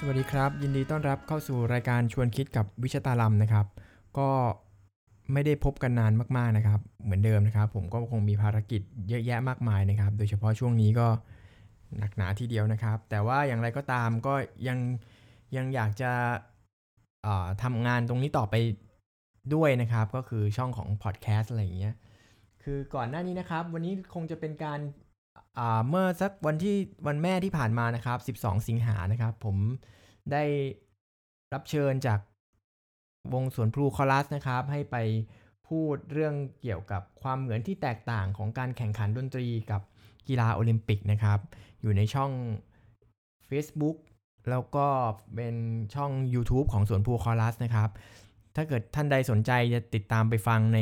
สวัสดีครับ ยินดีต้อนรับเข้าสู่รายการชวนคิดกับวิชตาลัมนะครับ ก็ไม่ได้พบกันนานมากๆนะครับ เหมือนเดิมนะครับ ผมก็คงมีภารกิจเยอะแยะมากมายนะครับ โดยเฉพาะช่วงนี้ก็หนักหนาทีเดียวนะครับ แต่ว่าอย่างไรก็ตามก็ยังยังอยากจะทำงานตรงนี้ต่อไปด้วยนะครับ ก็คือช่องของพอดแคสต์อะไรอย่างเงี้ยคือก่อนหน้านี้นะครับ วันนี้คงจะเป็นการ เมื่อสักวันที่วันแม่ที่ผ่านมานะครับ 12 สิงหานะครับ ผมได้รับเชิญจากวงสวนพลูคอรัสนะครับ ให้ไปพูดเรื่องเกี่ยวกับความเหมือนที่แตกต่างของการแข่งขันดนตรีกับกีฬาโอลิมปิกนะครับ อยู่ในช่อง Facebook แล้วก็เป็นช่อง YouTube ของสวนพลูคอรัสนะครับ ถ้าเกิดท่านใดสนใจจะติดตามไปฟังใน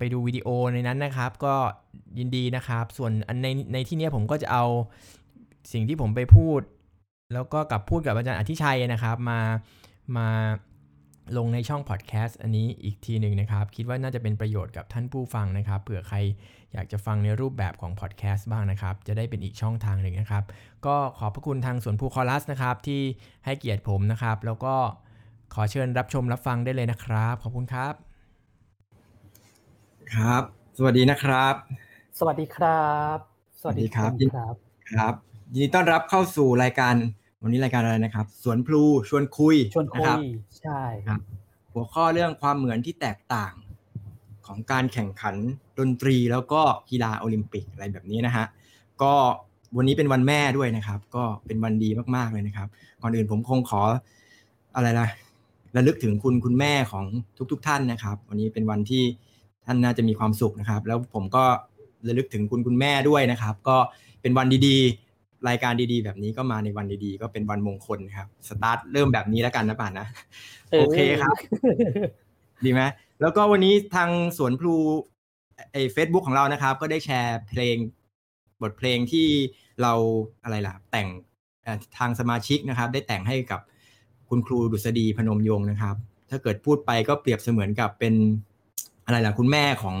ไปดูวิดีโอในนั้นนะครับ ก็ยินดีนะครับ ส่วนในในที่นี้ผมก็จะเอาสิ่งที่ผมไปพูด แล้วก็กับพูดกับอาจารย์อธิชัยนะครับ มามาลงในช่องพอดแคสต์อันนี้อีกทีหนึ่งนะครับ คิดว่าน่าจะเป็นประโยชน์กับท่านผู้ฟังนะครับเผื่อใครอยากจะฟังในรูปแบบของพอดแคสต์บ้างนะครับ จะได้เป็นอีกช่องทางหนึ่งนะครับ ก็ขอบพระคุณทางสวนภูคอรัสนะครับ ที่ให้เกียรติผมนะครับ แล้วก็ขอเชิญรับชมรับฟังได้เลยนะครับ ขอบคุณครับ ครับ สวัสดีนะครับ สวัสดีครับ สวัสดีครับครับครับยินดีต้อนรับเข้าสู่รายการวันนี้รายการอะไรนะครับ สวนพลูชวนคุยชวนคุยใช่ครับ หัวข้อเรื่องความเหมือนที่แตกต่างของการแข่งขันดนตรีแล้วก็กีฬาโอลิมปิกอะไรแบบนี้นะฮะก็วันนี้เป็นวันแม่ด้วยนะครับ ก็เป็นวันดีมากๆเลยนะครับ ก่อนอื่นผมคงขออะไรล่ะระลึกถึงคุณคุณแม่ของทุก ๆทท่านนะครับ วันนี้เป็นวันที่ ท่านน่าจะมีความสุขนะครับ แล้วผมก็ระลึกถึงคุณคุณแม่ด้วยนะครับ ก็เป็นวันดีๆ รายการดีๆ แบบนี้ก็มาในวันดีๆ ก็เป็นวันมงคลครับ สตาร์ทเริ่มแบบนี้แล้วกันนะป่านนะ โอเคครับ ดีไหมแล้วก็วันนี้ทางสวนพลูไอ้เฟซบุ๊กของเรานะครับ ก็ได้แชร์เพลงบทเพลงที่เราอะไรล่ะ แต่งทางสมาชิกนะครับ ได้แต่งให้กับคุณครูดุษฎีพนมยงค์นะครับ ถ้าเกิดพูดไปก็เปรียบเสมือนกับเป็น อะไรล่ะคุณแม่ของ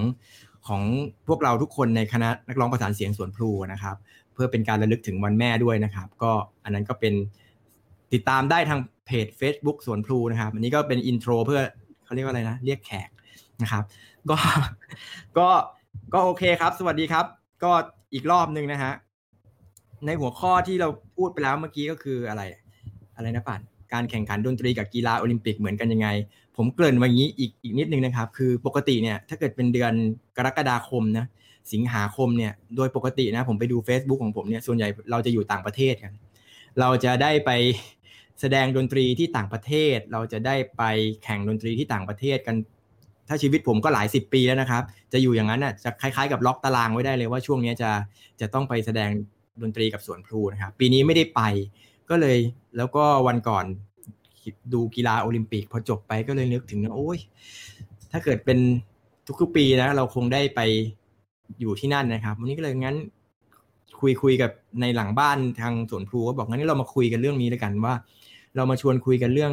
ของพวกเราทุกคนในคณะนักร้องประสานเสียงสวนพลูนะครับ เพื่อเป็นการระลึกถึงวันแม่ด้วยนะครับ ก็อันนั้นก็เป็นติดตามได้ทางเพจ Facebook สวนพลูนะครับ อันนี้ก็เป็นอินโทรเพื่อเขาเรียกว่าอะไรนะ เรียกแขกนะครับ ก็ก็ก็โอเคครับ สวัสดีครับ ก็อีกรอบหนึ่งนะฮะในหัวข้อที่เราพูดไปแล้วเมื่อกี้ก็คืออะไร อะไรนะป่าน การแข่งขันดนตรีกับกีฬาโอลิมปิกเหมือนกันยังไง ผมเกริ่นวันนี้อีกอีกนิดนึงนะครับ คือปกติเนี่ยถ้าเกิดเป็นเดือนกรกฎาคมนะสิงหาคมเนี่ยโดยปกตินะผมไปดู Facebook ของผมเนี่ยส่วนใหญ่เราจะอยู่ต่างประเทศกัน เราจะได้ไปแสดงดนตรีที่ต่างประเทศ เราจะได้ไปแข่งดนตรีที่ต่างประเทศกัน ถ้าชีวิตผมก็หลายสิบปีแล้วนะครับ จะอยู่อย่างนั้นอะจะคล้ายๆกับล็อกตารางไว้ได้เลยว่าช่วงนี้จะจะต้องไปแสดงดนตรีกับสวนพลูนะครับ ปีนี้ไม่ได้ไป ก็เลยแล้วก็วันก่อนดูกีฬาโอลิมปิกพอจบไปก็เลยนึกถึงนะโอ้ยถ้าเกิดเป็นทุกๆปีนะ เราคงได้ไปอยู่ที่นั่นนะครับ วันนี้ก็เลยงั้นคุยคุยกับในหลังบ้านทางสวนพลูก็บอกงั้นเรามาคุยกันเรื่องนี้แล้วกันว่า เรามาชวนคุยกันเรื่อง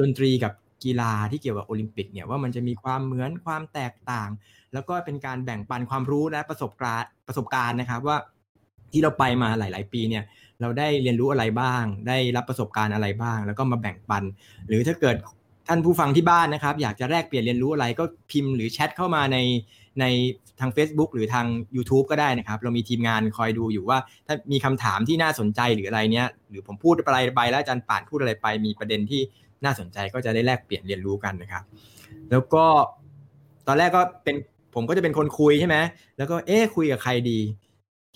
ดนตรีกับกีฬาที่เกี่ยวกับโอลิมปิกเนี่ยว่ามันจะมีความเหมือนความแตกต่าง แล้วก็เป็นการแบ่งปันความรู้และประสบการณ์ประสบการณ์นะครับ ว่าที่เราไปมาหลาย ๆ ปีเนี่ยเราได้เรียนรู้อะไรบ้าง ได้รับประสบการณ์อะไรบ้าง แล้วก็มาแบ่งปัน หรือถ้าเกิดท่านผู้ฟังที่บ้านนะครับ อยากจะแลกเปลี่ยนเรียนรู้อะไรก็พิมพ์หรือแชทเข้ามาในในทาง Facebook หรือทาง YouTube ก็ได้นะครับ เรามีทีมงานคอยดูอยู่ว่า ถ้ามีคำถามที่น่าสนใจหรืออะไรเนี้ยหรือผมพูดอะไรไปแล้วอาจารย์ป่านพูดอะไรไป มีประเด็นที่น่าสนใจก็จะได้แลกเปลี่ยนเรียนรู้กันนะครับ แล้วก็ตอนแรกก็เป็นผมก็จะเป็นคนคุยใช่ไหมแล้วก็เอ๊คุยกับใครดี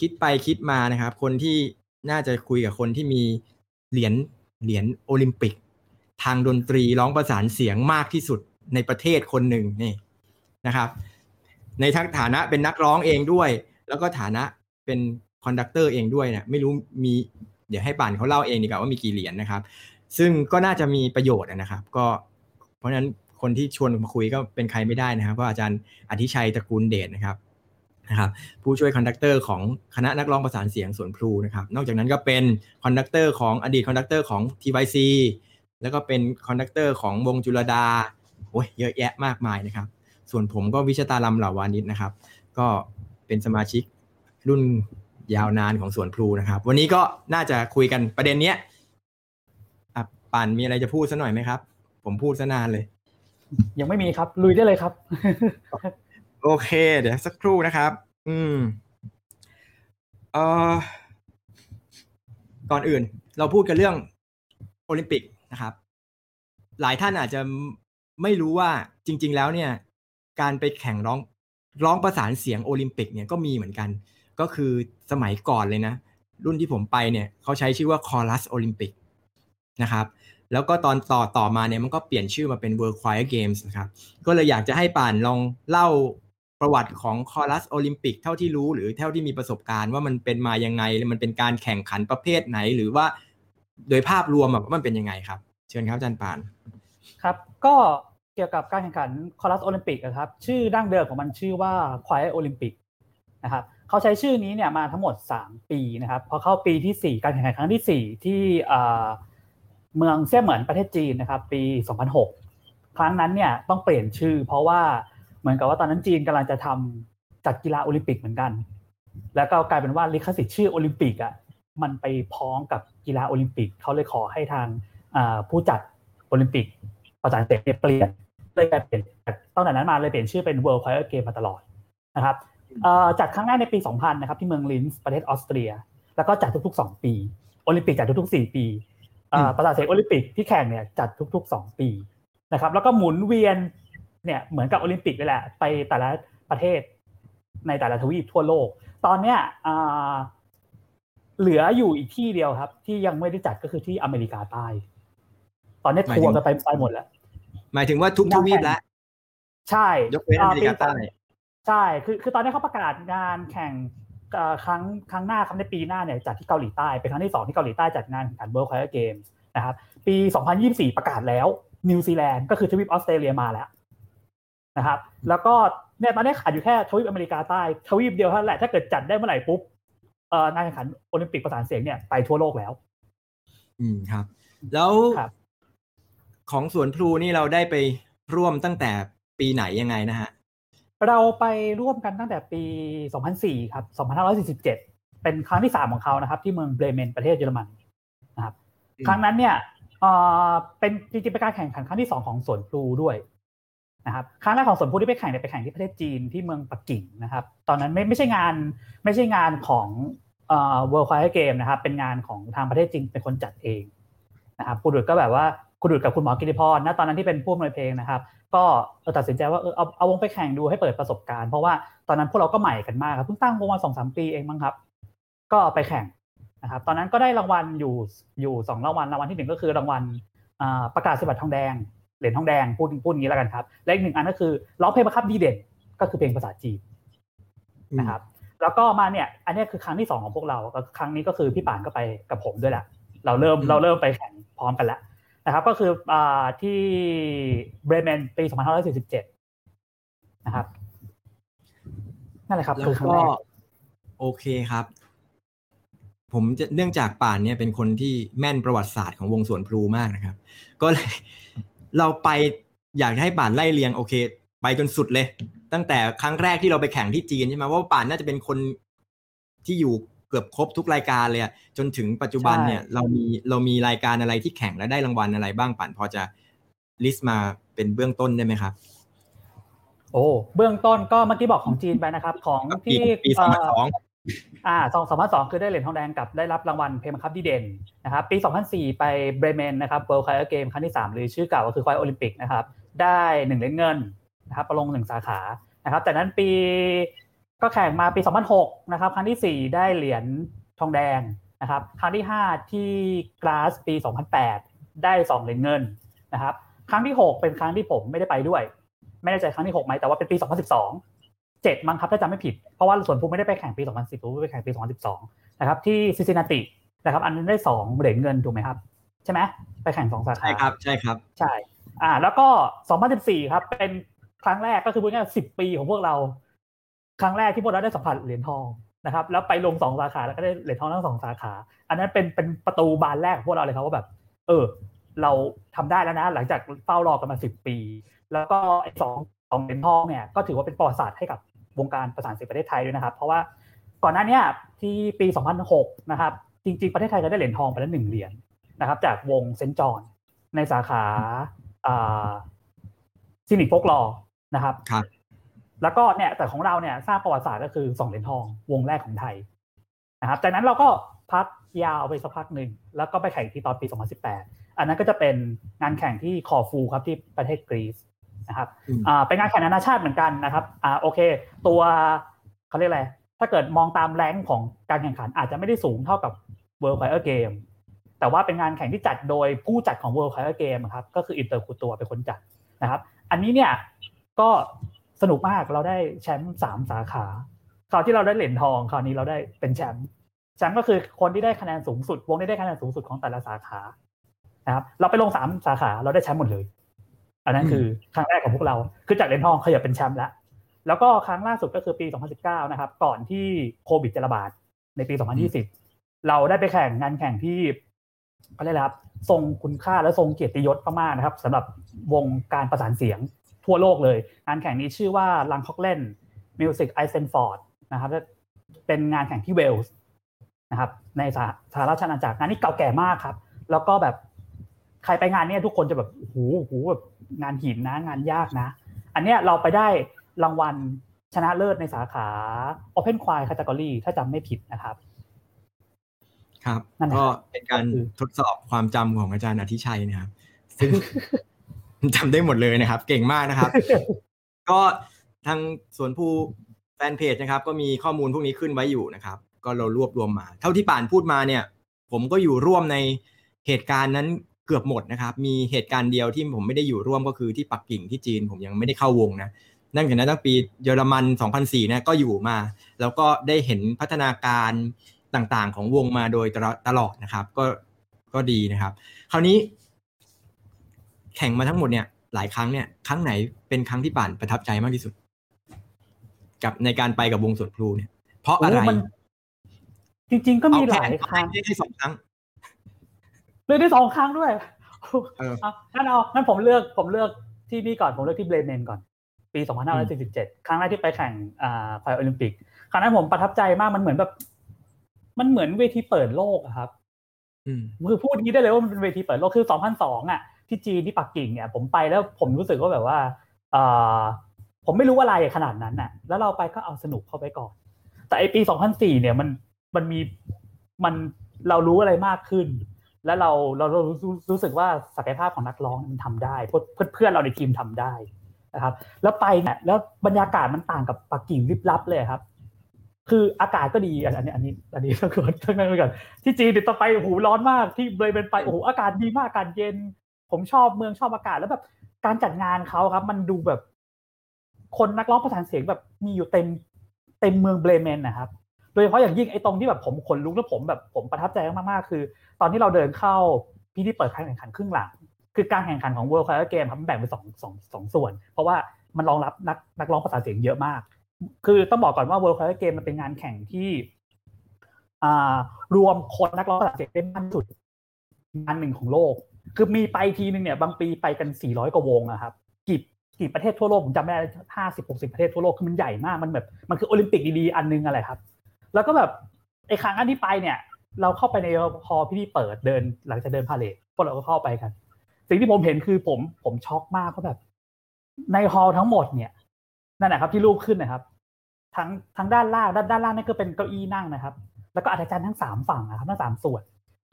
คิดไปคิดมานะครับ คนที่ น่าจะคุยกับคนที่มีเหรียญเหรียญโอลิมปิก ทางดนตรีร้องประสานเสียงมากที่สุดในประเทศคนหนึ่งนี่นะครับ ในทั้งฐานะเป็นนักร้องเองด้วย แล้วก็ฐานะเป็น conductor เองด้วยเนี่ยไม่รู้มีเดี๋ยวให้ป่านเขาเล่าเองดีกว่าว่ามีกี่เหรียญนะครับ ซึ่งก็น่าจะมีประโยชน์นะครับ ก็เพราะฉะนั้นคนที่ชวนมาคุยก็เป็นใครไม่ได้นะครับเพราะอาจารย์อธิชัยตระกูลเดชนะครับ นะครับผู้ช่วย conductor ของคณะนักร้องประสานเสียงสวนพลูนะครับนอกจากนั้นก็เป็น conductor ของอดีต conductor ของ TYC แล้วก็เป็น conductor ของวงจุลดาโอ้ยเยอะแยะมากมายนะครับ ส่วนผมก็วิชตาลำเหล่าวานิชนะครับ ก็เป็นสมาชิกรุ่นยาวนานของสวนพลูนะครับ วันนี้ก็น่าจะคุยกันประเด็นเนี้ยป่านมีอะไรจะพูดซะหน่อยไหมครับ ผมพูดซะนานเลย ยังไม่มีครับ ลุยได้เลยครับ โอเค เดี๋ยวสักครู่นะครับ อืมเอ่อก่อนอื่น เราพูดกันเรื่องโอลิมปิกนะครับ หลายท่านอาจจะไม่รู้ว่าจริง ๆ แล้วเนี่ย การไปแข่งร้องร้องประสานเสียงโอลิมปิกเนี่ยก็มีเหมือนกัน ก็คือสมัยก่อนเลยนะ รุ่นที่ผมไปเนี่ยเขาใช้ชื่อว่าคอรัสโอลิมปิกนะครับ แล้วก็ตอนต่อต่อมาเนี่ยมันก็เปลี่ยนชื่อมาเป็น World Choir Games นะครับ ก็เลยอยากจะให้ป่านลองเล่า ประวัติของคอรัสโอลิมปิกเท่าที่รู้หรือเท่าที่มีประสบการณ์ว่ามันเป็นมายังไงมันเป็นการแข่งขันประเภทไหน หรือว่าโดยภาพรวมแบบมันเป็นยังไงครับ เชิญครับอาจารย์ปานครับ ก็เกี่ยวกับการแข่งขันคอรัสโอลิมปิกครับชื่อดั้งเดิมของมันชื่อว่าควายโอลิมปิกนะครับเขาใช้ชื่อนี้เนี่ยมาทั้งหมด 3 ปีนะครับพอเข้าปีที่ 4 การแข่งขันครั้งที่ 4 ที่เมืองเซี่ยเหมินประเทศจีนนะครับ ปี 2006 ครั้งนั้นเนี่ยต้องเปลี่ยนชื่อ เพราะว่า เหมือนกับว่าตอนนั้นจีนกำลังจะทำจัดกีฬาโอลิมปิกเหมือนกัน แล้วก็กลายเป็นว่าลิขสิทธิ์ชื่อโอลิมปิกอะมันไปพ้องกับกีฬาโอลิมปิกเขาเลยขอให้ทางผู้จัดโอลิมปิกประสานเสียงเปลี่ยนเลยกลายเป็นตั้งแต่นั้นมาเลยเปลี่ยนชื่อเป็น World Choir Game มาตลอดนะครับจัดครั้งแรกในปี 2000 นะครับที่เมืองลินซ์ประเทศออสเตรีย แล้วก็จัดทุกๆ 2 ปีโอลิมปิกจัดทุกๆ 4 ปีประสานเสียงโอลิมปิกที่แข่งเนี่ยจัดทุกๆ 2 ปีนะครับแล้วก็หมุนเวียน เนี่ยเหมือนกับโอลิมปิกนี่แหละ ไปแต่ละประเทศในแต่ละทวีปทั่วโลก ตอนเนี้ยเหลืออยู่อีกที่เดียวครับ ที่ยังไม่ได้จัดก็คือที่อเมริกาใต้ ตอนนี้ทัวร์กันไปไปหมดแล้ว หมายถึงว่าทุกทวีปแล้ว ใช่ยกเว้นอเมริกาใต้ใช่คือคือตอนนี้เขาประกาศงานแข่งครั้งครั้งหน้าครับในปีหน้าเนี่ยจัดที่เกาหลีใต้ เป็นครั้งที่สองที่เกาหลีใต้จัดงานแข่งขันเวิลด์คอยเกมส์นะครับ ปี 2024 ประกาศแล้วนิวซีแลนด์ก็คือทวีปออสเตรเลียมาแล้ว นะครับ แล้วก็เนี่ยตอนนี้ขาดอยู่แค่ทวีปอเมริกาใต้ทวีปเดียวเท่านั้นแหละถ้าเกิดจัดได้เมื่อไหร่ปุ๊บเอ่องานแข่งขันโอลิมปิกประสานเสียงเนี่ยไปทั่วโลกแล้ว อืมครับ แล้วของสวนพลูนี่เราได้ไปร่วมตั้งแต่ปีไหนยังไงนะฮะเราไปร่วมกันตั้งแต่ปี 2004 ครับ 2547 เป็นครั้งที่ 3 ของเขานะครับ ที่เมืองเบรเมนประเทศเยอรมันนะครับ ครั้งนั้นเนี่ยเป็นจริงๆเป็นการแข่งขันครั้งที่ 2 ของสวนพลูด้วย นะครับครั้งแรกของสวนพลูที่ไปแข่งเนี่ยไปแข่งที่ประเทศจีนที่เมืองปักกิ่งนะครับ ตอนนั้นไม่ไม่ใช่งานไม่ใช่งานของเอ่อ World Choir Game นะครับ เป็นงานของทางประเทศจีนเป็นคนจัดเองนะครับคุณดุดก็แบบว่าคุณดุดกับคุณหมอกิติพรนะตอนนั้นที่เป็นผู้อำนวยเพลงนะครับ ก็ตัดสินใจว่าเออเอาเอาวงไปแข่งดูให้เปิดประสบการณ์ เพราะว่าตอนนั้นพวกเราก็ใหม่กันมากครับเพิ่งตั้งวงมาสองสามปีเองมั้งครับ ก็ไปแข่งนะครับ ตอนนั้นก็ได้รางวัลอยู่อยู่สองรางวัลรางวัลที่หนึ่งก็คือรางวัลประกาศสิบัตรทองแดง เหรียญทองแดงพูดพูดงี้แล้วกันครับ และอีกหนึ่งอันก็คือร้องเพลงประคับดีเด่นก็คือเพลงภาษาจีนนะครับ แล้วก็มาเนี่ย อันนี้คือครั้งที่สองของพวกเราครั้งนี้ก็คือพี่ป่านก็ไปกับผมด้วยแหละ เราเริ่มเราเริ่มไปแข่งพร้อมกันแล้วนะครับ ก็คืออที่เบรเมนปี 2547 นะครับนั่นแหละครับคือครั้งแรกโอเคครับ ผมจะเนื่องจากป่านเนี่ยเป็นคนที่แม่นประวัติศาสตร์ของวงสวนพลูมากนะครับ ก็เลย เราไปอยากให้ป่านไล่เรียงโอเค ไปจนสุดเลย ตั้งแต่ครั้งแรกที่เราไปแข่งที่จีนใช่ไหมว่าป่านน่าจะเป็นคนที่อยู่เกือบครบทุกรายการเลยจนถึงปัจจุบันเนี่ย เรามีเรามีรายการอะไรที่แข่งและได้รางวัลอะไรบ้างป่านพอจะlist มาเป็นเบื้องต้นได้ไหมครับ โอ้เบื้องต้นก็เมื่อกี้บอกของจีนไปนะครับ ของที่ปีสองพันส อ่าสองสองพันสองคือได้เหรียญทองแดงกับได้รับรางวัลเพลงบังคับดีเด่นนะครับ ปี 2004 ไปเบรเมนนะครับ World Choir Game ครั้งที่ 3 หรือชื่อเก่าก็คือควายโอลิมปิกนะครับ ได้หนึ่งเหรียญเงินนะครับประลงหนึ่งสาขานะครับแต่นั้นปีก็แข่งมาปี 2006 นะครับ ครั้งที่ 4 ได้เหรียญทองแดงนะครับ ครั้งที่ 5 ที่กราสปี 2008 ได้ 2 เหรียญเงินนะครับ ครั้งที่ 6 เป็นครั้งที่ผมไม่ได้ไปด้วย ไม่แน่ใจครั้งที่ 6 ไหมแต่ว่าเป็นปี 2012 7 มั้งครับถ้าจำไม่ผิด เพราะว่าส่วนภูมิไม่ได้ไปแข่งปี 2010ภูมิไปแข่งปี 2012 นะครับ ที่ซิซินาตินะครับ อันนั้นได้ 2 เหรียญเงินถูกไหมครับ ใช่ไหมไปแข่ง 2 สาขา ใช่ครับ ใช่ครับ ใช่ อ่า แล้วก็ 2014 ครับ เป็นครั้งแรกก็คือพูดง่ายๆ10 ปีของพวกเรา ครั้งแรกที่พวกเราได้สัมผัสเหรียญทองนะครับ แล้วไปลงสองสาขา แล้วก็ได้เหรียญทองทั้งสองสาขา อันนั้นเป็นเป็นประตูบานแรกของพวกเราเลยครับว่าแบบ เออ เราทำได้แล้วนะ หลังจากเฝ้ารอกันมาสิบปี แล้วก็ไอ้สองสองเหรียญทองเนี่ยก็ถือว่าเป็นประวัติศาสตร์ให้กับ วงการประสานเสียงประเทศไทยด้วยนะครับ เพราะว่าก่อนหน้านี้ที่ปี 2006 นะครับ จริง ๆ ประเทศไทยจะได้เหรียญทองไปแล้วหนึ่งเหรียญนะครับ จากวงเซนจอนในสาขาซินิกโฟกลอนะครับครับ แล้วก็เนี่ยแต่ของเราเนี่ยทราบประวัติศาสตร์ก็คือสองเหรียญทองวงแรกของไทยนะครับ จากนั้นเราก็พักยาวไปสักพักหนึ่ง แล้วก็ไปแข่งที่ตอนปี 2018 อันนั้นก็จะเป็นงานแข่งที่ Corfu ครับที่ประเทศกรีซ นะครับอ่าเป็นงานแข่งนานาชาติเหมือนกันนะครับอ่าโอเค ตัวเขาเรียกอะไรถ้าเกิดมองตาม rank ของการแข่งขันอาจจะไม่ได้สูงเท่ากับ World Choir Game แต่ว่าเป็นงานแข่งที่จัดโดยผู้จัดของ World Choir Game ครับก็คือ Interkultur เป็นคนจัดนะครับ อันนี้เนี่ยก็สนุกมากเราได้แชมป์สามสาขาคราวที่เราได้เหรียญทองคราวนี้เราได้เป็นแชมป์แชมป์ก็คือคนที่ได้คะแนนสูงสุด วงที่ได้คะแนนสูงสุดของแต่ละสาขานะครับเราไปลงสามสาขาเราได้แชมป์หมดเลย อันนั้นคือครั้งแรกของพวกเราคือจากเหรียญทองขยับเป็นแชมป์แล้วแล้วก็ครั้งล่าสุดก็คือปี 2019 นะครับ ก่อนที่โควิดจะระบาดในปี 2020 เราได้ไปแข่งงานแข่งที่เขาเรียกครับ ทรงคุณค่าและทรงเกียรติยศมากๆนะครับสำหรับวงการประสานเสียงทั่วโลกเลย งานแข่งนี้ชื่อว่าลังคอกเลนมิวสิกไอเซนฟอร์ดนะครับเป็นงานแข่งที่เวลส์นะครับ ในสหราชอาณาจักร งานนี้เก่าแก่มากครับ แล้วก็แบบ ใครไปงานนี้ทุกคนจะแบบโอ้โหโอ้โหแบบงานหินนะ งานยากนะ อันเนี้ยเราไปได้รางวัลชนะเลิศในสาขา Open q u i Category ถ้าจำไม่ผิดนะครับ ครับก็เป็นการทดสอบความจำของอาจารย์อธิชัยนะครับ ซึ่งจำได้หมดเลยนะครับ เก่งมากนะครับ ก็ทางสวนภูแฟนเพจนะครับ ก็มีข้อมูลพวกนี้ขึ้นไว้อยู่นะครับ ก็เรารวบรวมมา เท่าที่ป่านพูดมาเนี่ย ผมก็อยู่ร่วมในเหตุการณ์นั้น เกือบหมดนะครับ มีเหตุการณ์เดียวที่ผมไม่ได้อยู่ร่วมก็คือที่ปักกิ่งที่จีนผมยังไม่ได้เข้าวงนะนั่นคือนั้นตั้งปีเยอรมัน 2004เนี่ยก็อยู่มา แล้วก็ได้เห็นพัฒนาการต่างๆ ของวงมาโดยตลอดนะครับ ก็ก็ดีนะครับ คราวนี้แข่งมาทั้งหมดเนี่ยหลายครั้งเนี่ยครั้งไหนเป็นครั้งที่ป่านประทับใจมากที่สุด กับในการไปกับวงสวนพลูเนี่ย เพราะอะไรจริงๆก็มีหลายครั้งได้สองครั้ง เลยได้สองครั้งด้วยงั้นเอางั้นผมเลือกผมเลือกที่นี่ก่อนผมเลือกที่เบรเมนก่อน ปี 2547 ครั้งแรกที่ไปแข่งอ่าไฟโอลิมปิก ครั้งนั้นผมประทับใจมากมันเหมือนแบบ มันเหมือนเวทีเปิดโลกอะครับคือพูดงี้ได้เลยว่ามันเป็นเวทีเปิดโลกคือ 2002อะที่จีนที่ปักกิ่งเนี่ย ผมไปแล้วผมรู้สึกว่าแบบว่าอ่าผมไม่รู้ว่าอะไรขนาดนั้นน่ะ แล้วเราไปก็เอาสนุกเข้าไปก่อน แต่ไอปี 2004 เนี่ยมันมันมีมันเรารู้อะไรมากขึ้น แล้วเราเราเรารู้สึกว่าศักยภาพของนักร้องมันทำได้เพื่อนเพื่อนเราในทีมทำได้นะครับ แล้วไปเนี่ยแล้วบรรยากาศมันต่างกับปักกิ่งลิบลับเลยครับ คืออากาศก็ดีอันนี้อันนี้อันนี้ต้องก่อนต้องก่อนที่จีนติดต่อไปโอ้โหร้อนมากที่เลยเป็นไปโอ้โหอากาศดีมากอากาศเย็น ผมชอบเมืองชอบอากาศแล้วแบบการจัดงานเขาครับ มันดูแบบ คนนักร้องประสานเสียงแบบมีอยู่เต็มเต็มเมืองเบรเมนนะครับ โดยเฉพาะอย่างยิ่งไอ้ตรงที่แบบผมขนลุกแล้วผมแบบผมประทับใจมากๆคือ ตอนที่เราเดินเข้าพิธีเปิดการแข่งขันครึ่งหลัง คือการแข่งขันของ World Fire Game ครับแบ่งเป็นสองสองสองส่วน เพราะว่ามันรองรับนักนักร้องประสาเสียงเยอะมาก คือต้องบอกก่อนว่า World Fire Game มันเป็นงานแข่งที่อ่ารวมคนนักร้องประสาเสียงได้มากที่สุดงานหนึ่งของโลก คือมีไปทีหนึ่งเนี่ยบางปีไปกัน 400 กว่าวงอะครับกี่กี่ประเทศทั่วโลกผมจำไม่ได้ห้าสิบหกสิบประเทศทั่วโลกคือมันใหญ่มากมันแบบมันคือโอลิมปิกดีๆอันนึงอะไรครับ แล้วก็แบบไอ้ครั้งอันที่ไปเนี่ย เราเข้าไปในพอพิธีเปิดเดิน หลังจากเดินพาเลทพวกเราก็เข้าไปกัน สิ่งที่ผมเห็นคือผมผมช็อกมากเพราะแบบ ในฮอลทั้งหมดเนี่ยนั่นแหละครับที่รูปขึ้นนะครับ ทั้งทั้งด้านล่างด้านด้านล่างนั่นก็เป็นเก้าอี้นั่งนะครับ แล้วก็อาจารย์ทั้งสามฝั่งนะครับทั้งสามส่วน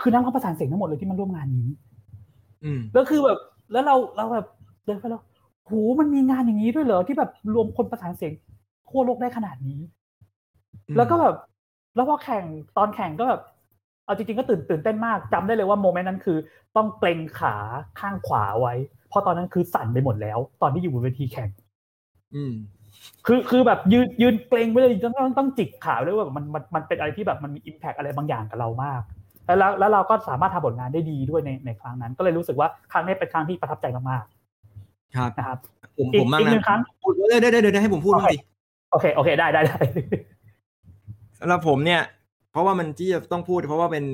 คือนักร้องประสานเสียงทั้งหมดเลยที่มาร่วมงานนี้ อืมแล้วคือแบบ แล้วเราเราแบบเดินไปแล้วโหมันมีงานอย่างนี้ด้วยเหรอที่แบบรวมคนประสานเสียงทั่วโลกได้ขนาดนี้ แล้วก็แบบ แล้วพอแข่งตอนแข่งก็แบบเอาจริงๆก็ตื่นตื่นเต้นมากจำได้เลยว่าโมเมนต์นั้นคือ ต้องเกรงขาข้างขวาไว้ เพราะตอนนั้นคือสั่นไปหมดแล้ว ตอนที่อยู่บนเวทีแข่ง อืม คือคือแบบยืนยืนเกรงไปเลยต้องต้องต้องจิกขาเลยว่ามันมันมันเป็นอะไรที่แบบมันมีอิมแพกอะไรบางอย่างกับเรามากแล้วแล้วเราก็สามารถทำผลงานได้ดีด้วยในในครั้งนั้น ก็เลยรู้สึกว่าครั้งนี้เป็นครั้งที่ประทับใจมากๆครับนะครับ ผมผมมากอีกหนึ่นะงครั้งพูดได้ได้ได้ได้ให้ผมพูดบ้างสิโอเคโอเคได้ได้ได้ สำหรับผมเนี่ย เพราะว่ามันที่จะต้องพูด เพราะว่าเป็น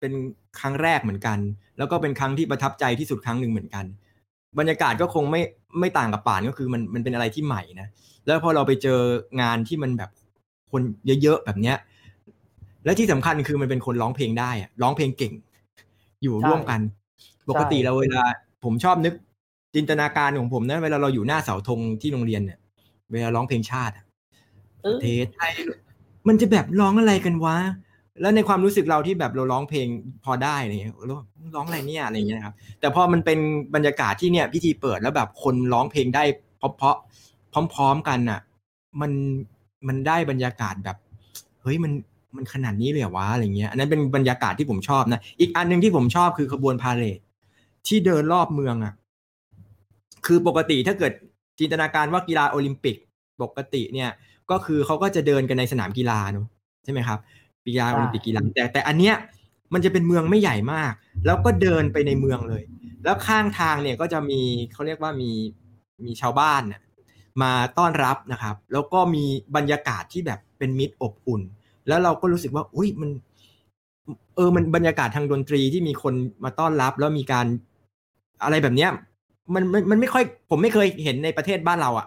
เป็นครั้งแรกเหมือนกัน แล้วก็เป็นครั้งที่ประทับใจที่สุดครั้งหนึ่งเหมือนกัน บรรยากาศก็คงไม่ไม่ต่างกับป่านก็คือมันมันเป็นอะไรที่ใหม่นะแล้วพอเราไปเจองานที่มันแบบคนเยอะๆแบบเนี้ย และที่สำคัญคือมันเป็นคนร้องเพลงได้อะร้องเพลงเก่ง อยู่ร่วมกัน ปกติเราเวลา ผมชอบนึกจินตนาการของผมนะเวลาเราอยู่หน้าเสาธงที่โรงเรียนเนี่ย เวลาร้องเพลงชาติประเทศไทย มันจะแบบร้องอะไรกันวะ แล้วในความรู้สึกเราที่แบบเราร้องเพลงพอได้อะไรเงี้ยร้องอะไรเนี่ยอะไรเงี้ยครับ แต่พอมันเป็นบรรยากาศที่เนี่ยพิธีเปิดแล้วแบบคนร้องเพลงได้เพราะๆพร้อม ๆกันน่ะ มันมันได้บรรยากาศแบบ เฮ้ยมันมันขนาดนี้เลยวะอะไรเงี้ยอันนั้นเป็นบรรยากาศที่ผมชอบนะ อีกอันหนึ่งที่ผมชอบคือขบวนพาเหรดที่เดินรอบเมืองอะ คือปกติถ้าเกิดจินตนาการว่ากีฬาโอลิมปิก ปกติเนี่ย ก็คือเขาก็จะเดินกันในสนามกีฬาเนอะใช่ไหมครับกีฬาโอลิมปิกกีฬาแต่แต่อันเนี้ยมันจะเป็นเมืองไม่ใหญ่มาก แล้วก็เดินไปในเมืองเลย แล้วข้างทางเนี่ยก็จะมีเขาเรียกว่ามีมีชาวบ้านเนี่ยมาต้อนรับนะครับ แล้วก็มีบรรยากาศที่แบบเป็นมิตรอบอุ่น แล้วเราก็รู้สึกว่าอุ้ยมัน เออมันบรรยากาศทางดนตรีที่มีคนมาต้อนรับ แล้วมีการอะไรแบบเนี้ยมันมันมันไม่ค่อย ผมไม่เคยเห็นในประเทศบ้านเราอะ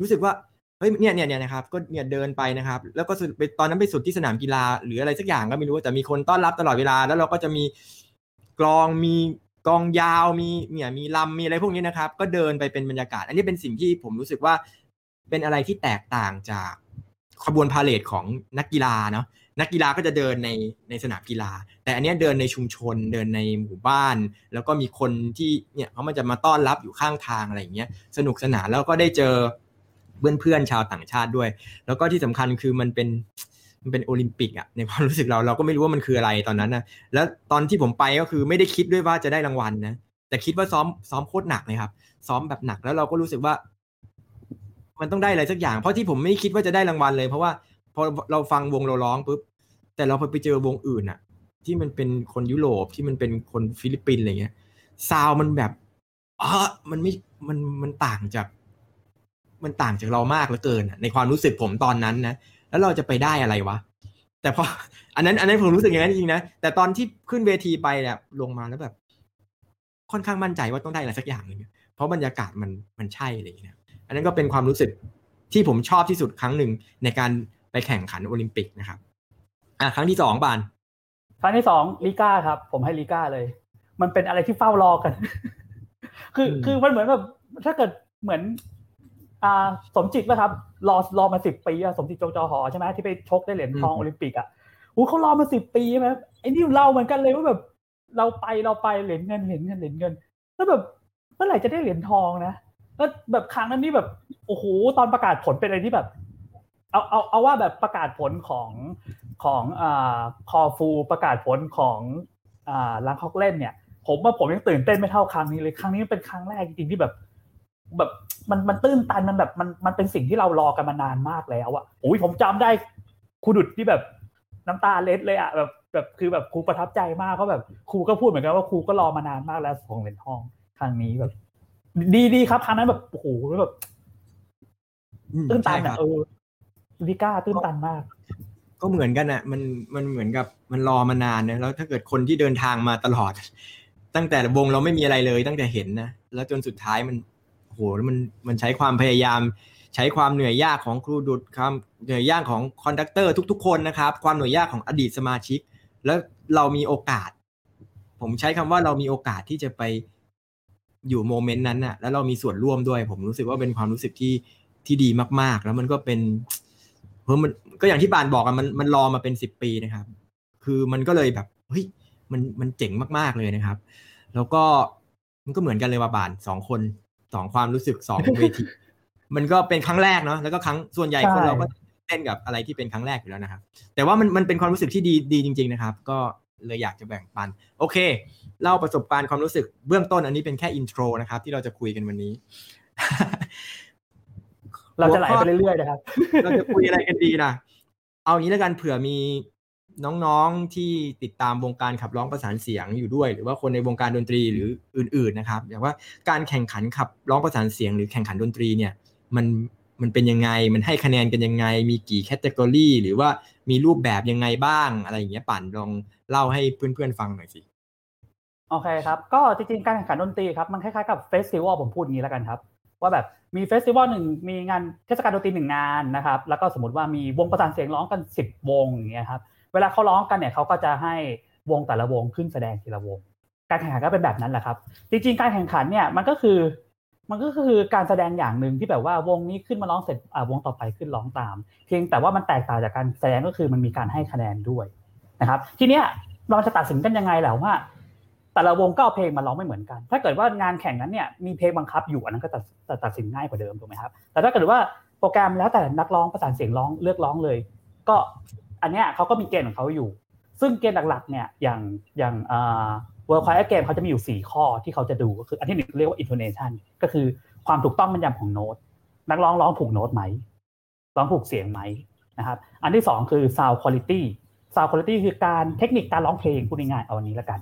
รู้สึกว่า เฮ้ยเนี่ยเนี่ยเนี่ยนะครับก็เนี่ยเดินไปนะครับ แล้วก็ไปตอนนั้นไปสุดที่สนามกีฬาหรืออะไรสักอย่างก็ไม่รู้แต่มีคนต้อนรับตลอดเวลา แล้วเราก็จะมีกลองมีกองยาวมีเนี่ยมีลำมีอะไรพวกนี้นะครับ ก็เดินไปเป็นบรรยากาศ อันนี้เป็นสิ่งที่ผมรู้สึกว่าเป็นอะไรที่แตกต่างจากขบวนพาเลทของนักกีฬาเนาะนักกีฬาก็จะเดินในในสนามกีฬา แต่อันนี้เดินในชุมชนเดินในหมู่บ้าน แล้วก็มีคนที่เนี่ยเขามันจะมาต้อนรับอยู่ข้างทางอะไรอย่างเงี้ยสนุกสนานแล้วก็ได้เจอ เพื่อนเพื่อนชาวต่างชาติด้วย แล้วก็ที่สำคัญคือมันเป็นมันเป็นโอลิมปิกอะในความรู้สึกเราเราก็ไม่รู้ว่ามันคืออะไรตอนนั้นนะแล้วตอนที่ผมไปก็คือไม่ได้คิดด้วยว่าจะได้รางวัลนะแต่คิดว่าซ้อมซ้อมโคตรหนักเลยครับ ซ้อมแบบหนักแล้วเราก็รู้สึกว่า มันต้องได้อะไรสักอย่าง เพราะที่ผมไม่คิดว่าจะได้รางวัลเลย เพราะว่าพอเราฟังวงเราร้องปุ๊บแต่เราไปเจอวงอื่นอะที่มันเป็นคนยุโรปที่มันเป็นคนฟิลิปปินส์อะไรเงี้ยซาวมันแบบอ๋อมันไม่มันมันต่างจาก มันต่างจากเรามากเหลือเกิน ในความรู้สึกผมตอนนั้นนะแล้วเราจะไปได้อะไรวะ แต่พออันนั้น อันนั้นผมรู้สึกอย่างนั้นจริงๆนะแต่ตอนที่ขึ้นเวทีไปเนี่ยลงมาแล้วแบบ ค่อนข้างมั่นใจว่าต้องได้อะไรสักอย่างหนึ่งเพราะบรรยากาศมันมันใช่อะไรอย่างเงี้ยอันนั้นก็เป็นความรู้สึกที่ผมชอบที่สุดครั้งหนึ่งในการไปแข่งขันโอลิมปิกนะครับ อะครั้งที่สองบาน ครั้งที่สองลิก้าครับ ผมให้ลิก้าเลย มันเป็นอะไรที่เฝ้ารอกัน คือคือมันเหมือนแบบถ้าเกิดเหมือนอ่า สมจิตนะครับ รอรอมาสิบปีอะสมจิตจงจอหอใช่ไหมที่ไปชกได้เหรียญทองโอลิมปิกอะอู้เขารอมาสิบปีใช่ไหมไอ้นี่เราเหมือนกันเลยว่าแบบ เราไปเราไปเหรียญเงินเหรียญเงินเหรียญเงิน แล้วแบบเมื่อไหร่จะได้เหรียญทองนะแล้วแบบครั้งนั้นนี่แบบโอ้โหตอนประกาศผลเป็นอะไรที่แบบ เอาเอาเอาว่าแบบประกาศผลของของอ่าคอฟูประกาศผลของอ่าลังคอกเล่นเนี่ย ผมว่าผมยังตื่นเต้นไม่เท่าครั้งนี้เลยครั้งนี้เป็นครั้งแรกจริงๆที่แบบ แบบมันมันตื้นตันมันแบบมันมันเป็นสิ่งที่เรารอกันมานานมากแล้วอะโอ้ยผมจำได้ครูดุดที่แบบน้ำตาเล็ดเลยอะแบบแบบคือแบบครูประทับใจมากเพราะแบบครูก็พูดเหมือนกันว่าครูก็รอมานานมากแล้วสองเหรียญทองครั้งนี้แบบ ดีดีครับครั้งนั้นแบบโอ้โหแบบตื้นตันอะเออลิก้าตื้นตันมากก็เหมือนกันอะมันมันเหมือนกับมันรอมานานนะแล้วถ้าเกิดคนที่เดินทางมาตลอด ตั้งแต่วงเราไม่มีอะไรเลยตั้งแต่เห็นนะแล้วจนสุดท้ายมัน โหมันมันใช้ความพยายาม ใช้ความเหนื่อยยากของครูดุษความเหนื่อยยากของ conductor ทุก ๆ คนนะครับ ความเหนื่อยยากของอดีตสมาชิก แล้วเรามีโอกาส ผมใช้คำว่าเรามีโอกาสที่จะไปอยู่ moment นั้นน่ะ แล้วเรามีส่วนร่วมด้วย ผมรู้สึกว่าเป็นความรู้สึกที่ที่ดีมาก ๆ แล้วมันก็เป็นเพราะมันก็อย่างที่ป่านบอกอะมันมันรอมาเป็นสิบปีนะครับ คือมันก็เลยแบบเฮ้ยมันมันเจ๋งมาก ๆ เลยนะครับ แล้วก็มันก็เหมือนกันเลยว่าบานสองคน สองความรู้สึกสองเวทีมันก็เป็นครั้งแรกเนาะแล้วก็ครั้งส่วนใหญ่คนเราก็เล่นกับอะไรที่เป็นครั้งแรกอยู่แล้วนะครับ แต่ว่ามันมันเป็นความรู้สึกที่ดีดีจริง ๆ นะครับ ก็เลยอยากจะแบ่งปัน โอเค เล่าประสบการณ์ความรู้สึกเบื้องต้นอันนี้เป็นแค่อินโทรนะครับ ที่เราจะคุยกันวันนี้ เราจะไหลไปเรื่อยๆนะครับ เราจะคุยอะไรกันดีนะเอางี้แล้วกันเผื่อมี น้องๆที่ติดตามวงการขับร้องประสานเสียงอยู่ด้วย หรือว่าคนในวงการดนตรีหรืออื่น ๆนะครับ อย่างว่าการแข่งขันขับร้องประสานเสียง หรือแข่งขันดนตรีเนี่ยมันมันเป็นยังไง มันให้คะแนนกันยังไง มีกี่ category หรือว่ามีรูปแบบยังไงบ้าง อะไรอย่างเงี้ยป่านลองเล่าให้เพื่อนๆฟังหน่อยสิโอเคครับ ก็จริงๆการแข่งขันดนตรีครับ มันคล้ายๆกับ festival ผมพูดอย่างนี้แล้วกันครับ ว่าแบบมี festival หนึ่งมีงานเทศกาลดนตรีหนึ่งงานนะครับ แล้วก็สมมติว่ามีวงประสานเสียงร้องกันสิบวงอย่างเงี้ยครับ เวลาเขาร้องกันเนี่ยเขาก็จะให้วงแต่ละวงขึ้นแสดงทีละวง การแข่งขันก็เป็นแบบนั้นแหละครับ จริงๆ การแข่งขันเนี่ยมันก็คือ มันก็คือการแสดงอย่างหนึ่งที่แบบว่าวงนี้ขึ้นมาร้องเสร็จอ่าวงต่อไปขึ้นร้องตาม เพียงแต่ว่ามันแตกต่างจากการแสดงก็คือมันมีการให้คะแนนด้วยนะครับ ทีเนี้ยเราจะตัดสินกันยังไงแหละว่า แต่ละวงก็เอาเพลงมาร้องไม่เหมือนกัน ถ้าเกิดว่างานแข่งนั้นเนี่ยมีเพลงบังคับอยู่อันนั้นก็ตัดตัดสินง่ายกว่าเดิมถูกไหมครับ แต่ถ้าเกิดว่าโปรแกรมแล้วแต่นักร้องประสานเสียงร้องเลือกร้องเลย ก็ อันเนี้ยเขาก็มีเกณฑ์ของเขาอยู่ ซึ่งเกณฑ์หลักๆเนี่ยอย่างอย่างเอ่อ World Choir Game เขาจะมีอยู่ 4 ข้อที่เขาจะดูก็คืออันที่หนึ่งเรียกว่า intonation ก็คือความถูกต้องบรรยำของโน้ตนักร้องร้องถูกโน้ตไหมร้องถูกเสียงไหมนะครับอันที่สองคือ sound quality sound quality คือการเทคนิคการร้องเพลงพูดง่ายๆเอาอันนี้แล้วกัน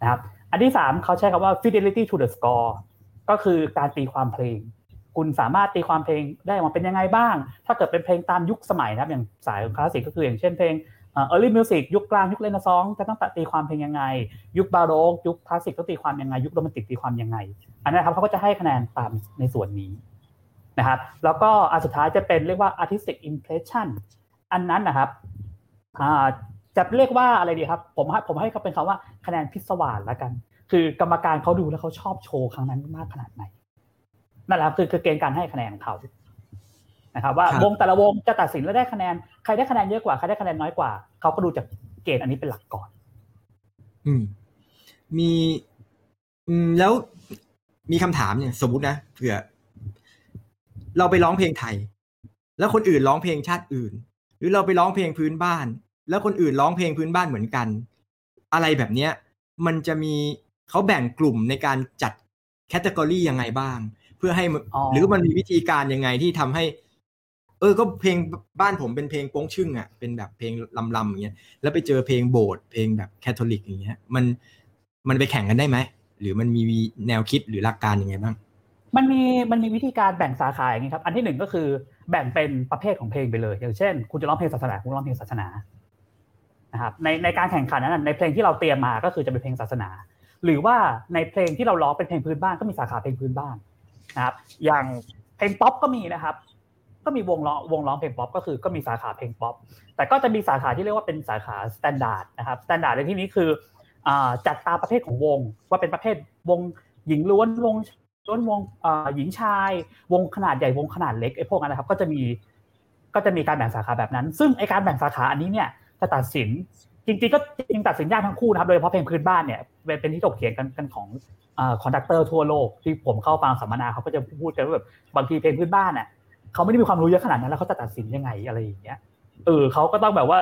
นะครับอันที่สามเขาใช้คำว่า fidelity to the score ก็คือการตีความเพลง คุณสามารถตีความเพลงได้มาเป็นยังไงบ้าง ถ้าเกิดเป็นเพลงตามยุคสมัยนะครับ อย่างสายคลาสสิกก็คืออย่างเช่นเพลง early music ยุคกลางยุคเรเนซองส์จะต้องตีความเพลงยังไง ยุคบาโรกยุคคลาสสิกต้องตีความยังไง ยุคโรแมนติกตีความยังไง อันนั้นครับเขาก็จะให้คะแนนตามในส่วนนี้นะครับ แล้วก็อันสุดท้ายจะเป็นเรียกว่า artistic impression อันนั้นนะครับจะเรียกว่าอะไรดีครับ ผมให้ผมให้เขาเป็นคำว่าคะแนนพิศวาสแล้วกัน คือกรรมการเขาดูแล้วเขาชอบโชว์ครั้งนั้นมากขนาดไหน นั่นแหละคือคือเกณฑ์การให้คะแนนของเขานะครับว่าวงแต่ละวงจะตัดสินแล้วได้คะแนนใครได้คะแนนเยอะกว่าใครได้คะแนนน้อยกว่าเขาก็ดูจากเกณฑ์อันนี้เป็นหลักก่อน อืม มีอืมแล้วมีคำถามเนี่ยสมมุตินะเผื่อ เราไปร้องเพลงไทย แล้วคนอื่นร้องเพลงชาติอื่น หรือเราไปร้องเพลงพื้นบ้าน แล้วคนอื่นร้องเพลงพื้นบ้านเหมือนกัน อะไรแบบเนี้ย มันจะมีเขาแบ่งกลุ่มในการจัด category ยังไงบ้างเพื่อให้หรือมันมีวิธีการยังไงที่ทำให้ เออ ก็เพลงบ้านผมเป็นเพลงโป้งชึ่งอะเป็นแบบเพลงลำๆอย่างเงี้ยแล้วไปเจอเพลงโบสถ์เพลงแบบคาทอลิกอย่างเงี้ย มันมันไปแข่งกันได้ไหมหรือมันมีแนวคิดหรือหลักการยังไงบ้าง มันมีมันมีวิธีการแบ่งสาขาอย่างนี้ครับอันที่หนึ่งก็คือแบ่งเป็นประเภทของเพลงไปเลย อย่างเช่น คุณจะร้องเพลงศาสนาคุณร้องเพลงศาสนานะครับในในการแข่งขันนั้นในเพลงที่เราเตรียมมาก็คือจะเป็นเพลงศาสนา หรือว่าในเพลงที่เราร้องเป็นเพลงพื้นบ้านก็มีสาขาเพลงพื้นบ้าน นะครับ อย่างเพลงป๊อปก็มีนะครับ ก็มีวงร้องวงร้องเพลงป๊อปก็คือก็มีสาขาเพลงป๊อปแต่ก็จะมีสาขาที่เรียกว่าเป็นสาขา standard นะครับ standard ในที่นี้คือจัดตามประเภทของวง ว่าเป็นประเภทวงหญิงล้วนวงล้วนวงหญิงชาย วงขนาดใหญ่วงขนาดเล็กไอ้พวกนั้นนะครับ ก็จะมีก็จะมีการแบ่งสาขาแบบนั้น ซึ่งไอการแบ่งสาขาอันนี้เนี่ยจะตัดสิน จริงๆก็จริงตัดสินยากทั้งคู่นะครับ โดยเฉพาะเพลงพื้นบ้านเนี่ยเป็นที่ถกเถียงกันกันของ conductor ทั่วโลกที่ผมเข้าฟังสัมมนาเขาก็จะพูดกันว่าแบบบางทีเพลงพื้นบ้านเนี่ยเขาไม่ได้มีความรู้เยอะขนาดนั้นแล้วเขาจะตัดสินยังไงอะไรอย่างเงี้ยเออเขาก็ต้องแบบว่า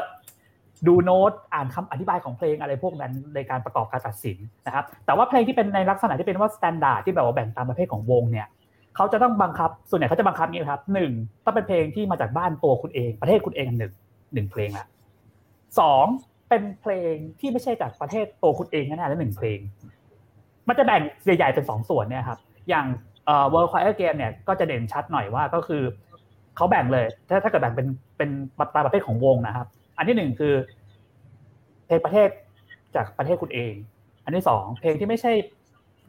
ดูโน้ตอ่านคำอธิบายของเพลงอะไรพวกนั้นในการประกอบการตัดสินนะครับ แต่ว่าเพลงที่เป็นในลักษณะที่เป็นว่า standard ที่แบบว่าแบ่งตามประเภทของวงเนี่ยเขาจะต้องบังคับส่วนใหญ่เขาจะบังคับนี้ครับหนึ่งต้องเป็นเพลงที่มาจากบ้านตัวคุณเอง ประเทศคุณเองหนึ่งหนึ่งเพลงละสอง เป็นเพลงที่ไม่ใช่จากประเทศตัวคุณเองแน่ๆและหนึ่งเพลง มันจะแบ่งใหญ่ๆเป็นสองส่วนเนี่ยครับ อย่างเอ่อ World Choir Game เนี่ยก็จะเด่นชัดหน่อยว่าก็คือเขาแบ่งเลย ถ้าถ้าเกิดแบ่งเป็นเป็นตามประเภทของวงนะครับ อันที่หนึ่งคือเพลงประเทศจากประเทศคุณเอง อันที่สองเพลงที่ไม่ใช่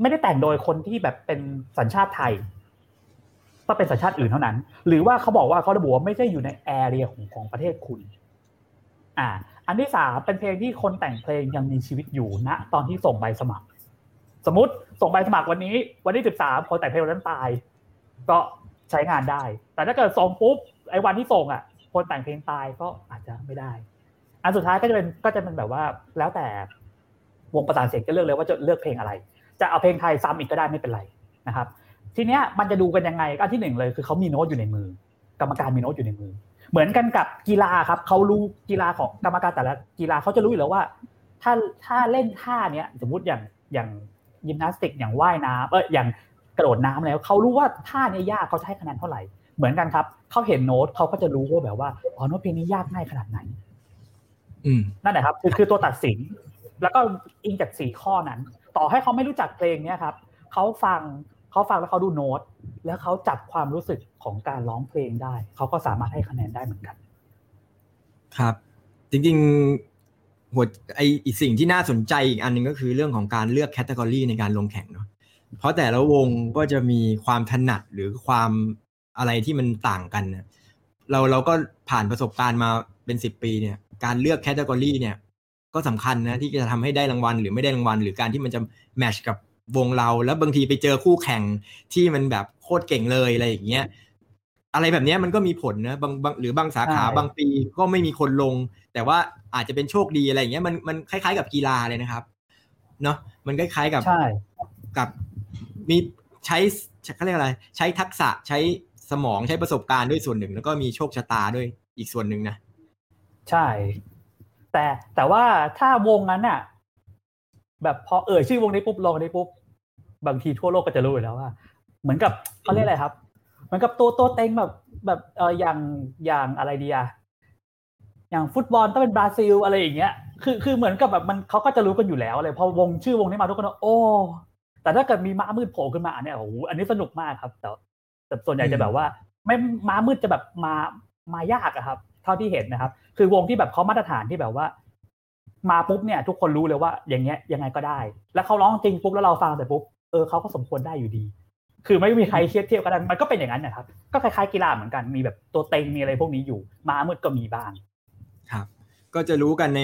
ไม่ได้แต่งโดยคนที่แบบเป็นสัญชาติไทยก็เป็นสัญชาติอื่นเท่านั้น หรือว่าเขาบอกว่าเขาระบุว่าไม่ใช่อยู่ในแอเรียของของประเทศคุณ อ่า อันที่สามเป็นเพลงที่คนแต่งเพลงยังมีชีวิตอยู่ณตอนที่ส่งใบสมัคร สมมติส่งใบสมัครวันนี้ วันที่สิบสามคนแต่งเพลงนนั้นตาย ก็ใช้งานได้ แต่ถ้าเกิดส่งปุ๊บไอ้วันที่ส่งอะ คนแต่งเพลงตายก็อาจจะไม่ได้ อันสุดท้ายก็จะเป็นก็จะเป็นแบบว่าแล้วแต่วงประสานเสียงจะเลือกเลยว่าจะเลือกเพลงอะไร จะเอาเพลงไทยซ้ำอีกก็ได้ไม่เป็นไรนะครับ ทีเนี้ยมันจะดูกันยังไงก็ที่หนึ่งเลยคือเขามีโน้ตอยู่ในมือ กรรมการมีโน้ตอยู่ในมือ เหมือนกันกับกีฬาครับเขารู้กีฬาของกรรมการแต่ละกีฬาเขาจะรู้อยู่แล้วว่า ถ้าถ้าเล่นท่าเนี้ยสมมติอย่างอย่างยิมนาสติกอย่างว่ายน้ำเอออย่างกระโดดน้ำแล้วเขารู้ว่าท่านี้ยากเขาจะให้คะแนนเท่าไหร่เหมือนกันครับเขาเห็นโน้ตเขาก็จะรู้ว่าแบบว่าอ๋อโน้ตเพลงนี้ยากง่ายขนาดไหนอืมนั่นแหละครับคือคือตัวตัดสิน แล้วก็อิงจากสี่ข้อนั้น ต่อให้เขาไม่รู้จักเพลงเนี้ยครับเขาฟัง เขาฟังแล้วเขาดูโน้ต แล้วเขาจับความรู้สึกของการร้องเพลงได้ เขาก็สามารถให้คะแนนได้เหมือนกัน ครับ จริงๆหัวไออีกสิ่งที่น่าสนใจอีกอันหนึ่งก็คือเรื่องของการเลือกแคตตากรีในการลงแข่งเนาะเพราะแต่ละวงก็จะมีความถนัดหรือความอะไรที่มันต่างกันเนี่ยเราเราก็ผ่านประสบการณ์มาเป็นสิบปีเนี่ย การเลือกแคตตากรีเนี่ย ก็สำคัญนะที่จะทำให้ได้รางวัลหรือไม่ได้รางวัล หรือการที่มันจะแมชกับ วงเราแล้วบางทีไปเจอคู่แข่งที่มันแบบโคตรเก่งเลยอะไรอย่างเงี้ยอะไรแบบเนี้ยมันก็มีผลนะบางบางหรือบางสาขาใช่บางปีก็ไม่มีคนลง แต่ว่าอาจจะเป็นโชคดีอะไรอย่างเงี้ยมันมันคล้ายๆกับกีฬาเลยนะครับเนาะมันคล้ายๆกับใช่กับมีใช้เขาเรียกอะไร ใช้ทักษะใช้สมองใช้ประสบการณ์ด้วยส่วนหนึ่ง แล้วก็มีโชคชะตาด้วยอีกส่วนหนึ่งนะ ใช่ แต่แต่ว่าถ้าวงนั้นน่ะ แบบพอเอ่ยชื่อวงนี้ปุ๊บลงนี้ปุ๊บบางทีทั่วโลกก็จะรู้อยู่แล้วว่า เหมือนกับเขาเรียกอะไรครับ เหมือนกับตัวตัวเต็งแบบแบบเอออย่างอย่างอะไรดีอะอย่างฟุตบอลต้องเป็นบราซิลอะไรอย่างเงี้ย คือคือเหมือนกับแบบมันเขาก็จะรู้กันอยู่แล้วเลยพอวงชื่อวงนี้มาทุกคนก็โอ้แต่ถ้าเกิดมีม้ามืดโผล่ขึ้นมาเนี่ยโอ้โหอันนี้สนุกมากครับแต่แต่ส่วนใหญ่จะแบบว่า ไม่ม้ามืดจะแบบมามายากอะครับ เท่าที่เห็นนะครับ คือวงที่แบบเขามาตรฐานที่แบบว่า มาปุ๊บเนี่ยทุกคนรู้เลยว่าอย่างเงี้ยยังไงก็ได้ แล้วเขาร้องจริงปุ๊บแล้วเราฟังแต่ปุ๊บเออเขาก็สมควรได้อยู่ดี คือไม่มีใครเทียบเทียบกันได้มันก็เป็นอย่างนั้นนะครับ ก็คล้ายๆกีฬาเหมือนกันมีแบบตัวเต็งมีอะไรพวกนี้อยู่ม้ามืดก็มีบ้างครับ ก็จะรู้กันใน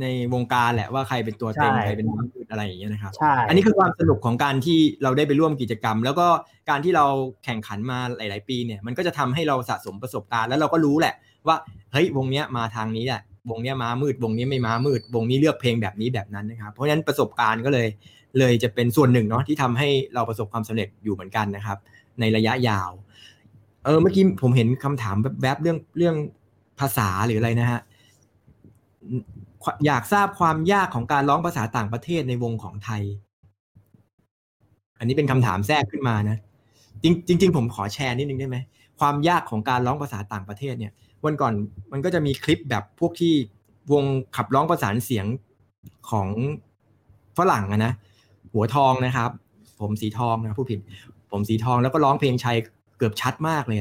ในวงการแหละว่าใครเป็นตัวเต็งใช่ใครเป็นม้ามืดอะไรอย่างเงี้ยนะครับใช่อันนี้คือความสนุกของการที่เราได้ไปร่วมกิจกรรม แล้วก็การที่เราแข่งขันมาหลาย ๆ ปีเนี่ยมันก็จะทำให้เราสะสมประสบการณ์ แล้วเราก็รู้แหละว่าเฮ้ยวงเนี้ยมาทางนี้แหละ วงนี้ม้ามืด วงนี้ไม่ม้ามืด วงนี้เลือกเพลงแบบนี้แบบนั้นนะครับ เพราะฉะนั้นประสบการณ์ก็เลย เลยจะเป็นส่วนหนึ่งเนาะที่ทำให้เราประสบความสำเร็จอยู่เหมือนกันนะครับ ในระยะยาว เออเมื่อกี้ผมเห็นคำถามแวบๆเรื่องเรื่องภาษาหรืออะไรนะฮะอยากทราบความยากของการร้องภาษาต่างประเทศในวงของไทย อันนี้เป็นคำถามแทรกขึ้นมานะ จริงจริงผมขอแชร์นิดนึงได้ไหมความยากของการร้องภาษาต่างประเทศเนี่ย วันก่อนมันก็จะมีคลิปแบบพวกที่วงขับร้องประสานเสียงของฝรั่งอะนะ หัวทองนะครับ ผมสีทองนะผู้ผิด ผมสีทองแล้วก็ร้องเพลงชัยเกือบชัดมากเลย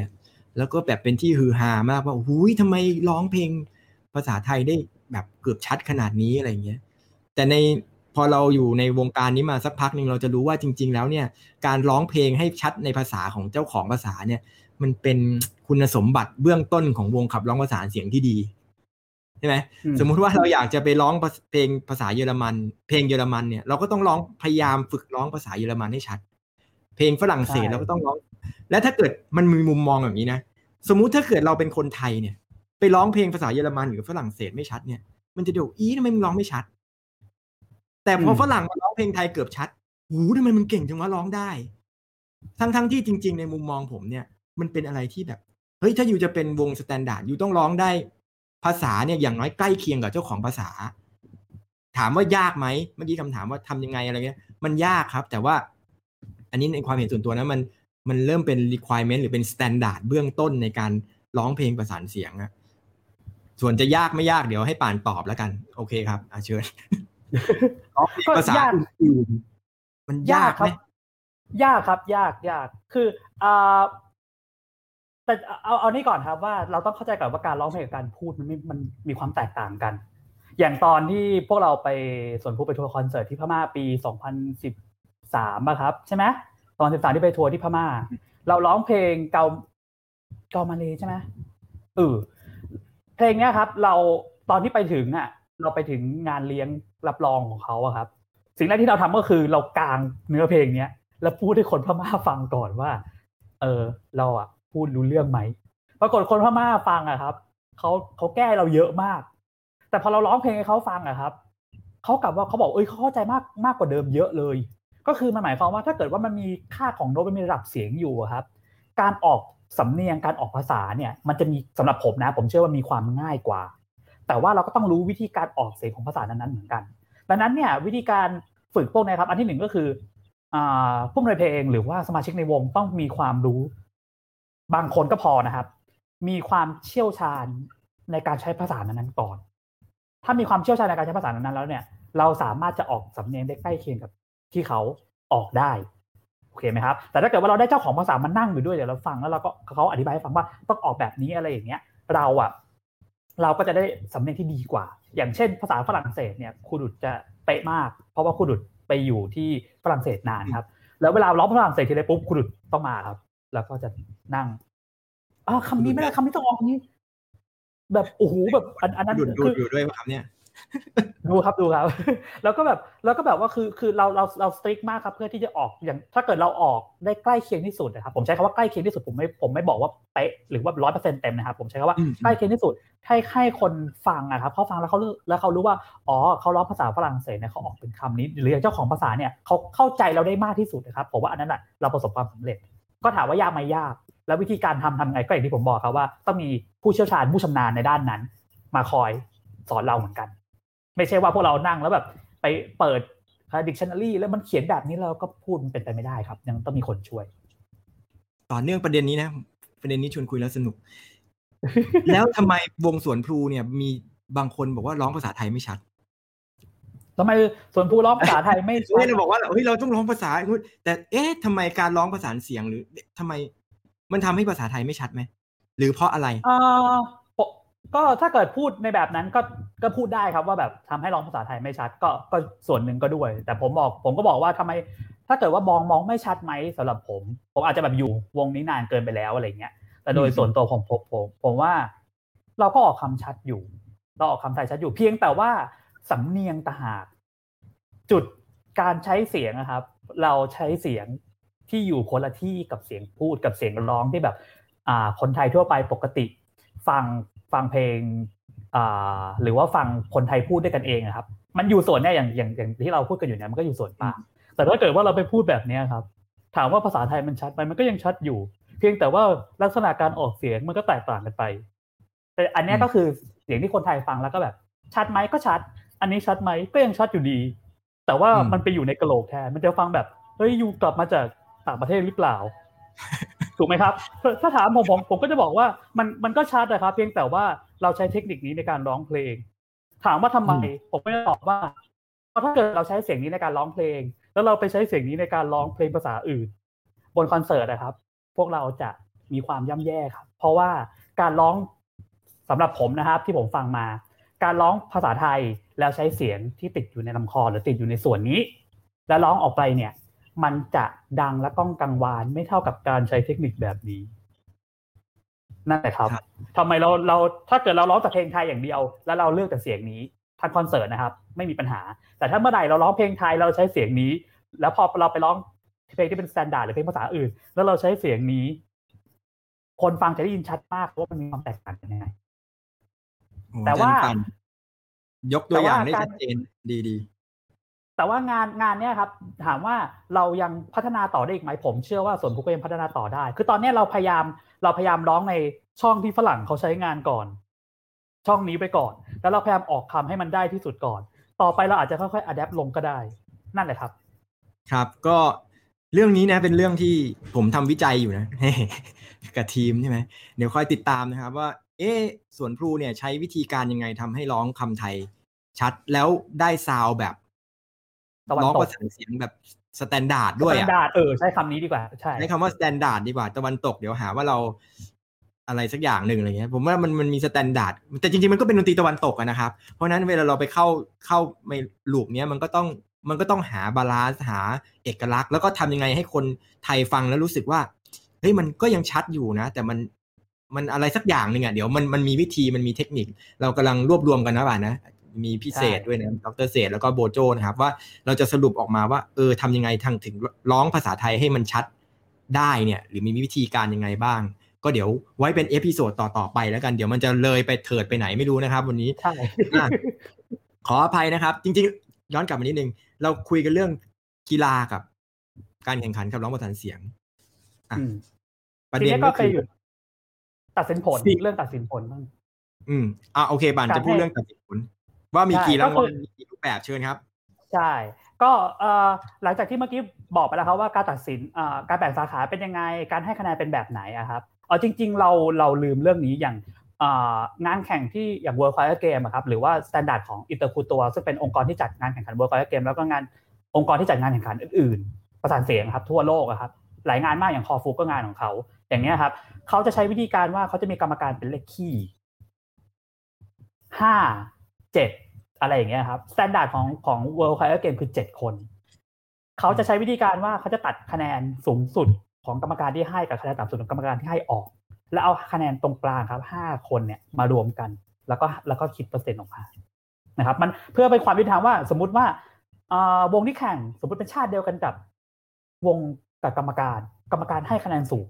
แล้วก็แบบเป็นที่ฮือฮามากว่าหูยทำไมร้องเพลงภาษาไทยได้แบบเกือบชัดขนาดนี้อะไรเงี้ย แต่ในพอเราอยู่ในวงการนี้มาสักพักหนึ่งเราจะรู้ว่าจริง ๆ แล้วเนี่ยการร้องเพลงให้ชัดในภาษาของเจ้าของภาษาเนี่ย มันเป็นคุณสมบัติเบื้องต้นของวงขับร้องประสานเสียงที่ดีใช่ไหมอืมสมมุติว่าเราอยากจะไปร้องเพลงภาษาเยอรมัน เพลงเยอรมันเนี่ยเราก็ต้องร้องพยายามฝึกร้องภาษาเยอรมันให้ชัด เพลงฝรั่งเศสเราก็ต้องร้อง และถ้าเกิดมันมีมุมมองแบบนี้นะสมมุติถ้าเกิดเราเป็นคนไทยเนี่ย ไปร้องเพลงภาษาเยอรมันหรือฝรั่งเศสไม่ชัดเนี่ย มันจะเดี๋ยวอีทำไมมึงร้องไม่ชัด แต่พออืมฝรั่งมาร้องเพลงไทยเกือบชัดหูทำไมมันเก่งจังวะร้องได้ ทั้งทั้งที่จริง ๆ ในมุมมองผมเนี่ย มันเป็นอะไรที่แบบเฮ้ยถ้า you จะเป็นวง standard you ต้องร้องได้ภาษาเนี่ยอย่างน้อยใกล้เคียงกับเจ้าของภาษา ถามว่ายากไหมเมื่อกี้คำถามว่าทำยังไงอะไรเงี้ย มันยากครับ แต่ว่า อันนี้ในความเห็นส่วนตัวนะมันมันเริ่มเป็น requirement หรือเป็น standard เบื้องต้นในการร้องเพลงประสานเสียงอะส่วนจะยากไม่ยากเดี๋ยวให้ป่านตอบแล้วกัน โอเคครับอาเชิญร้องเพลงภาษาก็ยากอื่นๆมันยากครัไหมยากครับ ยากยากคืออ่า แต่เอาเอานี่ก่อนครับว่าเราต้องเข้าใจก่อนว่าการร้องเพลงกับการพูดมันไม่มันมีความแตกต่างกัน อย่างตอนที่พวกเราไปสวนพลูไปทัวร์คอนเสิร์ตที่พม่าปี 2013อะครับ ใช่ไหมตอน13ที่ไปทัวร์ที่พม่า เราร้องเพลงเกาเกามาเลยใช่ไหมเออเพลงเนี้ยครับ เราตอนที่ไปถึงอะเราไปถึงงานเลี้ยงรับรองของเขาอะครับ สิ่งแรกที่เราทำก็คือเรากางเนื้อเพลงเนี้ยแล้วพูดให้คนพม่าฟังก่อนว่า เออเราอะ พูดรู้เรื่องไหมปรากฏคนพม่าฟังอะครับเขาเขาแก้เราเยอะมาก แต่พอเราร้องเพลงให้เขาฟังอะครับเขากลับว่าเขาบอกเอ้ยเขาเข้าใจมากมากกว่าเดิมเยอะเลย ก็คือมันหมายความว่าถ้าเกิดว่ามันมีค่าของโน้ตมันมีระดับเสียงอยู่ครับ การออกสำเนียงการออกภาษาเนี่ย มันจะมีสำหรับผมนะ ผมเชื่อว่ามีความง่ายกว่า แต่ว่าเราก็ต้องรู้วิธีการออกเสียงของภาษานั้นๆเหมือนกัน ดังนั้นเนี่ยวิธีการฝึกพวกนี้ครับ อันที่หนึ่งก็คือผู้นินเพลงหรือว่าสมาชิกในวงต้องมีความรู้ บางคนก็พอนะครับ มีความเชี่ยวชาญในการใช้ภาษานั้นก่อน ถ้ามีความเชี่ยวชาญในการใช้ภาษานั้นแล้วเนี่ย เราสามารถจะออกสำเนียงได้ใกล้เคียงกับที่เขาออกได้โอเคไหมครับ แต่ถ้าเกิดว่าเราได้เจ้าของภาษามานั่งอยู่ด้วยเดี๋ยวเราฟังแล้วเราก็เขาอธิบายให้ฟังว่าต้องออกแบบนี้อะไรอย่างเงี้ย เราอะเราก็จะได้สำเนียงที่ดีกว่า อย่างเช่น ภาษาฝรั่งเศสเนี่ยครูดุดจะเป๊ะมาก เพราะว่าครูดุดไปอยู่ที่ฝรั่งเศสนานครับ แล้วเวลาร้องฝรั่งเศสทีไรปุ๊บครูดุดต้องมาครับ แล้วก็จะนั่งอ๋อคำนี้ไม่ได้คำนี้ต้องออกนี้แบบโอ้โหแบบอันอันนั้นดูดดูคืดออยู่ด้วยว่าคำเนี้ยดูครับดูครับ แล้วก็แบบแล้วก็แบบว่าคือคือเราเราเราสตริกมากครับเพื่อที่จะออกอย่างถ้าเกิดเราออกได้ใกล้เคียงที่สุดนะครับผมใช้คำว่าใกล้เคียงที่สุดผมไม่ผมไม่บอกว่าเป๊ะหรือว่าร้อยเปอร์เซ็นต์เต็มนะครับผมใช้คำว่าใกล้เคียงที่สุดให้ให้คนฟังอะครับเขาฟังแล้วเขาแล้วเขารู้ว่าอ๋อเขาร้องภาษาฝรั่งเศสเนี่ยเขาออกเป็นคำนี้ หรืออย่างเจ้าของภาษาเนี่ยเขาเข้าใจเราได้มากที่สุดนะครับผมว่าอันนั้นแหละเราประสบความสำเร็จ ก็ถามว่ายากไหมยาก แล้ววิธีการทำทำไงก็อย่างที่ผมบอกครับว่าต้องมีผู้เชี่ยวชาญผู้ชำนาญในด้านนั้น มาคอยสอนเราเหมือนกัน ไม่ใช่ว่าพวกเรานั่งแล้วแบบไปเปิดดิกชันนารีแล้วมันเขียนแบบนี้เราก็พูดเป็นไปไม่ได้ครับ ยังต้องมีคนช่วย ต่อเนื่องประเด็นนี้นะ ประเด็นนี้ชวนคุยแล้วสนุก แล้วทำไมวงสวนพลูเนี่ยมีบางคนบอกว่าร้องภาษาไทยไม่ชัด ทำไมส่วนผู้ร้องภาษาไทยไม่เฮ้ยเราบอกว่าเฮ้ยเราต้องร้องภาษาแต่เอ๊ะทำไมการร้องประสานเสียงหรือทำไม มันทำให้ภาษาไทยไม่ชัดไหมหรือเพราะอะไรอ่าก็ถ้าเกิดพูดในแบบนั้นก็ก็พูดได้ครับว่าแบบทำให้ร้องภาษาไทยไม่ชัด ก็ก็ส่วนหนึ่งก็ด้วย แต่ผมบอกผมก็บอกว่าทำไม ถ้าเกิดว่ามองมองไม่ชัดไหมสำหรับผม ผมอาจจะแบบอยู่วงนี้นานเกินไปแล้วอะไรเงี้ยแต่โดยส่วนตัวผมผมผมผมว่า เราก็ออกคำชัดอยู่ เราออกคำไทยชัดอยู่เพียงแต่ว่า สำเนียงตหาก จุดการใช้เสียงนะครับ เราใช้เสียงที่อยู่คนละที่กับเสียงพูดกับเสียงร้องที่แบบ อ่า คนไทยทั่วไปปกติ ฟังฟังเพลงอ่าหรือว่าฟังคนไทยพูดด้วยกันเองครับ มันอยู่ส่วนเนี้ยอย่างอย่างอย่างที่เราพูดกันอยู่เนี่ยมันก็อยู่ส่วนปากแต่ถ้าเกิดว่าเราไปพูดแบบเนี้ยครับ ถามว่าภาษาไทยมันชัดไหมมันก็ยังชัดอยู่ เพียงแต่ว่าลักษณะการออกเสียงมันก็แตกต่างกันไป แต่อันนี้ก็คือเสียงที่คนไทยฟังแล้วก็แบบ ชัดไหมก็ชัด อันนี้ชัดไหมก็ยังชัดอยู่ดี แต่ว่ามันไปอยู่ในกระโหลกแทนมันจะฟังแบบเฮ้ยอยู่กลับมาจากต่างประเทศหรือเปล่า ถูกไหมครับ ถ้าถามผมผมผมก็จะบอกว่ามันมันก็ชัดนะครับ เพียงแต่ว่าเราใช้เทคนิคนี้ในการร้องเพลง ถามว่าทำไม ผมไม่ตอบว่าเพราะถ้าเกิดเราใช้เสียงนี้ในการร้องเพลง แล้วเราไปใช้เสียงนี้ในการร้องเพลงภาษาอื่น บนคอนเสิร์ตนะครับ พวกเราจะมีความย่ำแย่ครับ เพราะว่าการร้องสำหรับผมนะครับ ที่ผมฟังมา การร้องภาษาไทยแล้วใช้เสียงที่ติดอยู่ในลำคอหรือติดอยู่ในส่วนนี้ แล้วร้องออกไปเนี่ย มันจะดังและก้องกังวานไม่เท่ากับการใช้เทคนิคแบบนี้นั่นแหละครับทำไมเราเราถ้าเกิดเราร้องแต่เพลงไทยอย่างเดียว แล้วเราเลือกแต่เสียงนี้ทางคอนเสิร์ตนะครับ ไม่มีปัญหา แต่ถ้าเมื่อใดเราร้องเพลงไทยเราใช้เสียงนี้ แล้วพอเราไปร้องเพลงที่เป็น standard หรือเพลงภาษาอื่น แล้วเราใช้เสียงนี้ คนฟังจะได้ยินชัดมากว่ามันมีความแตกต่างกันยังไง แต่ว่า ยกตัวอย่างได้ชัดเจนดีดีแต่ว่างานงานเนี้ยครับ ถามว่าเรายังพัฒนาต่อได้อีกไหมผมเชื่อว่าสวนพลูก็ยังพัฒนาต่อได้ คือตอนนี้เราพยายามเราพยายามร้องในช่องที่ฝรั่งเขาใช้งานก่อน ช่องนี้ไปก่อน แล้วเราพยายามออกคำให้มันได้ที่สุดก่อน ต่อไปเราอาจจะค่อยๆ adapt ลงก็ได้ นั่นแหละครับ ครับ ก็เรื่องนี้นะเป็นเรื่องที่ผมทำวิจัยอยู่นะกับทีมใช่ไหมเดี๋ยวคอยติดตามนะครับว่า เอ๊สวนพลูเนี่ยใช้วิธีการยังไงทำให้ร้องคำไทยชัดแล้วได้ซาวแบบร้องประสานเสียงแบบ standard ด้วย standard เออใช้คำนี้ดีกว่าใช่ใช้คำว่า standard ดีกว่า ตะวันตกเดี๋ยวหาว่าเราอะไรสักอย่างหนึ่งอะไรเงี้ยผมว่ามันมันมี standardแต่จริงๆมันก็เป็นดนตรีตะวันตกนะครับ เพราะนั้นเวลาเราไปเข้าเข้าในลูกเนี้ยมันก็ต้องมันก็ต้องหา balance หาเอกลักษณ์ แล้วก็ทำยังไงให้คนไทยฟังแล้วรู้สึกว่าเฮ้ยมันก็ยังชัดอยู่นะ แต่มัน มันอะไรสักอย่างหนึ่งอะเดี๋ยวมันมันมีวิธีมันมีเทคนิค เรากำลังรวบรวมกันนะป่านนะมีพี่เศษด้วยนะดรเศษแล้วก็โบโจนะครับ ว่าเราจะสรุปออกมาว่าเออทำยังไงทางถึงร้องภาษาไทยให้มันชัดได้เนี่ย หรือมีวิธีการยังไงบ้าง ก็เดี๋ยวไว้เป็น episode ต่อๆไปแล้วกันเดี๋ยวมันจะเลยเตลิดไปไหนไม่รู้นะครับ วันนี้ใช่ขออภัยนะครับ จริงๆ ย้อนกลับมานิดนึง เราคุยกันเรื่องกีฬากับ การแข่งขันกับร้องประสานเสียงอะประเด็นก็คือ ตัดสินผลเรื่องตัดสินผลบ้างอืมอ่าโอเคป่านจะพูดเรื่องตัดสินผล ว่ามีกี่รางวัลมีกี่รูปแบบเชิญครับ ใช่ ก็หลังจากที่เมื่อกี้บอกไปแล้วครับว่าการตัดสินการแบ่งสาขาเป็นยังไง การให้คะแนนเป็นแบบไหนอะครับเอาจริง ๆ เราเราลืมเรื่องนี้อย่างงานแข่งที่อย่าง World Fire Game ครับหรือว่า standard ของ Interkultur ซึ่งเป็นองค์กรที่จัดงานแข่งขัน World Fire Game แล้วก็งานองค์กรที่จัดงานแข่งขันอื่น ๆ ประสานเสียงครับทั่วโลกครับหลายงานมากอย่าง Corfu ก็งานของเขา อย่างนี้ครับเขาจะใช้วิธีการว่าเขาจะมีกรรมการเป็นเลขคี่ห้าเจ็ดอะไรอย่างเงี้ยครับ standard ของของ World Choir Game คือเจ็ดคน เขาจะใช้วิธีการว่าเขาจะตัดคะแนนสูงสุดของกรรมการที่ให้กับคะแนนต่ำสุดของกรรมการที่ให้ออก แล้วเอาคะแนนตรงกลางครับห้าคนเนี่ยมารวมกัน แล้วก็แล้วก็คิดเปอร์เซ็นต์ออกมานะครับ มันเพื่อเป็นความยุติธรรมว่า สมมุติว่าวงที่แข่งสมมติเป็นชาติเดียวกันกับวงกับกรรมการ กรรมการให้คะแนนสูง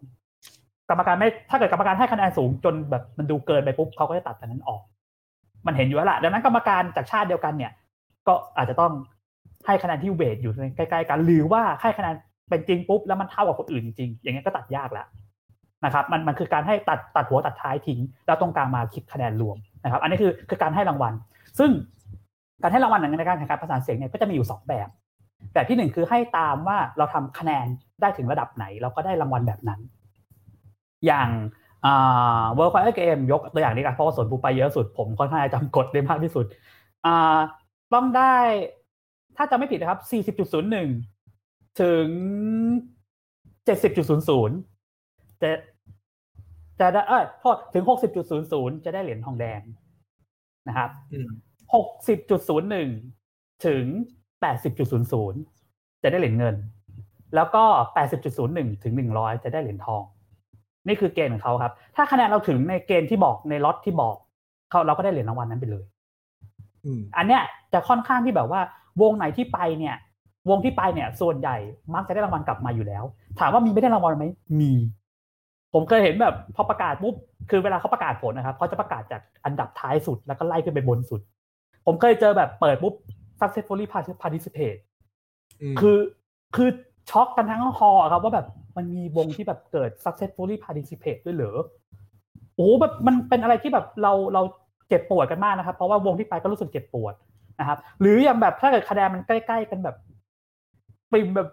กรรมการไม่ถ้าเกิดกรรมการให้คะแนนสูงจนแบบมันดูเกินไปปุ๊บเขาก็จะตัดแต้มนั้นออก มันเห็นอยู่แล้วแหละดังนั้นกรรมการจากชาติเดียวกันเนี่ย ก็อาจจะต้องให้คะแนนที่เวทอยู่ใกล้ๆกัน หรือว่าให้คะแนนเป็นจริงปุ๊บแล้วมันเท่ากับคนอื่นจริงๆอย่างนี้ก็ตัดยากแล้วนะครับ มันมันคือการให้ตัดตัดหัวตัดท้ายทิ้ง แล้วตรงกลางมาคิดคะแนนรวมนะครับ อันนี้คือคือการให้รางวัล ซึ่งการให้รางวัลในการแข่งขันประสาเสียงเนี่ยก็จะมีอยู่สองแบบ แบบที่หนึ่งคือให้ตามว่าเราทำคะแนนได้ถึงระดับไหน เราก็ได้รางวัลแบบนั้น อย่างอ่า World Choir Game ยกตัวอย่างนี้กันเพราะว่าส่วนผู้ไปเยอะสุดผมค่อนข้างจำกฎได้มากที่สุดอ่าต้องได้ถ้าจะไม่ผิดนะครับ 40.01 ถึง 70.00 จะจะได้เออโทษถึง 60.00 จะได้เหรียญทองแดงนะครับ 60.01 ถึง 80.00 จะได้เหรียญเงิน แล้วก็ 80.01 ถึง 100 จะได้เหรียญทอง นี่คือเกณฑ์ของเขาครับ ถ้าคะแนนเราถึงในเกณฑ์ที่บอกในล็อตที่บอกเขาเราก็ได้เหรียญรางวัลนั้นไปเลยอันเนี้ยจะค่อนข้างที่แบบว่า วงไหนที่ไปเนี่ย วงที่ไปเนี่ย ส่วนใหญ่มักจะได้รางวัลกลับมาอยู่แล้ว ถามว่ามีไม่ได้รางวัลไหมมี ผมเคยเห็นแบบพอประกาศปุ๊บคือเวลาเขาประกาศผลนะครับเขาจะประกาศจากอันดับท้ายสุดแล้วก็ไล่ขึ้นไปบนสุด ผมเคยเจอแบบเปิดปุ๊บ successfully participate คือคือ ช็อกกันทั้งฮอครับว่าแบบมันมีวงที่แบบเกิด successfully participate ด้วยเหรอโอ้แบบมันเป็นอะไรที่แบบเราเราเจ็บปวดกันมากนะครับ เพราะว่าวงที่ไปก็รู้สึกเจ็บปวดนะครับ หรืออย่างแบบถ้าเกิดคะแนนมันใกล้ๆกันแบบปิมแบบ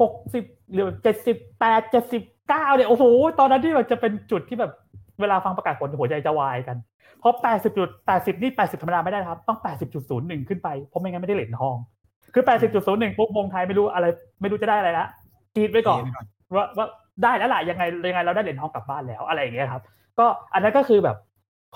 หกสิบหรือเจ็ดสิบแปดเจ็ดสิบเก้าเนี่ยโอ้โหตอนนั้นที่แบบจะเป็นจุดที่แบบเวลาฟังประกาศผลหัวใจจะวายกัน เพราะแปดสิบจุดแปดสิบนี่แปดสิบธรรมดาไม่ได้ครับ ต้องแปดสิบจุดศูนย์หนึ่งขึ้นไปเพราะไม่งั้นไม่ได้เหรียญทอง คือแปดสิบจุดศูนย์หนึ่งปุ๊บวงไทยไม่รู้อะไร ไม่รู้จะได้อะไรละกรี๊ดไว้ก่อนว่าว่าได้แล้วล่ะยังไงยังไงเราได้เหรียญทองกลับบ้านแล้วอะไรอย่างเงี้ยครับ ก็อันนั้นก็คือแบบ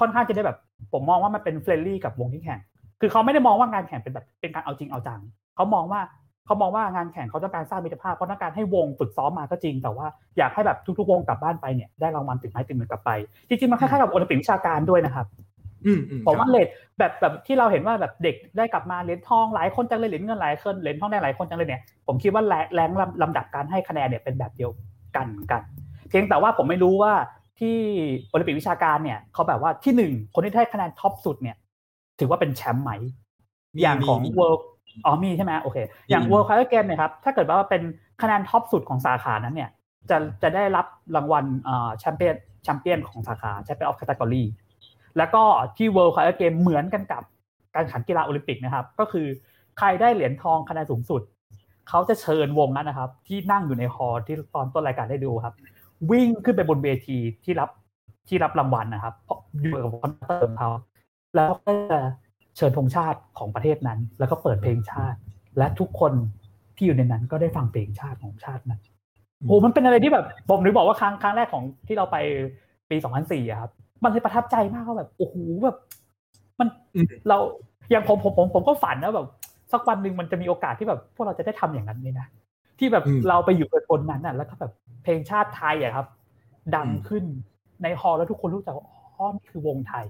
ค่อนข้างจะได้แบบ ผมมองว่ามันเป็น friendly กับวงที่แข่ง คือเขาไม่ได้มองว่างานแข่งเป็นแบบเป็นการเอาจริงเอาจังเขามองว่าเขามองว่างานแข่งเขาต้องการสร้างมิตรภาพเขาต้องการให้วงฝึกซ้อมมาก็จริง แต่ว่าอยากให้แบบทุกๆวงกลับบ้านไปเนี่ยได้รางวัลติดไม้ติดมือกลับไปจริงๆมันคล้ายๆกับโอลิมปิกวิชาการด้วยนะครับ ผมว่า rate แบบแบบที่เราเห็นว่าแบบเด็กได้กลับมาเหรียญทองหลายคนจังเลยเหรียญเงินหลายคนเหรียญทองได้หลายคนจังเลยเนี่ยผมคิดว่าเรียงลำดับการให้คะแนนเนี่ยเป็นแบบเดียวกันเหมือนกัน เพียงแต่ว่าผมไม่รู้ว่าที่โอลิมปิกวิชาการเนี่ยเขาแบบว่าที่หนึ่งคนที่ได้คะแนน top สุดเนี่ย ถือว่าเป็นแชมป์ไหมอย่างของ World อ๋อมีใช่ไหมโอเค อย่าง World Choir Game เนี่ยครับถ้าเกิดว่าเป็นคะแนน top สุดของสาขานั้นเนี่ย จะจะได้รับรางวัล champion champion ของสาขา champion of category แล้วก็ที่ World Choir Games เหมือนกันกับการแข่งกีฬาโอลิมปิกนะครับ ก็คือใครได้เหรียญทองคะแนนสูงสุด เขาจะเชิญวงนั้นนะครับ ที่นั่งอยู่ใน hall ที่ตอนต้นรายการได้ดูครับ วิ่งขึ้นไปบนเวทีที่รับที่รับรางวัลนะครับเพราะอยู่กับ conductor เขาแล้วก็จะเชิญธงชาติของประเทศนั้น แล้วก็เปิดเพลงชาติ และทุกคนที่อยู่ในนั้นก็ได้ฟังเพลงชาติของชาตินั้นโอ้มันเป็นอะไรที่แบบผมนึกบอกว่าครั้งครั้งแรกของที่เราไปปี 2004ครับ มันเลยประทับใจมากว่าแบบโอ้โหแบบ มันเราอย่างผมผมผมผมก็ฝันนะแบบ สักวันหนึ่งมันจะมีโอกาสที่แบบพวกเราจะได้ทำอย่างนั้นเลยนะที่แบบเราไปอยู่กับคนนั้นน่ะ แล้วก็แบบเพลงชาติไทยอะครับ ดังขึ้นในฮอลแล้วทุกคนรู้จักว่าอ๋อนี่คือวงไทย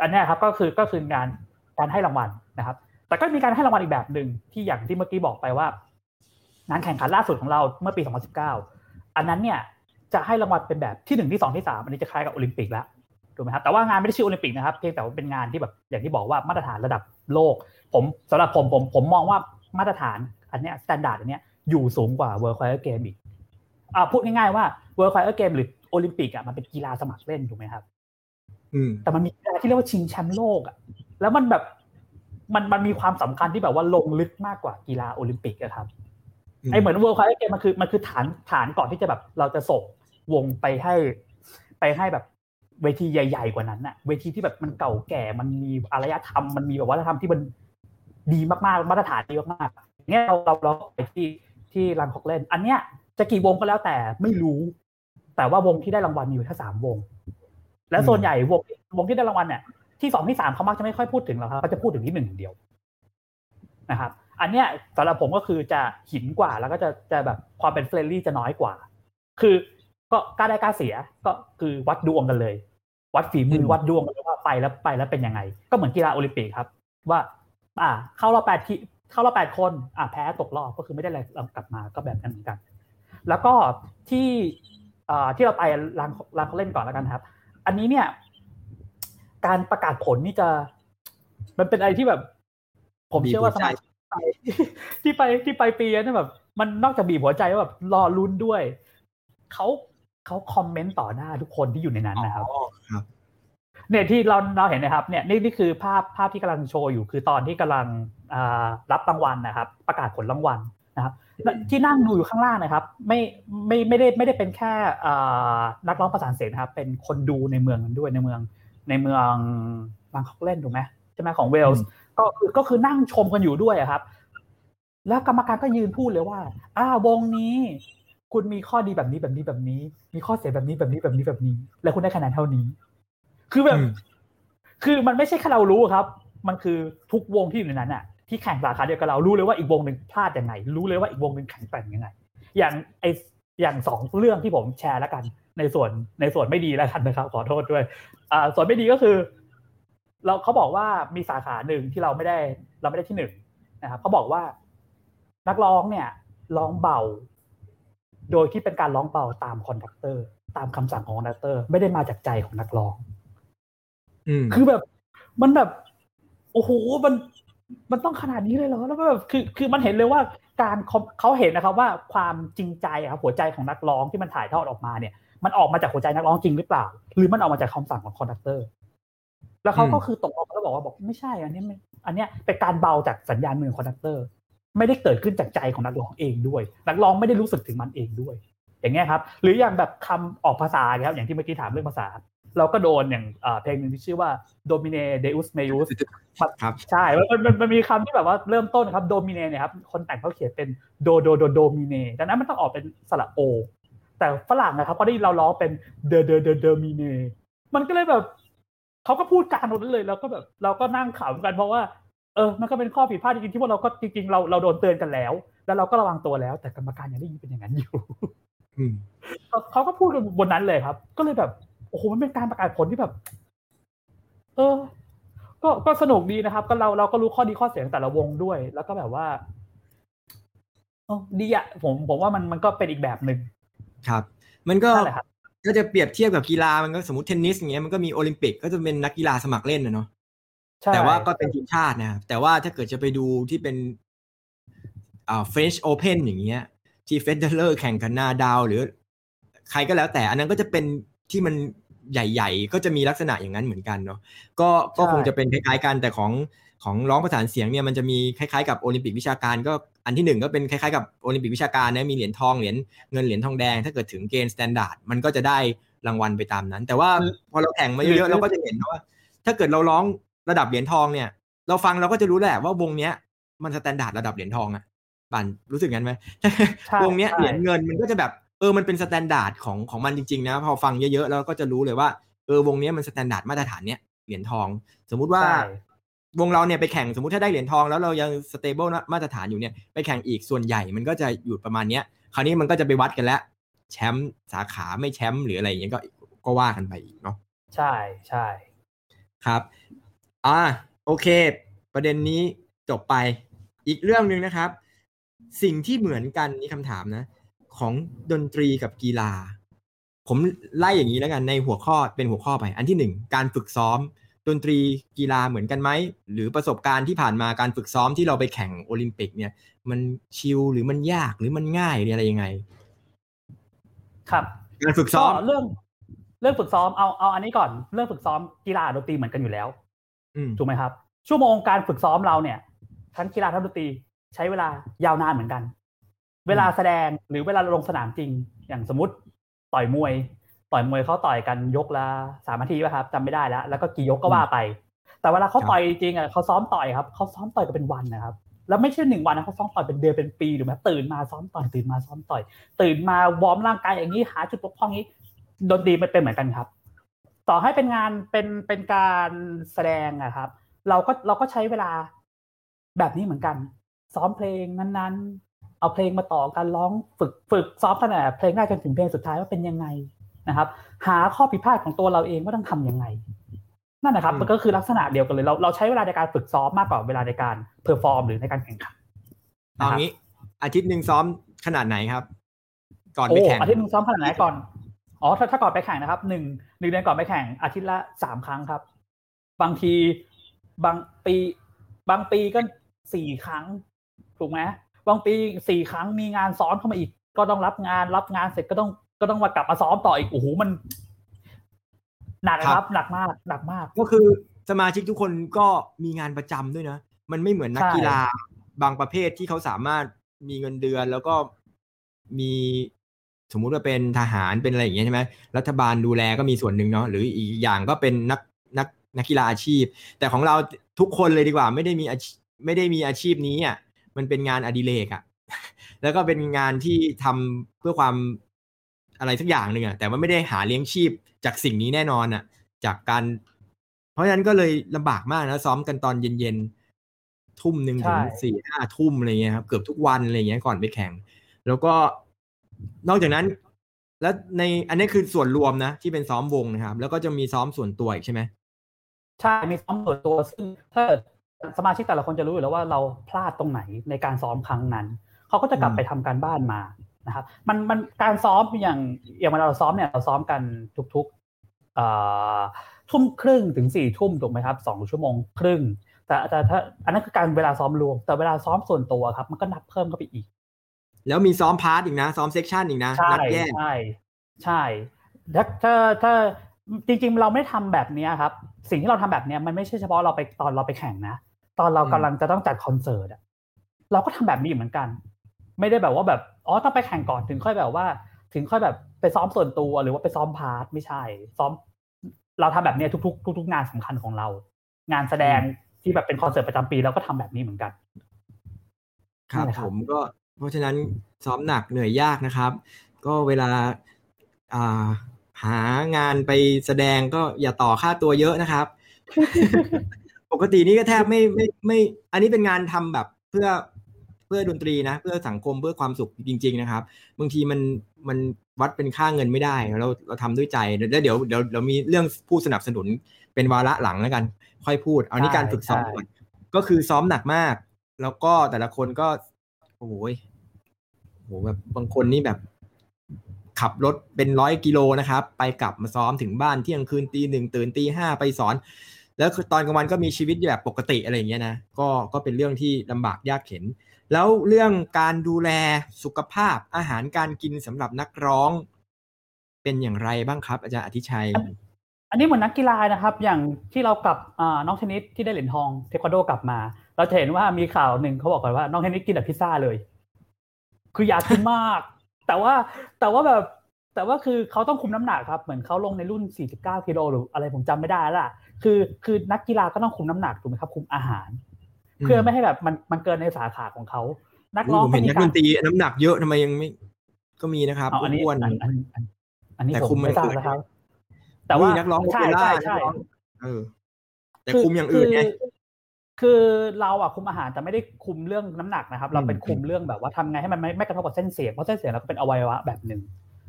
อันนี้ครับก็คือก็คืองานการให้รางวัลนะครับ แต่ก็มีการให้รางวัลอีกแบบหนึ่งที่อย่างที่เมื่อกี้บอกไปว่า งานแข่งขันล่าสุดของเราเมื่อปี 2019 อันนั้นเนี่ย จะให้รางวัลเป็นแบบที่หนึ่งที่สองที่สามอันนี้จะคล้ายกับโอลิมปิกแล้วถูกไหมครับแต่ว่างานไม่ได้ชื่อโอลิมปิกนะครับเพียงแต่ว่าเป็นงานที่แบบอย่างที่บอกว่ามาตรฐานระดับโลก ผมสำหรับผมผมผมมองว่ามาตรฐานอันเนี้ย standard อันเนี้ยอยู่สูงกว่า World Choir Game อีกอ่าพูดง่ายๆว่า World Choir Game หรือโอลิมปิกอะมันเป็นกีฬาสมัครเล่นถูกไหมครับแต่มันมีกีฬาที่เรียกว่าชิงแชมป์โลกอะแล้วมันแบบมันมันมีความสำคัญที่แบบว่าลงลึกมากกว่ากีฬาโอลิมปิกอะครับไอเหมือนเวิร์ลคัพเกมมันคือมันคือฐานฐานก่อนที่จะแบบเราจะส่ง วงไปให้ ไปให้แบบเวทีใหญ่ ๆ กว่านั้นอะเวทีที่แบบมันเก่าแก่มันมีอารยธรรมมันมีแบบวัฒนธรรมที่มันดีมากๆมาตรฐานดีมากๆเนี้ยเราเราเราไปที่ที่รังคอกเล่น อันเนี้ยจะกี่วงก็แล้วแต่ไม่รู้ แต่ว่าวงที่ได้รางวัลมีอยู่แค่สามวง และส่วนใหญ่วงวงที่ได้รางวัลเนี่ยที่สองที่สามเขามักจะไม่ค่อยพูดถึงหรอกครับเขาจะพูดถึงที่หนึ่งเดียวนะครับ อันเนี้ยสำหรับผมก็คือจะหินกว่าแล้วก็จะจะแบบความเป็นเฟรนลี่จะน้อยกว่า คือ ก็กล้าได้กล้าเสีย ก็คือวัดดวงกันเลย วัดฝีมือวัดดวงกันเลยว่าไปแล้วไปแล้วเป็นยังไง ก็เหมือนกีฬาโอลิมปิกครับ ว่า อ่า เข้ารอบแปดทีเข้ารอบแปดคน อ่าแพ้ตกรอบก็คือไม่ได้อะไรกลับมาก็แบบนั้นเหมือนกัน แล้วก็ที่อ่าที่เราไปรางรางเขาเล่นก่อนแล้วกันครับ อันนี้เนี่ย การประกาศผลนี่จะ มันเป็นอะไรที่แบบ ผมเชื่อว่าสมาชิกที่ไปที่ไปปีนี้แบบ มันนอกจากบีบหัวใจว่าแบบรอลุ้นด้วยเขา เขาคอมเมนต์ต่อหน้าทุกคนที่อยู่ในนั้นนะครับครับเนี่ยที่เราเราเห็นนะครับเนี่ยนี่นี่คือภาพภาพที่กำลังโชว์อยู่คือตอนที่กำลังรับรางวัลนะครับ ประกาศผลรางวัลนะครับที่นั่งดูอยู่ข้างล่างนะครับ ไม่ไม่ไม่ได้ไม่ได้เป็นแค่นักร้องประสานเสียงนะครับ เป็นคนดูในเมืองนั้นด้วยในเมือง ในเมืองบางคอกเล่นถูกไหมใช่ไหมของเวลส์ก็คือก็คือนั่งชมกันอยู่ด้วยครับ แล้วกรรมการก็ยืนพูดเลยว่า อ่าวงนี้ คุณมีข้อดีแบบนี้แบบนี้แบบนี้ มีข้อเสียแบบนี้แบบนี้แบบนี้แบบนี้ แล้วคุณได้คะแนนเท่านี้ คือแบบ คือมันไม่ใช่แค่เรารู้ครับ มันคือทุกวงที่อยู่ในนั้นอะ ที่แข่งสาขาเดียวกับเรารู้เลยว่าอีกวงหนึ่งพลาดยังไง รู้เลยว่าอีกวงหนึ่งแข่งแกร่งยังไง อย่างไออย่างสองเรื่องที่ผมแชร์แล้วกัน ในส่วนในส่วนไม่ดีแล้วกันนะครับ ขอโทษด้วย อ่า ส่วนไม่ดีก็คือ เราเขาบอกว่ามีสาขาหนึ่งที่เราไม่ได้ เราไม่ได้ที่หนึ่งนะครับเขาบอกว่านักร้องเนี่ยร้องเบา โดยที่เป็นการร้องเบาตาม conductor ตามคำสั่งของ conductor ไม่ได้มาจากใจของนักร้องคือแบบ มันแบบ โอ้โหมันมันต้องขนาดนี้เลยเหรอแล้วก็แบบคือคือมันเห็นเลยว่าการเขาเห็นนะครับว่าความจริงใจครับหัวใจของนักร้องที่มันถ่ายทอดออกมาเนี่ย มันออกมาจากหัวใจนักร้องจริงหรือเปล่า หรือมันออกมาจากคำสั่งของ conductor แล้วเขาก็คือตกลงแล้วบอกว่าบอกไม่ใช่ อันนี้อันเนี้ยเป็นการเบาจากสัญญาณมือ conductor ไม่ได้เกิดขึ้นจากใจของนักร้องเองด้วย นักร้องไม่ได้รู้สึกถึงมันเองด้วย อย่างเงี้ยครับ หรืออย่างแบบคำออกภาษาครับอย่างที่เมื่อกี้ถามเรื่องภาษา เราก็โดนอย่างเพลงหนึ่งที่ชื่อว่า Domine Deus Meus ครับใช่มันมันมันมีคำที่แบบว่าเริ่มต้นครับ Domine เนี่ยครับคนแต่งเขาเขียนเป็นโดโดโดโดมิเนดังนั้นมันต้องออกเป็นสระโอ แต่ฝรั่งนะครับพอได้เราล้อเป็นเดเดเดเดมิเนมันก็เลยแบบเขาก็พูดกลางหมดเลยแล้วก็แบบเราก็นั่งขำกันเพราะว่า เออ มันก็เป็นข้อผิดพลาดจริงๆที่ว่าเราก็จริงๆเราเราโดนเตือนกันแล้ว แล้วเราก็ระวังตัวแล้ว แต่กรรมการยังได้ยินเป็นอย่างนั้นอยู่เขาก็พูดกันบนนั้นเลยครับ ก็เลยแบบโอ้โหมันเป็นการประกาศผลที่แบบ เออ ก็ก็สนุกดีนะครับ ก็เราเราก็รู้ข้อดีข้อเสียงแต่ละวงด้วย แล้วก็แบบว่าเออดีอะผมผมว่ามันมันก็เป็นอีกแบบหนึ่งครับ มันก็ก็จะเปรียบเทียบกับกีฬามันก็สมมติเทนนิสอย่างเงี้ยมันก็มีโอลิมปิกก็จะเป็นนักกีฬาสมัครเล่นนะเนาะ แต่ว่าก็เป็นทีมชาตินะครับแต่ว่าถ้าเกิดจะไปดูที่เป็นอ่า French Open อย่างเงี้ย ที่เฟเดอร์แข่งกันนาดาล หรือใครก็แล้วแต่อันนั้นก็จะเป็นที่มันใหญ่ ๆ ก็จะมีลักษณะอย่างนั้นเหมือนกันเนาะก็ก็คงจะเป็นคล้ายๆกันแต่ของของร้องประสานเสียงเนี่ยมันจะมีคล้ายๆกับโอลิมปิกวิชาการก็อันที่หนึ่งก็เป็นคล้ายๆกับโอลิมปิกวิชาการนะมีเหรียญทองเหรียญเงินเหรียญทองแดง ถ้าเกิดถึงเกณฑ์ standard มันก็จะได้รางวัลไปตามนั้น แต่ว่าพอเราแข่งมาเยอะๆเราก็จะเห็นว่า ถ้าเกิดเราร้อง ระดับเหรียญทองเนี่ย เราฟังเราก็จะรู้แหละว่าวงเนี้ย มัน standard ระดับเหรียญทองอะมันรู้สึกงั้นไหมวงเนี้ยเหรียญเงินมันก็จะแบบเออมันเป็น standard ของของมันจริงๆนะพอฟังเยอะๆแล้วก็จะรู้เลยว่าเออวงเนี้ยมัน standard มาตรฐานเนี้ยเหรียญทอง สมมุติว่าวงเราเนี่ยไปแข่งสมมติถ้าได้เหรียญทองแล้วเรายัง stable มาตรฐานอยู่เนี่ยไปแข่งอีกส่วนใหญ่มันก็จะอยู่ประมาณเนี้ยคราวนี้มันก็จะไปวัดกันแล้ว แชมป์สาขาไม่แชมป์หรืออะไรอย่างเงี้ยก็ก็ว่ากันไปอีกเนาะใช่ใช่ครับ อ่าโอเค ประเด็นนี้จบไป อีกเรื่องหนึ่งนะครับ สิ่งที่เหมือนกันนี่คำถามนะ ของดนตรีกับกีฬา ผมไล่อย่างนี้แล้วกันในหัวข้อเป็นหัวข้อไป อันที่หนึ่งการฝึกซ้อม ดนตรีกีฬาเหมือนกันไหมหรือประสบการณ์ที่ผ่านมาการฝึกซ้อมที่เราไปแข่งโอลิมปิก เนี่ย มันชิลหรือมันยากหรือมันง่ายหรืออะไรยังไง ครับการฝึกซ้อมเรื่องเรื่องฝึกซ้อมเอาเอาอันนี้ก่อนเรื่องฝึกซ้อมกีฬาดนตรีเหมือนกันอยู่แล้ว ถูกไหมครับ ชั่วโมงการฝึกซ้อมเราเนี่ย ทั้งกีฬาทั้งดนตรีใช้เวลายาวนานเหมือนกัน เวลาแสดงหรือเวลาลงสนามจริง อย่างสมมติต่อยมวย ต่อยมวยเขาต่อยกันยกละสามนาทีป่ะครับจำไม่ได้แล้ว แล้วก็กี่ยกก็ว่าไป แต่เวลาเขาต่อยจริงอะเขาซ้อมต่อยครับเขาซ้อมต่อยกันเป็นวันนะครับแล้วไม่ใช่หนึ่งวันนะเขาซ้อมต่อยเป็นเดือนเป็นปีหรือแม้ตื่นมาซ้อมต่อยตื่นมาซ้อมต่อย ตื่นมาวอร์มร่างกายอย่างนี้หาจุดบกพร่องนี้ดนตรีมันเป็นเหมือนกันครับ ต่อให้เป็นงานเป็นเป็นการแสดงอะครับ เราก็เราก็ใช้เวลาแบบนี้เหมือนกัน ซ้อมเพลงนั้นๆ เอาเพลงมาต่อกันร้องฝึกฝึกซ้อมตั้งแต่เพลงแรกจนถึงเพลงสุดท้ายว่าเป็นยังไงนะครับ หาข้อผิดพลาดของตัวเราเองว่าต้องทำยังไงนั่นนะครับอืมมันก็คือลักษณะเดียวกันเลยเราเราใช้เวลาในการฝึกซ้อมมากกว่าเวลาในการ perform หรือในการแข่งขันเอางี้ อาทิตย์หนึ่งซ้อมขนาดไหนครับ ก่อนไปโอ้แข่งอาทิตย์หนึงซ้อมขนาดไหนก่อน อ๋อถ้าถ้าก่อนไปแข่งนะครับหนึ่งหนึ่งเดือนก่อนไปแข่งอาทิตย์ละสามครั้งครับ บางทีบางปี บางปีก็สี่ครั้ง ถูกไหมบางปีสี่ครั้งมีงานซ้อนเข้ามาอีก ก็ต้องรับงานรับงานเสร็จก็ต้องก็ต้องมากลับมาซ้อมต่ออีกโอ้โหมัน หนักนะครับ หนักมาก หนักมาก ก็คือสมาชิกทุกคนก็มีงานประจำด้วยนะ มันไม่เหมือนนักใช่กีฬาบางประเภทที่เขาสามารถมีเงินเดือนแล้วก็มี สมมุติว่าเป็นทหารเป็นอะไรอย่างเงี้ยใช่ไหมรัฐบาลดูแลก็มีส่วนหนึ่งเนาะหรืออีกอย่างก็เป็นนักนักนักกีฬาอาชีพ แต่ของเราทุกคนเลยดีกว่าไม่ได้มีอาชีพไม่ได้มีอาชีพนี้อะมันเป็นงานอดิเรกอะแล้วก็เป็นงานที่ทำเพื่อความอะไรสักอย่างหนึ่งอะแต่ว่าไม่ได้หาเลี้ยงชีพจากสิ่งนี้แน่นอนอะ จากการ เพราะฉะนั้นก็เลยลำบากมากนะซ้อมกันตอนเย็นๆทุ่มหนึ่งใช่ถึงสี่ห้าทุ่มอะไรเงี้ยครับเกือบทุกวันอะไรเงี้ยก่อนไปแข่ง แล้วก็ นอกจากนั้น แล้วในอันนี้คือส่วนรวมนะ ที่เป็นซ้อมวงนะครับ แล้วก็จะมีซ้อมส่วนตัวอีกใช่ไหมใช่มีซ้อมส่วนตัวซึ่งถ้าสมาชิกแต่ละคนจะรู้อยู่แล้วว่าเราพลาดตรงไหนในการซ้อมครั้งนั้นเขาก็จะกลับอืมไปทำการบ้านมานะครับ มันมันการซ้อมอย่างอย่างเวลาเราซ้อมเนี่ยเราซ้อมกันทุกๆเอ่อทุ่มครึ่งถึงสี่ทุ่มถูกไหมครับสองชั่วโมงครึ่งแต่แต่ถ้าอันนั้นคือการเวลาซ้อมรวม แต่เวลาซ้อมส่วนตัวครับ มันก็นับเพิ่มเข้าไปอีก แล้วมีซ้อม part อีกนะ ซ้อม section อีกนะใช่นัดแยกใช่ ใช่ถ้าถ้าถ้าจริง ๆ เราไม่ทำแบบเนี้ยครับ สิ่งที่เราทำแบบเนี้ยมันไม่ใช่เฉพาะเราไปตอนเราไปแข่งนะ ตอนเราอืมกำลังจะต้องจัดคอนเสิร์ตอะเราก็ทำแบบนี้เหมือนกัน ไม่ได้แบบว่าแบบอ๋อต้องไปแข่งก่อนถึงค่อยแบบว่า ถึงค่อยแบบไปซ้อมส่วนตัวหรือว่าไปซ้อมพาร์ทไม่ใช่ ซ้อม เราทำแบบเนี้ยทุก ๆ ทุก ๆ งานสำคัญของเรา งานแสดงที่แบบเป็นคอนเสิร์ตประจำปีเราก็ทำแบบนี้เหมือนกันครับนั่นแหละคผรับมก็ เพราะฉะนั้นซ้อมหนักเหนื่อยยากนะครับ ก็เวลาอ่าหางานไปแสดงก็อย่าต่อค่าตัวเยอะนะครับ ปกตินี่ก็แทบไม่ไม่ไม่ อันนี้เป็นงานทำแบบเพื่อเพื่อดนตรีนะ เพื่อสังคมเพื่อความสุขจริง ๆ นะครับ บางทีมันมันวัดเป็นค่าเงินไม่ได้ เราเราทำด้วยใจแล้วเดี๋ยวเดี๋ยวเดี๋ยวมีเรื่องผู้สนับสนุนเป็นวาระหลังแล้วกัน ค่อยพูด เอานี่การฝึกซ้อมก่อนก็คือซ้อมหนักมาก แล้วก็แต่ละคนก็ โอ้โหโหแบบบางคนนี่แบบ ขับรถเป็นร้อยกิโลนะครับ ไปกลับมาซ้อมถึงบ้านเที่ยงคืนตีหนึ่งตื่นตีห้าไปสอน แล้วตอนกลางวันก็มีชีวิตแบบปกติอะไรอย่างเงี้ยนะก็ก็เป็นเรื่องที่ลำบากยากเข็น แล้วเรื่องการดูแลสุขภาพอาหารการกินสำหรับนักร้อง เป็นอย่างไรบ้างครับ อาจารย์อธิชัย อันนี้เหมือนนักกีฬานะครับ อย่างที่เรากลับน้องเทนนิสที่ได้เหรียญทองเทควันโดกลับมา เราจะเห็นว่ามีข่าวหนึ่งเขาบอกกันว่า น้องเทนนิสกินแต่พิซซ่าเลย คืออยากกินมาก แต่ว่าแต่ว่าแบบ แต่ว่าคือเขาต้องคุมน้ำหนักครับ เหมือนเขาลงในรุ่น 49กิโลหรืออะไรผมจำไม่ได้แล้วล่ะคือคือนักกีฬาก็ต้องคุมน้ำหนักถูกไหมครับ คุมอาหาร เพื่อไม่ให้แบบมันมันเกินในสาขาของเขานักร้องผมเห็นนักมีดนตรีน้ำหนักเยอะทำไมยังไม่ก็มีนะครับเอาอันนี้อ้วนอันอันอันอันนี้แต่ผคุมมไม่ทราบอย่างอื่นนะครับ แต่ว่าอุ้ยนักร้องโอใช่เปร่าใช่นัใช่กร้องเออแต่คุมอย่างอื่นไง คือคือเราอะคุมอาหารแต่ไม่ได้คุมเรื่องน้ำหนักนะครับ เราเป็นอืมคุมเรื่องแบบว่าทำไงให้มันไม่ไม่กระทบกับเส้นเสียงเพราะเส้นเสียงเราก็เป็นอวัยวะแบบหนึ่ง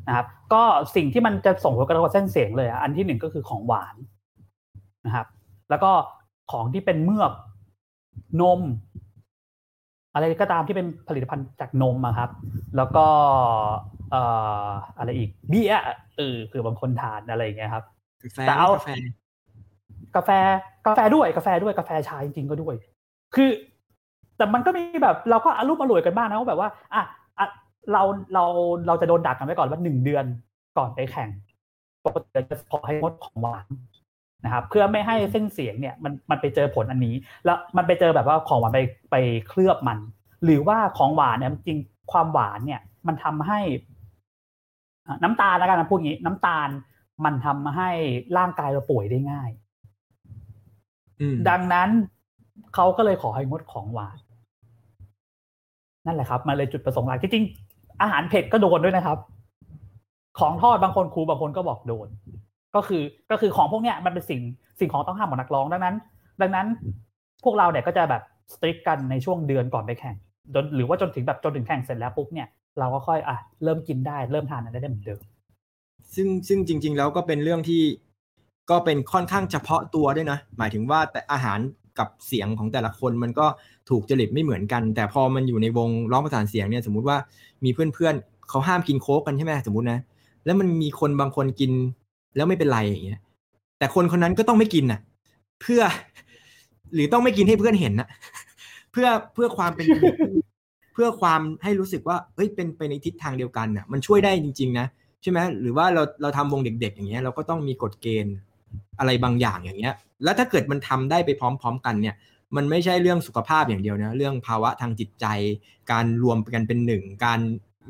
นะครับ ก็สิ่งที่มันจะส่งผลกระทบกับเส้นเสียงเลยอะอันที่หนึ่งก็คือของหวานนะครับ แล้วก็ของที่เป็นเมือกนม อะไรก็ตามที่เป็นผลิตภัณฑ์จากนมอะครับ แล้วก็เอ่ออะไรอีกเบียร์เออคือบางคนทานอะไรอย่างเงี้ยครับกาแฟแต่เอา กาแฟกาแฟด้วยกาแฟด้วยกาแฟชาจริงๆก็ด้วย คือ แต่มันก็มีแบบเราก็อารมณ์อร่วยกันบ้างนะว่าแบบว่าอะอะเราเราเราจะโดนดักกันไว้ก่อนว่าหนึ่งเดือนก่อนไปแข่งปกติจะขอให้งดของหวานนะครับเพื่อไม่ให้เส้นเสียงเนี่ยมันมันไปเจอผลอันนี้ แล้วมันไปเจอแบบว่าของหวานไปไปเคลือบมัน หรือว่าของหวานเนี่ยจริงความหวานเนี่ย มันทำให้ น้ำตาลแล้วกันนะพูดงี้ น้ำตาลมันทำให้ร่างกายเราป่วยได้ง่าย ดังนั้นเขาก็เลยขอให้งดของหวาน นั่นแหละครับมันเลยจุดประสงค์หลักจริงๆอาหารเผ็ดก็โดนด้วยนะครับ ของทอดบางคนครูบางคนก็บอกโดน ก็คือก็คือของพวกเนี้ยมันเป็นสิ่งสิ่งของต้องห้ามของนักร้องดังนั้น ดังนั้นพวกเราเนี่ยก็จะแบบสตริกกันในช่วงเดือนก่อนไปแข่งจนหรือว่าจนถึงแบบจนถึงแข่งเสร็จแล้วปุ๊บเนี่ยเราก็ค่อยอะเริ่มกินได้เริ่มทานอะไรได้เหมือนเดิมซึ่งซึ่งจริง ๆ แล้วก็เป็นเรื่องที่ ก็เป็นค่อนข้างเฉพาะตัวด้วยนะ หมายถึงว่าแต่อาหารกับเสียงของแต่ละคนมันก็ถูกจริตไม่เหมือนกัน แต่พอมันอยู่ในวงร้องประสานเสียงเนี่ยสมมุติว่ามีเพื่อนๆเขาห้ามกินโค้กกันใช่ไหมสมมตินะ แล้วมันมีคนบางคนกินแล้วไม่เป็นไรอย่างเงี้ย แต่คนคนนั้นก็ต้องไม่กินน่ะ เพื่อ หรือต้องไม่กินให้เพื่อนเห็นนะเพื่อเพื่อความเป็นเพื่อความให้รู้สึกว่าเฮ้ยเป็นไปในทิศทางเดียวกันน่ะ มันช่วยได้จริง ๆ นะใช่ไหมหรือว่าเราเราทำวงเด็ก ๆ อย่างเงี้ยเราก็ต้องมีกฎเกณฑ์ อะไรบางอย่างอย่างเงี้ย แล้วถ้าเกิดมันทำได้ไปพร้อม ๆ กันเนี่ยมันไม่ใช่เรื่องสุขภาพอย่างเดียวนะเรื่องภาวะทางจิตใจ การรวมกันเป็นหนึ่ง การ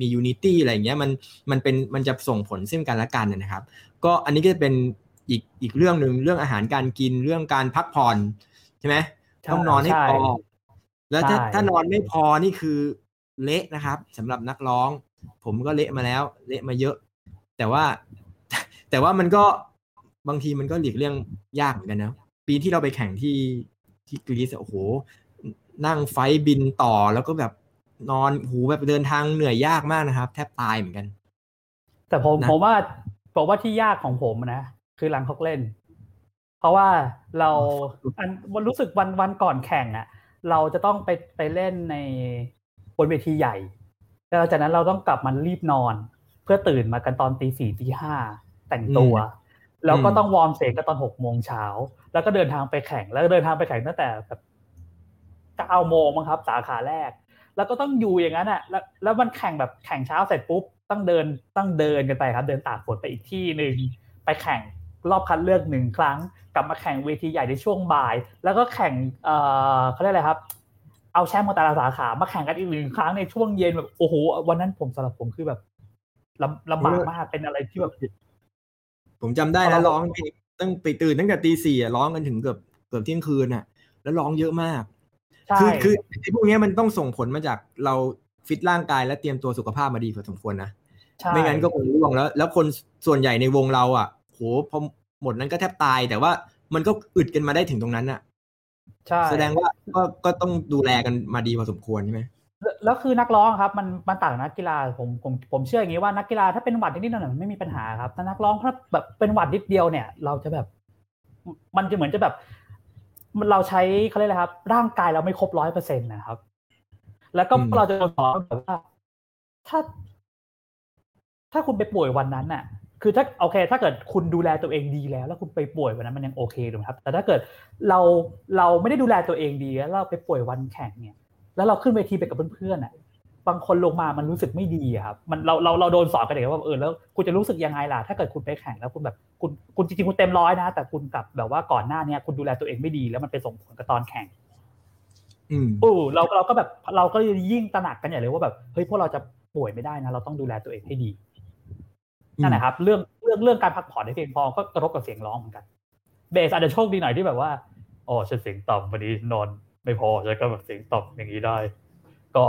มี unity อะไรเงี้ยมันมันเป็นมันจะส่งผลซึ่งกันและกันนะครับ ก็อันนี้ก็จะเป็นอีกอีกเรื่องหนึ่งเรื่องอาหารการกินเรื่องการพักผ่อนใช่ไหมต้องนอนให้พอแล้วถ้าถ้านอนไม่พอนี่คือเละนะครับสำหรับนักร้อง ผมก็เละมาแล้ว เละมาเยอะ แต่ว่าแต่ว่ามันก็ บางทีมันก็หลีกเลี่ยงยากเหมือนกันนะ ปีที่เราไปแข่งที่ที่กรีซโอ้โห นั่งไฟบินต่อแล้วก็แบบนอนหูแบบเดินทางเหนื่อยยากมากนะครับ แทบตายเหมือนกัน แต่ผมผมว่าผมว่าที่ยากของผมนะคือหลังเขาเล่น เพราะว่าเราอันวันรู้สึกวันวันก่อนแข่งอะ่ะ เราจะต้องไปไปเล่นในบนเวทีใหญ่แล้วจากนั้นเราต้องกลับมารีบนอน เพื่อตื่นมากันตอนตีสี่ตีห้าแต่งตัว แล้วก็ต้องวอร์มเสียงกันตอนหกโมงเช้าแล้วก็เดินทางไปแข่ง แล้วเดินทางไปแข่งตั้งแต่แบบเก้าโมงมั้งครับ สาขาแรก แล้วก็ต้องอยู่อย่างนั้นอะแล้วแล้วมันแข่งแบบแข่งเช้าเสร็จปุ๊บต้องเดินต้องเดินกันไปครับ เดินตากฝนไปอีกที่หนึ่งไปแข่งรอบคัดเลือกหนึ่งครั้ง กลับมาแข่งเวทีใหญ่ในช่วงบ่าย แล้วก็แข่งเอ่อเขาเรียกอะไรครับ เอาแชมป์มาแต่ละสาขามาแข่งกันอีกหนึ่งครั้งในช่วงเย็นแบบโอ้โหวันนั้นผมสำหรับผมคือแบบลำลำบากมากเป็นอะไรที่แบบ ผมจำได้นะร้องตั้งไปตื่นตั้งแต่ตีสี่ร้องกันถึงเกือบเกือบเที่ยงคืนอะ แล้วร้องเยอะมากคือคือไอ้พวกนี้มันต้องส่งผลมาจากเราฟิตร่างกายและเตรียมตัวสุขภาพมาดีพอสมควรนะไม่งั้นก็คงร่วงแล้ว แล้วคนส่วนใหญ่ในวงเราอะโหพอหมดนั้นก็แทบตาย แต่ว่ามันก็อึดกันมาได้ถึงตรงนั้นอะใช่แสดงว่าก็ก็ต้องดูแลกันมาดีพอสมควรใช่ไหม แล้วคือนักร้องครับมันมันต่างนักกีฬาผมผมผมเชื่ออย่างนี้ว่านักกีฬาถ้าเป็นหวัดนิดๆหน่อยๆมันไม่มีปัญหาครับแต่นักร้องถ้าแบบเป็นหวัดนิดเดียวเนี่ย เราจะแบบ มันจะเหมือนจะแบบเราใช้เขาเรียกอะไรครับ ร่างกายเราไม่ครบร้อยเปอร์เซ็นต์นะครับ แล้วก็เราจะสอนแบบว่าถ้า ถ้าคุณไปป่วยวันนั้นน่ะ คือถ้าโอเค ถ้าเกิดคุณดูแลตัวเองดีแล้ว แล้วคุณไปป่วยวันนั้นมันยังโอเคถูกไหมครับ แต่ถ้าเกิดเราเราไม่ได้ดูแลตัวเองดีแล้วเราไปป่วยวันแข่งเนี่ย แล้วเราขึ้นเวทีไปกับเพื่อนๆอะบางคนลงมามันรู้สึกไม่ดีครับ มันเราเราเราโดนสอนกันเด็กว่าเออแล้วคุณจะรู้สึกยังไงล่ะ ถ้าเกิดคุณไปแข่งแล้วคุณแบบคุณคุณจริงๆคุณเต็มร้อยนะ แต่คุณกลับแบบว่าก่อนหน้าเนี้ยคุณดูแลตัวเองไม่ดีแล้วมันไปส่งผลกับตอนแข่งอืมโอ้เราเราก็แบบเราก็ยิ่งตระหนักกันใหญ่เลยว่าแบบเฮ้ยพวกเราจะป่วยไม่ได้นะ เราต้องดูแลตัวเองให้ดีนั่นแหละครับ เรื่องเรื่องเรื่องการพักผ่อนให้เพียงพอก็กระทบกับเสียงร้องเหมือนกัน เบสอาจจะโชคดีหน่อยที่แบบว่าอ๋อฉันเสียงต่ำวันนี้นอน ไม่พอฉันก็แบบเสียงต่ำอย่างนี้ได้ ก็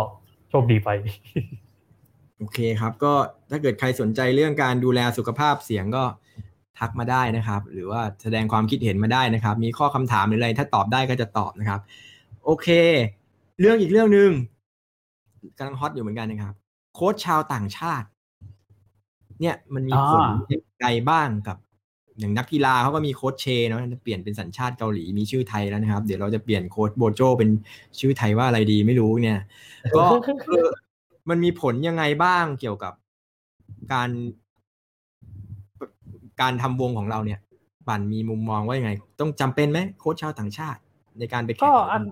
โชคดีไป โอเคครับ ก็ถ้าเกิดใครสนใจเรื่องการดูแลสุขภาพเสียงก็ทักมาได้นะครับ หรือว่าแสดงความคิดเห็นมาได้นะครับ มีข้อคำถามหรืออะไร ถ้าตอบได้ก็จะตอบนะครับ โอเค เรื่องอีกเรื่องหนึ่งกำลังฮอตอยู่เหมือนกันนะครับ โค้ชชาวต่างชาติ เนี่ยมันมีผลอ่ายังไงบ้างกับ อย่างนักกีฬาเขาก็มีโค้ชเชเนาะจะเปลี่ยนเป็นสัญชาติเกาหลีมีชื่อไทยแล้วนะครับ เดี๋ยวเราจะเปลี่ยนโค้ชโบโจเป็นชื่อไทยว่าอะไรดีไม่รู้เนี่ย ก็เออมันมีผลยังไงบ้างเกี่ยวกับการการทำวงของเราเนี่ยบันมีมุมมองว่ายังไง ต้องจำเป็นไหมโค้ชชาวต่างชาติ ในการไปแข่ก็งอัน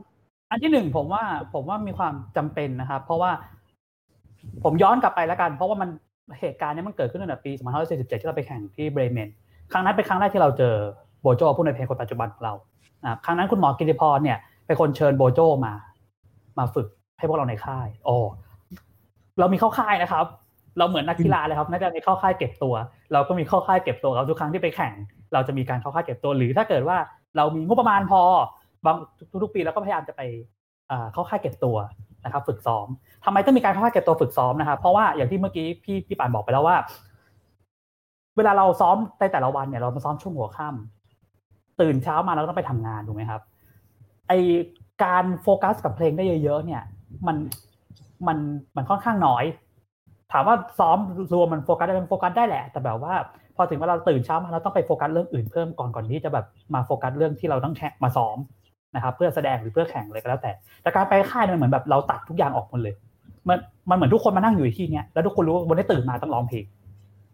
อันที่หนึ่งผมว่าผมว่ามีความจำเป็นนะครับ เพราะว่า ผมย้อนกลับไปแล้วกัน เพราะว่ามันเหตุการณ์เนี้มันเกิดขึ้นตั้งแต่ปี 2547 ที่เราไปแข่งที่เบรเมน ครั้งนั้นเป็นครั้งแรกที่เราเจอโบโจผู้ในเพลงคนปัจจุบันของเราครั้งนั้นคุณหมอกิติพรเนี่ยเป็นคนเชิญโบโจมา มาฝึกให้พวกเราในค่ายอ๋อเรามีเข้าค่ายนะครับ เราเหมือนนักกีฬาเลยครับนักกีฬามีเข้าค่ายเก็บตัว เราก็มีเข้าค่ายเก็บตัวครับทุกครั้งที่ไปแข่ง เราจะมีการเข้าค่ายเก็บตัว หรือถ้าเกิดว่าเรามีงบประมาณพอบางทุกๆปีเราก็พยายามจะไปเข้าค่ายเก็บตัวนะครับ ฝึกซ้อมทำไมต้องมีการเข้าค่ายเก็บตัวฝึกซ้อมนะครับเพราะว่าอย่างที่เมื่อกี้พี่พี่ป่านบอกไปแล้วว่า เวลาเราซ้อมในแต่ละวันเนี่ยเรามาซ้อมช่วงหัวค่ำตื่นเช้ามาเราต้องไปทำงานถูกไหมครับ ไอการโฟกัสกับเพลงได้เยอะๆเนี่ย มันมันมันค่อนข้างน้อย ถามว่าซ้อมรวมมันโฟกัสได้มันโฟกัสได้แหละ แต่แบบว่า พอถึงเวลาตื่นเช้ามาเราต้องไปโฟกัสเรื่องอื่นเพิ่มก่อนก่อนที่จะแบบมาโฟกัสเรื่องที่เราต้องแข่งมาซ้อมนะครับเพื่อแสดงหรือเพื่อแข่งเลยก็แล้วแต่ แต่การไปค่ายมันเหมือนแบบเราตัดทุกอย่างออกหมดเลย มันมันเหมือนทุกคนมานั่งอยู่ที่เนี้ยแล้วทุกคนรู้ว่าวันนี้ตื่นมาต้องร้องเพลง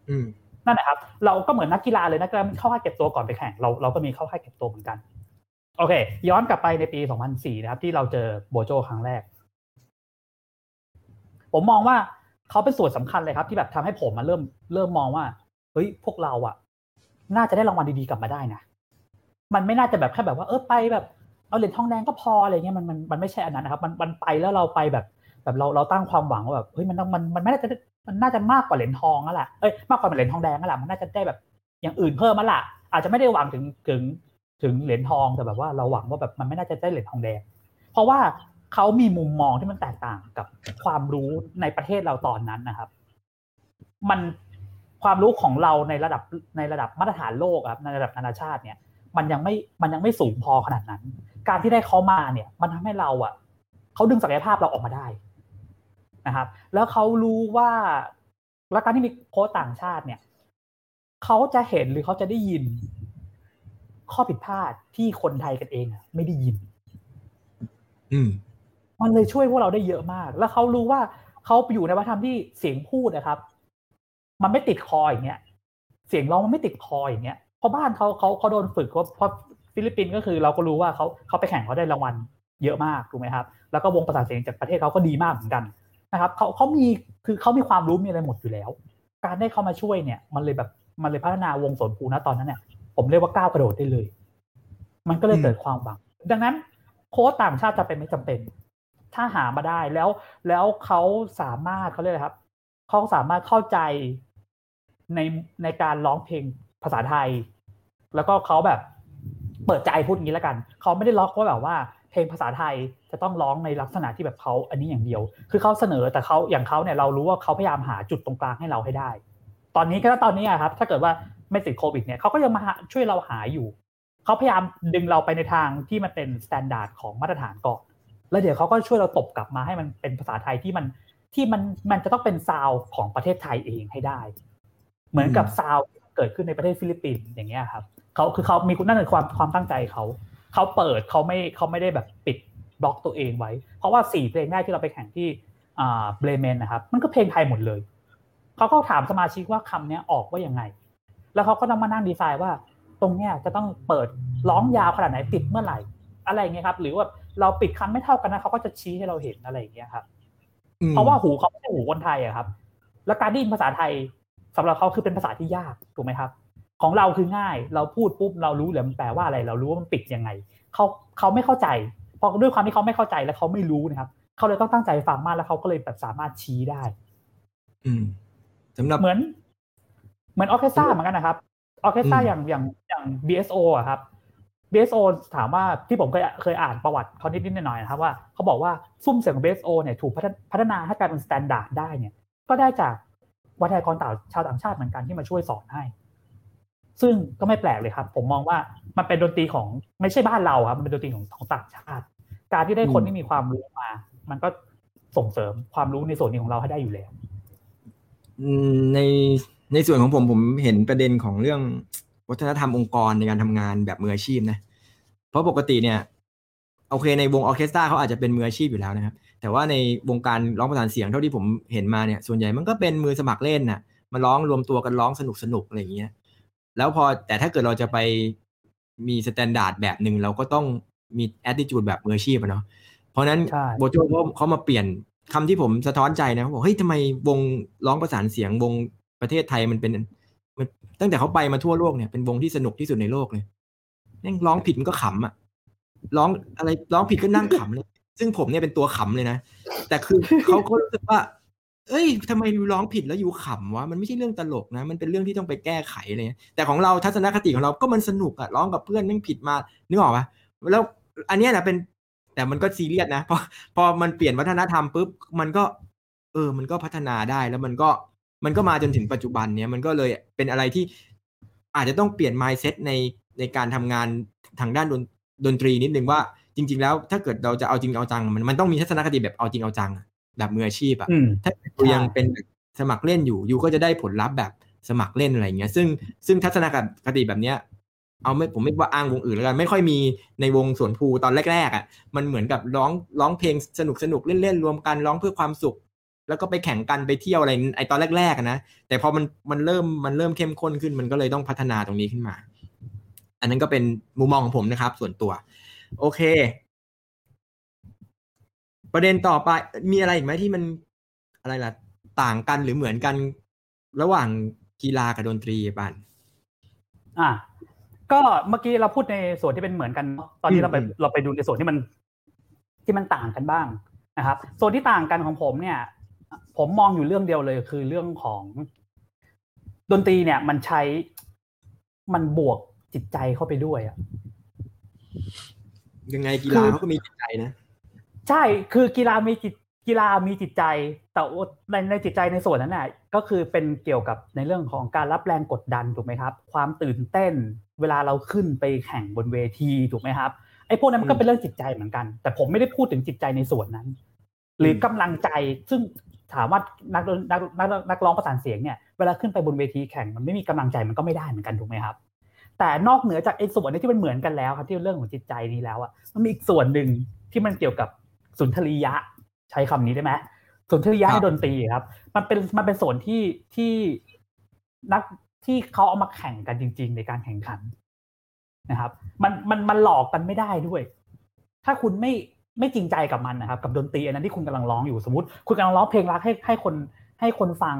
อืม นั่นแหละครับ เราก็เหมือนนักกีฬาเลยนักกีฬาเข้าค่ายเก็บตัวก่อนไปแข่งเราเราก็มีเข้าค่ายเก็บตัวเหมือนกัน โอเค ย้อนกลับไปในปี 2004 นะครับ ที่เราเจอโบโจครั้งแรก ผมมองว่าเขาเป็นส่วนสำคัญเลยครับ ที่แบบทำให้ผมมาเริ่มเริ่มมองว่าเฮ้ยพวกเราอะน่าจะได้รางวัลดีๆกลับมาได้นะมันไม่น่าจะแบบแค่แบบว่าเออไปแบบเอาเหรียญทองแดงก็พออะไรเงี้ยมันมันมันไม่ใช่อันนั้นนะครับ มันมันไปแล้วเราไปแบบแบบเราเราตั้งความหวังว่าแบบเฮ้ยมันต้องมันมันไม่น่าจะ มันน่าจะมากกว่าเหรียญทองนั่นแหละเอ้ยมากกว่าเหรียญทองแดงนั่นแหละมันน่าจะได้แบบอย่างอื่นเพิ่มมาละอาจจะไม่ได้หวังถึงถึงถึงเหรียญทองแต่แบบว่าเราหวังว่าแบบมันไม่น่าจะได้เหรียญทองแดง เพราะว่าเขามีมุมมองที่มันแตกต่างกับความรู้ในประเทศเราตอนนั้นนะครับ มันความรู้ของเราในระดับในระดับมาตรฐานโลกครับในระดับนานาชาติเนี่ย มันยังไม่มันยังไม่สูงพอขนาดนั้น การที่ได้เขามาเนี่ย มันทำให้เราอะเขาดึงศักยภาพเราออกมาได้ นะครับ แล้วเขารู้ว่าแล้วการที่มีโค้ชต่างชาติเนี่ยเขาจะเห็นหรือเขาจะได้ยิน ข้อผิดพลาดที่คนไทยกันเองอะไม่ได้ยิน อืมมันเลยช่วยพวกเราได้เยอะมาก แล้วเขารู้ว่าเขาไปอยู่ในวัฒนธรรมที่เสียงพูดนะครับ มันไม่ติดคออย่างเงี้ย เสียงร้องมันไม่ติดคออย่างเงี้ย เพราะบ้านเขาเขาเขาโดนฝึกเพราะเพราะฟิลิปปินส์ก็คือ เราก็รู้ว่าเขาเขาไปแข่งเขาได้รางวัลเยอะมากถูกไหมครับ แล้วก็วงประสานเสียงจากประเทศเขาก็ดีมากเหมือนกัน นะครับเขาเขามีคือเขามีความรู้มีอะไรหมดอยู่แล้ว การได้เขามาช่วยเนี่ยมันเลยแบบมันเลยพัฒนาวงสนภูนะตอนนั้นเนี่ยผมเรียกว่าก้าวกระโดดได้เลย มันก็เลยเกิดความหวัง ดังนั้นโค้ชต่างชาติจะเป็นไม่จำเป็น ถ้าหามาได้แล้วแล้วเขาสามารถเขาเรียกอะไรครับเขาสามารถเข้าใจในในการร้องเพลงภาษาไทย แล้วก็เขาแบบเปิดใจพูดอย่างนี้แล้วกัน เขาไม่ได้ล็อกว่าแบบว่า เพลงภาษาไทยจะต้องร้องในลักษณะที่แบบเขาอันนี้อย่างเดียว คือเขาเสนอแต่เขาอย่างเขาเนี่ยเรารู้ว่าเขาพยายามหาจุดตรงกลางให้เราให้ได้ ตอนนี้ก็ตอนนี้อะครับ ถ้าเกิดว่าไม่ติดโควิดเนี่ยเขาก็ยังมาช่วยเราหาอยู่เขาพยายามดึงเราไปในทางที่มันเป็น standard ของมาตรฐานก่อนแล้วเดี๋ยวเขาก็ช่วยเราตบกลับมาให้มันเป็นภาษาไทยที่มันที่มันมันจะต้องเป็นซาวของประเทศไทยเองให้ได้ เหมือนกับซาวเกิดขึ้นในประเทศฟิลิปปินส์อย่างเงี้ยครับเขาคือเขามีคุณนั่นคือความความตั้งใจเขา เขาเปิดเขาไม่เขาไม่ได้แบบปิดบล็อกตัวเองไว้ เพราะว่าสี่เพลงแรกที่เราไปแข่งที่อ่าเบรเมนนะครับ มันก็เพลงไทยหมดเลย เขาก็ถามสมาชิกว่าคำนี้ออกว่ายังไง แล้วเขาก็ต้องมานั่งดีไซน์ว่า ตรงเนี้ยจะต้องเปิดร้องยาวขนาดไหนปิดเมื่อไหร่ อะไรเงี้ยครับ หรือว่าเราปิดคำไม่เท่ากันนะเขาก็จะชี้ให้เราเห็นอะไรอย่างเงี้ยครับ เพราะว่าหูเขาไม่ใช่หูคนไทยอะครับ แล้วการได้ยินภาษาไทยสำหรับเขาคือเป็นภาษาที่ยากถูกไหมครับ ของเราคือง่าย เราพูดปุ๊บเรารู้เลยมันแปลว่าอะไร เรารู้ว่ามันปิดยังไงเขาเขาไม่เข้าใจเพราะด้วยความที่เขาไม่เข้าใจและเขาไม่รู้นะครับเขาเลยต้องตั้งใจฟังมากแล้วเขาก็เลยแบบสามารถชี้ได้ อืมสำหรับเหมือน เหมือนออร์เคสตราเหมือนกันนะครับออร์เคสตราอย่างอย่างอย่าง BSO อะครับ BSO ถามว่าที่ผมเคยเคยอ่านประวัติเขานิดๆหน่อยๆนะครับว่าเขาบอกว่าซุ้มเสียงของ BSO เนี่ยถูกพัฒนาให้กลายเป็น standard ได้เนี่ย ก็ได้จากวาทยกรต่างชาวต่างชาติเหมือนกันที่มาช่วยสอนให้ ซึ่งก็ไม่แปลกเลยครับ ผมมองว่ามันเป็นดนตรีของไม่ใช่บ้านเราครับมันเป็นดนตรีของของต่างชาติ การที่ได้คนที่มีความรู้มา มันก็ส่งเสริมความรู้ในส่วนนี้ของเราให้ได้อยู่แล้วในในส่วนของผมผมเห็นประเด็นของเรื่องวัฒนธรรมองค์กรในการทำงานแบบมืออาชีพนะ เพราะปกติเนี่ยโอเคในวงออเคสตราเขาอาจจะเป็นมืออาชีพอยู่แล้วนะครับ แต่ว่าในวงการร้องประสานเสียงเท่าที่ผมเห็นมาเนี่ย ส่วนใหญ่มันก็เป็นมือสมัครเล่นน่ะมาร้องรวมตัวกันร้องสนุกสนุกอะไรอย่างเงี้ย แล้วพอแต่ถ้าเกิดเราจะไปมี standard แบบหนึ่งเราก็ต้องมีแอดดิจูดแบบมืออาชีพอะเนาะเพราะนั้นใช่โบโจเขาเขามาเปลี่ยนคำที่ผมสะท้อนใจนะเขาบอกเฮ้ยทำไมวงร้องประสานเสียงวงประเทศไทยมันเป็นมันตั้งแต่เขาไปมาทั่วโลกเนี่ยเป็นวงที่สนุกที่สุดในโลกเลยแม่งร้องผิดมันก็ขำอะร้องอะไรร้องผิดก็นั่งขำเลย ซึ่งผมเนี่ยเป็นตัวขำเลยนะ แต่คือเขาเขารู้สึกว่า เอ้ยทำไมยูร้องผิดแล้วยูขำวะมันไม่ใช่เรื่องตลกนะ มันเป็นเรื่องที่ต้องไปแก้ไขอะไรเงี้ยแต่ของเราทัศนคติของเราก็มันสนุกอะร้องกับเพื่อนแม่งผิดมานึกออกปะแล้วอันเนี้ยนะเป็น แต่มันก็ซีเรียสนะพอพอมันเปลี่ยนวัฒนธรรมปุ๊บมันก็ เออ มันก็พัฒนาได้แล้วมันก็มันก็มาจนถึงปัจจุบันเนี้ยมันก็เลยเป็นอะไรที่อาจจะต้องเปลี่ยน mindset ในในการทำงานทางด้านดนดนตรีนิดนึงว่าจริง ๆ แล้วถ้าเกิดเราจะเอาจริงเอาจัง มันมันต้องมีทัศนคติแบบเอาจริงเอาจังอะ แบบมืออาชีพอะอืมถ้ายูยังเป็นสมัครเล่นอยู่ยูก็จะได้ผลลัพธ์แบบสมัครเล่นอะไรเงี้ย ซึ่งซึ่งทัศนคติแบบเนี้ยเอาไม่ผมไม่ว่าอ้างวงอื่นแล้วกันไม่ค่อยมีในวงสวนภูตอนแรกๆอะ มันเหมือนกับร้องร้องเพลงสนุกสนุกเล่นๆรวมกันร้องเพื่อความสุข แล้วก็ไปแข่งกันไปเที่ยวอะไรไอตอนแรกๆนะแต่พอมันมันเริ่มมันเริ่มเข้มข้นขึ้นมันก็เลยต้องพัฒนาตรงนี้ขึ้นมา อันนั้นก็เป็นมุมมองของผมนะครับ ส่วนตัว โอเค ประเด็นต่อไปมีอะไรอีกไหมที่มันอะไรล่ะ ต่างกันหรือเหมือนกันระหว่างกีฬากับดนตรีปันอ่าก็เมื่อกี้เราพูดในส่วนที่เป็นเหมือนกัน ตอนนี้เราไปเราไปดูในส่วนที่มัน ที่มันต่างกันบ้างนะครับ ส่วนที่ต่างกันของผมเนี่ย ผมมองอยู่เรื่องเดียวเลย คือเรื่องของดนตรีเนี่ย มันใช้มันบวกจิตใจเข้าไปด้วยอะยังไงกีฬาเขาก็มีจิตใจนะ ใช่คือกีฬามีจิตกีฬามีจิตใจ แต่ในในจิตใจในส่วนนั้นน่ะก็คือเป็นเกี่ยวกับในเรื่องของการรับแรงกดดันถูกไหมครับ ความตื่นเต้น เวลาเราขึ้นไปแข่งบนเวทีถูกไหมครับไอ้พวกนั้นมันก็เป็นเรื่องจิตใจเหมือนกัน แต่ผมไม่ได้พูดถึงจิตใจในส่วนนั้น หรือกำลังใจซึ่งถามว่านักนักนักนักร้องประสานเสียงเนี่ยเวลาขึ้นไปบนเวทีแข่งมันไม่มีกำลังใจมันก็ไม่ได้เหมือนกันถูกไหมครับ แต่นอกเหนือจากไอ้ส่วนที่มันเหมือนกันแล้วครับที่เรื่องของจิตใจนี้แล้วอะมันมีอีกส่วนหนึ่งที่มันเกี่ยวกับ สุนทรียะ ใช้คำนี้ได้ไหมสุนทรียะในดนตรีครับ มันเป็นมันเป็นส่วนที่ที่นักที่เขาเอามาแข่งกันจริง ๆ ในการแข่งขันนะครับ มันมันมันหลอกกันไม่ได้ด้วย ถ้าคุณไม่ไม่จริงใจกับมันนะครับ กับดนตรีอันนั้นที่คุณกำลังร้องอยู่สมมติ คุณกำลังร้องเพลงรักให้ให้คนให้คนฟัง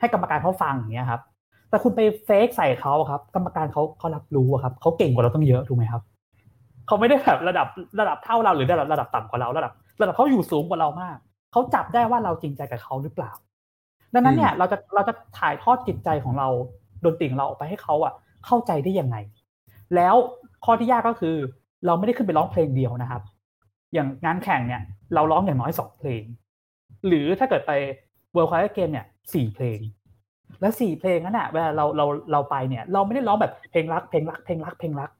ให้กรรมการเขาฟังอย่างเงี้ยครับ แต่คุณไปเฟกใส่เขาครับ กรรมการเขาเขารับรู้ครับเขาเก่งกว่าเราต้องเยอะถูกไหมครับเขาไม่ได้แบบระดับระดับเท่าเราหรือระดับระดับต่ำกว่าเราระดับ ระดับเขาอยู่สูงกว่าเรามากเขาจับได้ว่าเราจริงใจกับเขาหรือเปล่า ดังนั้นเนี่ยเราจะเราจะถ่ายทอดจิตใจของเราดนตรีของเราออกไปให้เขาอะ เข้าใจได้ยังไง แล้วข้อที่ยากก็คือ เราไม่ได้ขึ้นไปร้องเพลงเดียวนะครับ อย่างงานแข่งเนี่ย เราร้องอย่างน้อยสองเพลง หรือถ้าเกิดไป World Cup Game เนี่ยสี่เพลง แล้วสี่เพลงนั้นอะเวลาเราเราเราไปเนี่ย เราไม่ได้ร้องแบบเพลงรักเพลงรักเพลงรักเพลงรัก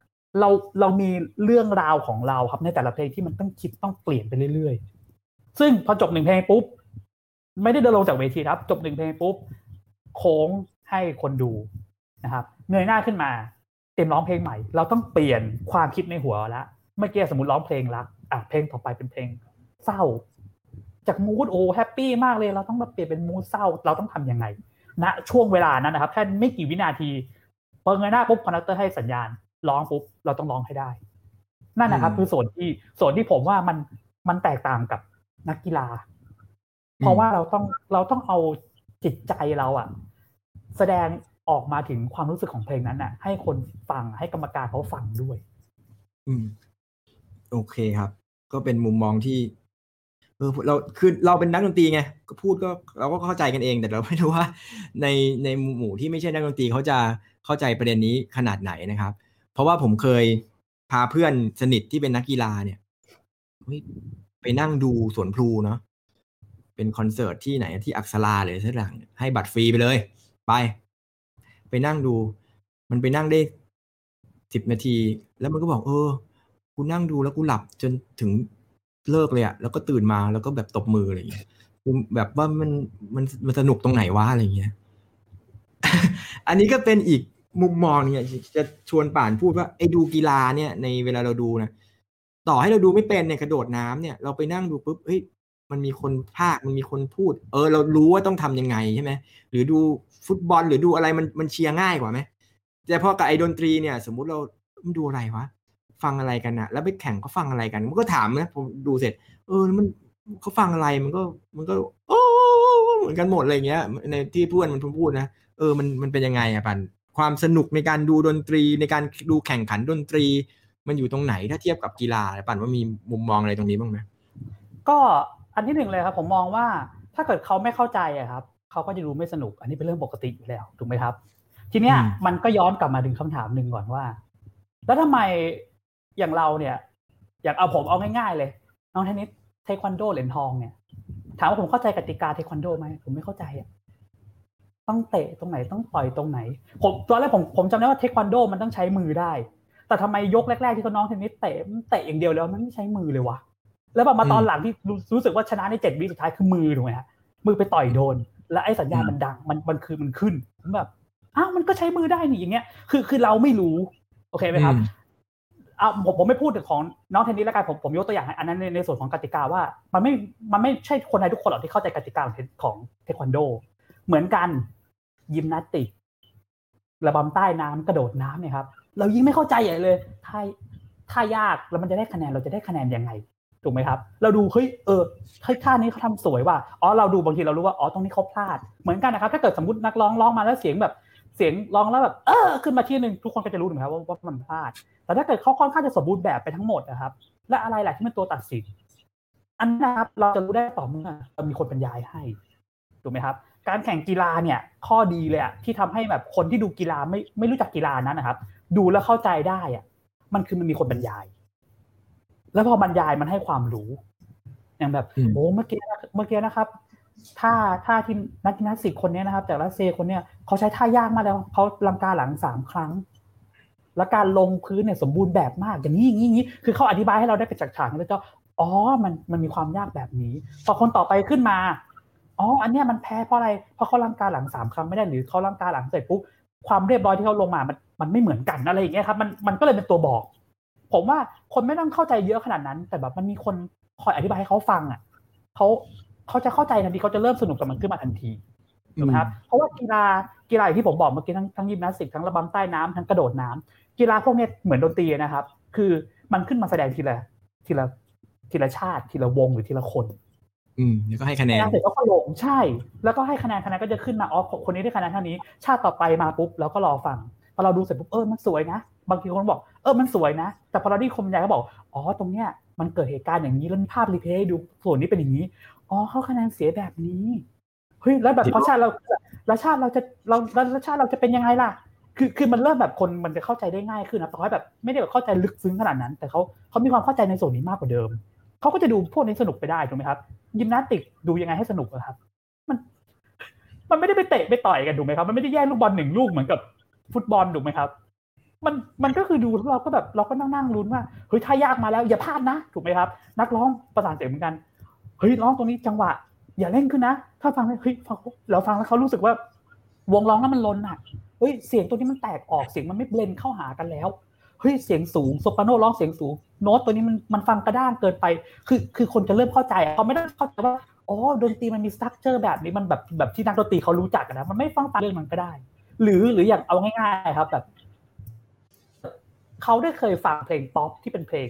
เราเรามีเรื่องราวของเราครับในแต่ละเพลงที่มันต้องคิดต้องเปลี่ยนไปเรื่อยๆ ซึ่งพอจบหนึ่งเพลงปุ๊บ ไม่ได้เดินลงจากเวทีครับ จบหนึ่งเพลงปุ๊บ โค้งให้คนดูนะครับเงยหน้าขึ้นมา เต็มร้องเพลงใหม่ เราต้องเปลี่ยนความคิดในหัวแล้วเมื่อกี้สมมติร้องเพลงรักอะเพลงต่อไปเป็นเพลงเศร้า จาก mood โอ้ happy มากเลย เราต้องมาเปลี่ยนเป็น mood เศร้า เราต้องทํำยังไงณนะช่วงเวลานั้นนะครับแค่ไม่กี่วินาทีพอเงยหน้าปุ๊บ conductor ให้สัญญาณ ร้องปุ๊บเราต้องร้องให้ได้ นั่นนะครับ คือส่วนที่ส่วนที่ผมว่ามันมันแตกต่างกับนักกีฬา เพราะว่าเราต้องเราต้องเอาจิตใจเราอะแสดงออกมาถึงความรู้สึกของเพลงนั้นน่ะ ให้คนฟังให้กรรมการเขาฟังด้วย อืม โอเคครับ ก็เป็นมุมมองที่เออเราคือเราเป็นนักดนตรีไงก็พูดก็เราก็เข้าใจกันเอง แต่เราไม่รู้ว่า ในในหมู่ที่ไม่ใช่นักดนตรีเขาจะเข้าใจประเด็นนี้ขนาดไหนนะครับ เพราะว่าผมเคยพาเพื่อนสนิทที่เป็นนักกีฬาเนี่ยไปนั่งดูสวนพลูเนาะเป็นคอนเสิร์ตที่ไหนที่อักษราเลยสักอย่างให้บัตรฟรีไปเลย ไป ไปนั่งดู มันไปนั่งได้สิบนาที แล้วมันก็บอก เออ กูนั่งดูแล้วกูหลับจนถึงเลิกเลยอะแล้วก็ตื่นมาแล้วก็แบบตบมืออะไรอย่างเงี้ยแบบว่ามันมันมันสนุกตรงไหนวะอะไรอย่างเงี้ย อันนี้ก็เป็นอีก มุมมองเนี่ยจะชวนป่านพูดว่าไอ้ดูกีฬาเนี่ยในเวลาเราดูนะต่อให้เราดูไม่เป็นเนี่ยกระโดดน้ำเนี่ยเราไปนั่งดูปุ๊บเฮ้ยมันมีคนภาคมันมีคนพูด เออ เรารู้ว่าต้องทํำยังไงใช่ไหมหรือดูฟุตบอลหรือดูอะไรมันมันเชียร์ง่ายกว่าไหมแต่พอกับไอ้ดนตรีเนี่ย สมมุติเราดูอะไรวะฟังอะไรกันนะแล้วไปแข่งเขาฟังอะไรกันมันก็ถามนะผมดูเสร็จ เออมันเขาฟังอะไรมันก็มันก็ โอ้เหมือนกันหมดอะไรเงี้ยในที่เพื่อนมันพูดนะเออมันมันเป็นยังไงอะปัน ความสนุกในการดูดนตรี ในการดูแข่งขันดนตรี มันอยู่ตรงไหนถ้าเทียบกับกีฬาปันว่ามีมุมมองอะไรตรงนี้บ้างไหมก็อันที่หนึ่งเลยครับ ผมมองว่าถ้าเกิดเขาไม่เข้าใจอะครับเขาก็จะดูไม่สนุก อันนี้เป็นเรื่องปกติอยู่แล้วถูกไหมครับ ทีเนี้ยมันก็ย้อนกลับมาถึงคำถามหนึ่งก่อนว่า แล้วทำไมอย่างเราเนี่ย อยากเอาผมเอาง่ายๆ เลยน้องเทนนิสเทควันโดเหรียญทองเนี่ยถามว่าผมเข้าใจกติกาเทควันโดไหมผมไม่เข้าใจอะ ต้องเตะตรงไหนต้องต่อยตรงไหน ผมตอนแรกผมผมจำได้ว่าเทควันโดมันต้องใช้มือได้ แต่ทำไมยกแรก ๆ ที่เขาน้องเทนนิสเตะเตะอย่างเดียวแล้วมันไม่ใช้มือเลยวะแล้วแบบมาตอนหลังที่รู้สึกว่าชนะในเจ็ดวิสุดท้ายคือมือถูกไหมฮะมือไปต่อยโดน แล้วไอ้สัญญาณมันดังมันมันคือมันขึ้นแบบอ้าวมันก็ใช้มือได้นี่อย่างเงี้ย คือคือเราไม่รู้ โอเคไหมครับอืมอ่าผมผมไม่พูดถึงของน้องเทนนิสแล้วกันผมผมยกตัวอย่างให้อันนั้นในในส่วนของกติกาว่า มันไม่มันไม่ใช่คนไทยทุกคนหรอกที่เข้าใจกติกาของเทของเทควันโด เหมือนกัน ยิมนาติก ระบำใต้น้ำกระโดดน้ำเนี่ยครับ เรายิ่งไม่เข้าใจใหญ่เลยถ้าถ้ายากแล้วมันจะได้คะแนนเราจะได้คะแนนยังไงถูกไหมครับ เราดูเฮ้ยเออเฮ้ยท่านี้เขาทำสวยว่ะอ๋อเราดูบางทีเรารู้ว่าอ๋อตรงนี้เขาพลาด เหมือนกันนะครับ ถ้าเกิดสมมตินักร้องร้องมาแล้วเสียงแบบเสียงร้องแล้วแบบเออขึ้นมาที่หนึ่งทุกคนก็จะรู้ถูกไหมครับว่าว่ามันพลาด แต่ถ้าเกิดเขาค่อนข้างจะสมบูรณ์แบบไปทั้งหมดนะครับ และอะไรแหละที่เป็นตัวตัดสินอันนั้นนะครับเราจะรู้ได้ต่อเมื่อมีคนบรรยายให้ถูกไหมครับการแข่งกีฬาเนี่ยข้อดีเลยอะที่ทำให้แบบคนที่ดูกีฬาไม่ไม่รู้จักกีฬานั้นนะครับ ดูแล้วเข้าใจได้อะมันคือมันมีคนบรรยาย แล้วพอบรรยายมันให้ความรู้ อย่างแบบอืมโอ้เมื่อกี้นะเมื่อกี้นะครับท่าท่าที่นักกิมนาสติกคนเนี้ยนะครับจากรัสเซียคนเนี้ยเขาใช้ท่ายากมากแล้วเขาลังกาหลังสามครั้ง แล้วการลงพื้นเนี่ยสมบูรณ์แบบมากอย่างนี้อย่างนี้อย่างนี้คือเขาอธิบายให้เราได้เป็นฉากๆแล้วก็อ๋อมันมันมีความยากแบบนี้ พอคนต่อไปขึ้นมา อ๋อ อันเนี้ยมันแพ้เพราะอะไร เพราะเขาลังกาหลังสามครั้งไม่ได้หรือเขาลังกาหลังเสร็จปุ๊บความเรียบร้อยที่เขาลงมา มันมันไม่เหมือนกันอะไรอย่างเงี้ยครับ มันมันก็เลยเป็นตัวบอก ผมว่าคนไม่ต้องเข้าใจเยอะขนาดนั้น แต่แบบมันมีคนคอยอธิบายให้เขาฟังอะเขาเขาจะเข้าใจทันทีเขาจะเริ่มสนุกกับมันขึ้นมาทันทีถูกไหมครับเพราะว่ากีฬากีฬาอย่างที่ผมบอกเมื่อกี้ทั้งทั้งยิมนาสติกทั้งระบำใต้น้ำทั้งกระโดดน้ำกีฬาพวกเนี้ยเหมือนดนตรีนะครับ คือมันขึ้นมาแสดงทีละทีละทีละชาติทีละวงหรือทีละคน อืมแล้วก็ให้คะแนนเสร็จก็ลงใช่ แล้วก็ให้คะแนนคะแนนก็จะขึ้นมาอ๋อคนนี้ได้คะแนนเท่านี้ ชาติต่อไปมาปุ๊บเราก็รอฟังพอเราดูเสร็จปุ๊บเออมันสวยนะบางทีคนบอกเออมันสวยนะ แต่พอเราได้คมยายก็บอกอ๋อตรงเนี้ยมันเกิดเหตุการณ์อย่างนี้แล้วมีภาพรีเพลย์ให้ดูส่วนนี้เป็นอย่างนี้อ๋อเขาคะแนนเสียแบบนี้เฮ้ยแล้วแบบเพราะชาติเราแล้วชาติเราจะเราแล้วชาติเราจะเป็นยังไงล่ะคือคือมันเริ่มแบบคนมันจะเข้าใจได้ง่ายขึ้นนะต่อให้แบบไม่ได้แบบเข้าใจลึกซึ้งขนาดนั้น แต่เขาเขามีความเข้าใจในส่วนนี้มากกว่าเดิม เขาก็จะดูพวกนี้สนุกไปได้ถูกไหมครับยิมนาสติกดูยังไงให้สนุกอะครับ มัน มันไม่ได้ไปเตะไปต่อยกันถูกไหมครับ มันไม่ได้แย่งลูกบอลหนึ่งลูกเหมือนกับฟุตบอลถูกไหมครับ มันมันก็คือดูเราก็แบบเราก็นั่งนั่งลุ้นว่าเฮ้ยถ้ายากมาแล้วอย่าพลาดนะถูกไหมครับ นักร้องประสานเสียงเหมือนกันเฮ้ยร้องตรงนี้จังหวะ อย่าเล่นขึ้นนะถ้าฟังแล้วเฮ้ยฟังเราฟังแล้วเขารู้สึกว่าวงร้องแล้วมันล้นอะเฮ้ยเสียงตัวนี้มันแตกออกเสียงมันไม่ blend เข้าหากันแล้ว เฮ้ยเสียงสูงโซปราโนร้องเสียงสูงโน้ตตัวนี้มันมันฟังกระด้างเกินไป คือคือคนจะเริ่มเข้าใจเขาไม่ได้เข้าใจว่าอ๋อดนตรีมันมี structure แบบนี้มันแบบแบบที่นักดนตรีเขารู้จักนะมันไม่ฟังตามเรื่องมันก็ได้ หรือหรืออย่างเอาง่ายๆครับแบบเขาได้เคยฟังเพลงป๊อปที่เป็นเพลง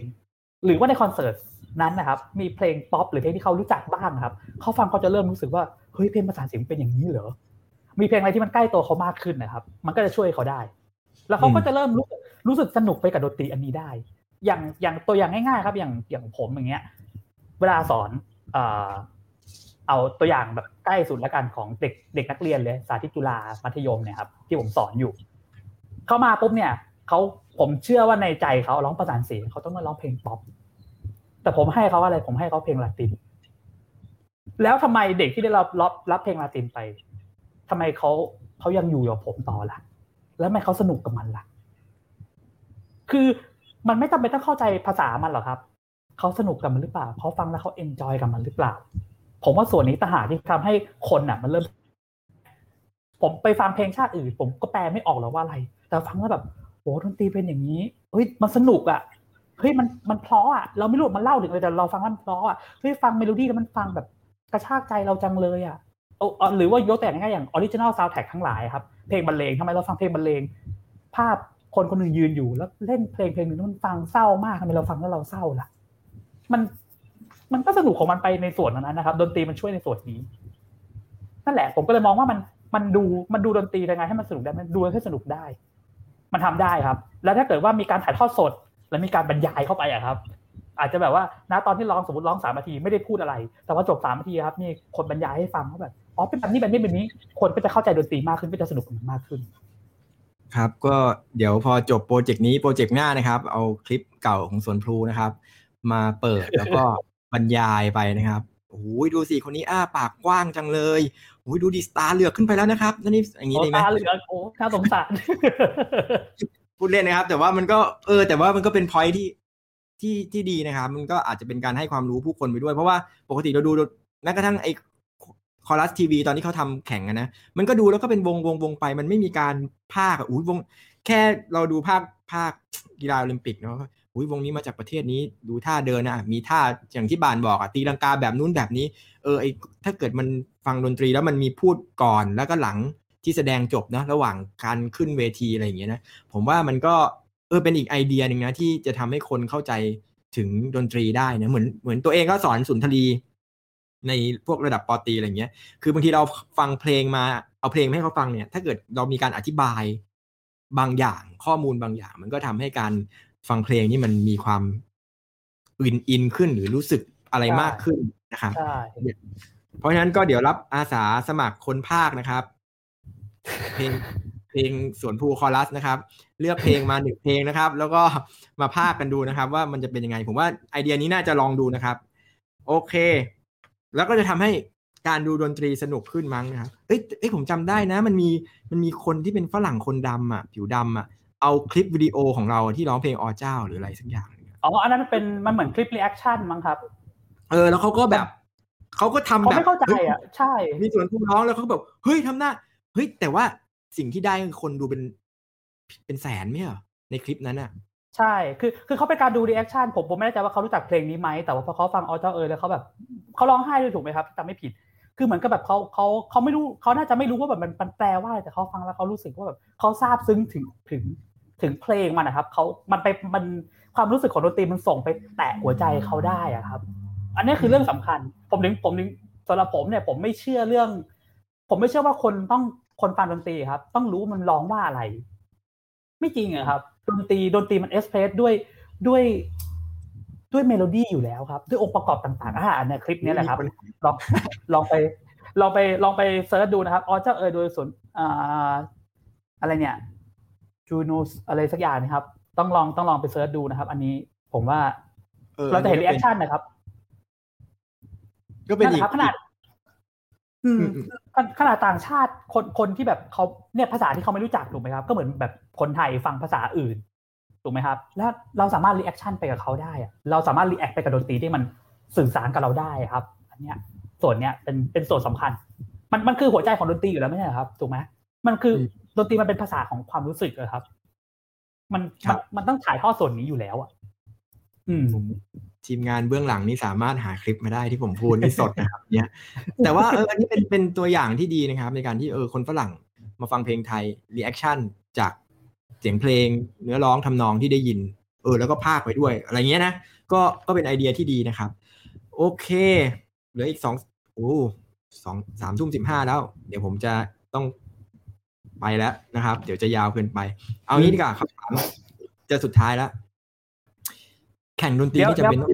หรือว่าในคอนเสิร์ตนั้นนะครับ มีเพลงป๊อปหรือเพลงที่เขารู้จักบ้างครับเขาฟังเขาจะเริ่มรู้สึกว่าเฮ้ยเพลงประสานเสียงเป็นอย่างนี้เหรอมีเพลงอะไรที่มันใกล้ตัวเขามากขึ้นนะครับ มันก็จะช่วยเขาได้ แล้วเขาก็จะเริ่มรู้สึกรู้สึกสนุกไปกับดนตรีอันนี้ได้ อย่างอย่างตัวอย่างง่ายๆ ครับ อย่างอย่างผมอย่างเงี้ย เวลาสอนเอ่อเอาตัวอย่างแบบใกล้สุดละกันของเด็กเด็กนักเรียนเลย สาธิตจุฬามัธยมเนี่ยครับ ที่ผมสอนอยู่ เข้ามาปุ๊บเนี่ยเขาผมเชื่อว่าในใจเขาร้องประสานเสียงเขาต้องมาร้องเพลงป๊อปแต่ผมให้เขาอะไรผมให้เขาเพลงลาติน แล้วทำไมเด็กที่ได้รับรับรับเพลงลาตินไปทำไมเขาเขายังอยู่กับผมต่อล่ะ แล้วทำไมเขาสนุกกับมันล่ะ คือมันไม่จำเป็นต้องเข้าใจภาษามันหรอกครับเขาสนุกกับมันหรือเปล่าเขาฟังแล้วเขา enjoy กับมันหรือเปล่า ผมว่าส่วนนี้ต่างหากที่ทำให้คนอะ มันเริ่ม ผมไปฟังเพลงชาติอื่น ผมก็แปลไม่ออกหรอกว่าอะไร แต่ฟังแล้วแบบโอ้ดนตรีเป็นอย่างนี้เฮ้ยมันสนุกอะเฮ้ยมันมันเพราะอะเราไม่รู้มันเล่าถึงอะไรแต่เราฟังมันเพราะอะเฮ้ยฟังเมโลดี้แล้วมันฟังแบบกระชากใจเราจังเลยอะ หรือว่ายกตัวอย่างง่ายอย่าง original soundtrack ทั้งหลายครับ เพลงบรรเลงทำไมเราฟังเพลงบรรเลง ภาพคนคนหนึ่งยืนอยู่แล้วเล่นเพลงเพลงหนึ่งมันฟังเศร้ามากทำไมเราฟังแล้วเราเศร้าล่ะ มันมันก็สนุกของมันไปในส่วนนั้นนะครับ ดนตรีมันช่วยในส่วนนี้นั่นแหละ ผมก็เลยมองว่ามันมันดูมันดูดนตรียังไงให้มันสนุกได้มันดูให้สนุกได้ มันทำได้ครับ แล้วถ้าเกิดว่ามีการถ่ายทอดสด และมีการบรรยายเข้าไปอะครับ อาจจะแบบว่าณตอนที่ร้องสมมติร้องสามนาทีไม่ได้พูดอะไร แต่ว่าจบสามนาทีครับมีคนบรรยายให้ฟังเขาแบบ อ๋อเป็นแบบนี้แบบนี้แบบนี้ คนก็จะเข้าใจดนตรีมากขึ้นก็จะสนุกกับมันมากขึ้น ครับก็เดี๋ยวพอจบโปรเจกต์นี้โปรเจกต์หน้านะครับ เอาคลิปเก่าของสวนพลูนะครับ มาเปิดแล้วก็บรรยายไปนะครับโอ้ยดูสิคนนี้อ้าปากกว้างจังเลยโอ้ยดูดิสตาร์เหลือกขึ้นไปแล้วนะครับนี่อย่างนี้โอ้ดีไหมตาเหลือกโอ้น่าสงสารพูดเล่นนะครับ แต่ว่ามันก็เออ แต่ว่ามันก็เป็นพอยที่ที่ที่ดีนะครับ มันก็อาจจะเป็นการให้ความรู้ผู้คนไปด้วย เพราะว่าปกติเราดูแม้กระทั่งไอ้ คอรัสทีวีตอนที่เขาทำแข่งอะนะ มันก็ดูแล้วก็เป็นวงวงวงไป มันไม่มีการภาคอุ้ยวง แค่เราดูภาคภาคกีฬาโอลิมปิกเนาะอุ้ยวงนี้มาจากประเทศนี้ดูท่าเดินนะมีท่าอย่างที่บานบอกอะตีลังกาแบบนู้นแบบนี้ เออไอถ้าเกิดมันฟังดนตรีแล้วมันมีพูดก่อนแล้วก็หลังที่แสดงจบนะระหว่างการขึ้นเวทีอะไรอย่างเงี้ยนะผมว่ามันก็เออเป็นอีกไอเดียหนึ่งนะที่จะทำให้คนเข้าใจถึงดนตรีได้นะเหมือนเหมือนตัวเองก็สอนสุนทรี ในพวกระดับปอตรีอะไรเงี้ย คือบางทีเราฟังเพลงมาเอาเพลงให้เขาฟังเนี่ย ถ้าเกิดเรามีการอธิบายบางอย่างข้อมูลบางอย่าง มันก็ทำให้การฟังเพลงนี่มันมีความอินอินขึ้นหรือรู้สึกอะไรมากขึ้นนะครับใช่เพราะฉะนั้นก็เดี๋ยวรับอาสาสมัครคนภาคนะครับ เพลงเพลงสวนภูคอรัสนะครับ เลือกเพลงมาหนึ่งเพลงนะครับ แล้วก็มาพากย์กันดูนะครับ ว่ามันจะเป็นยังไง ผมว่าไอเดียนี้น่าจะลองดูนะครับ โอเค แล้วก็จะทำให้การดูดนตรีสนุกขึ้นมั้งนะครับเอ้ยเอ้ยผมจำได้นะ มันมีมันมีคนที่เป็นฝรั่งคนดำอะ ผิวดำอะ เอาคลิปวิดีโอของเราที่ร้องเพลงออเจ้าหรืออะไรสักอย่างหนึ่งอะอ๋ออันนั้นมันเป็นมันเหมือนคลิป reaction มั้งครับ เออ แล้วเขาก็แบบเขาก็ทำเขาแบบไม่เข้าใจฮ้ยอะใช่ มีส่วนผู้ร้องแล้วเขาก็แบบเฮ้ยทำหน้าเฮ้ยแต่ว่าสิ่งที่ได้คือคนดูเป็นเป็นแสนไม่เหรอในคลิปนั้นอะ ใช่ คือคือเขาเป็นการดู reaction ผมผมไม่แน่ใจว่าเขารู้จักเพลงนี้ไหม แต่ว่าพอเขาฟังออเจ้าเอยแล้วเขาแบบเขาร้องไห้ด้วยถูกไหมครับจำไม่ผิด คือเหมือนกับแบบเขาเขาเขาไม่รู้เขาน่าจะไม่รู้ว่าแบบมันมันแปลว่าอะไรแต่เขาฟังแล้วเขารู้สึกว่าแบบเขาซาบซึ้งถึงถึงถึงเพลงมันนะครับเขามันไปมันความรู้สึกของดนตรีมันส่งไปแตะหัวใจเขาได้อะครับ อันนี้คือเรื่องสำคัญ ผมถึงผมถึงสำหรับผมเนี่ยผมไม่เชื่อเรื่อง ผมไม่เชื่อว่าคนต้องคนฟังดนตรีครับ ต้องรู้มันร้องว่าอะไร ไม่จริงอะครับ ดนตรีดนตรีมัน express ด้วยด้วยด้วยเมโลดี้อยู่แล้วครับ ด้วยองค์ประกอบต่างๆอ่าอันเนี้ยคลิปเนี้ยแหละครับลองลองไปลองไปลองไป search ดูนะครับออเจ้าเอยโดยส่วนอ่าอะไรเนี่ยจูโนสอะไรสักอย่างนะครับ ต้องลองต้องลองไป search ดูนะครับ อันนี้ผมว่าออเราจะเห็น reaction นะครับ ก็เป็นนั่นแหอีละกครับขนาด อืมอืมอืมขนาดต่างชาติคนคนที่แบบเขาเนี่ยภาษาที่เขาไม่รู้จักถูกไหมครับ ก็เหมือนแบบคนไทยฟังภาษาอื่นถูกไหมครับ แล้วเราสามารถ reaction ไปกับเขาได้อะเราสามารถ react ไปกับดนตรีที่มันสื่อสารกับเราได้ครับ อันเนี้ยส่วนเนี้ยเป็นเป็นส่วนสำคัญ มันมันคือหัวใจของดนตรีอยู่แล้วไม่ใช่เหรอครับ ถูกไหมมันคืออดนตรีมันเป็นภาษาของความรู้สึกอะครับ มันครัมันบมันต้องถ่ายทอดส่วนนี้อยู่แล้วอะ อืม ทีมงานเบื้องหลังนี่สามารถหาคลิปมาได้ที่ผมพูดนี่สดนะครับเนี่ยแต่ว่าเอออันนี้เป็นเป็นตัวอย่างที่ดีนะครับ ในการที่เออคนฝรั่งมาฟังเพลงไทย reaction จากเสียงเพลง เนื้อร้องทำนองที่ได้ยิน เออ แล้วก็พากย์ไปด้วย อะไรเงี้ยนะก็ก็เป็นไอเดียที่ดีนะครับ โอเค เหลืออีกสองโอ้สองสามทุ่มสิบห้าแล้ว เดี๋ยวผมจะต้องไปแล้วนะครับ เดี๋ยวจะยาวเกินไป เอางี้ดีกว่าคำถามจะสุดท้ายแล้ว แข่งดนตรีเดี๋ยวนี่จะเป็นต้อง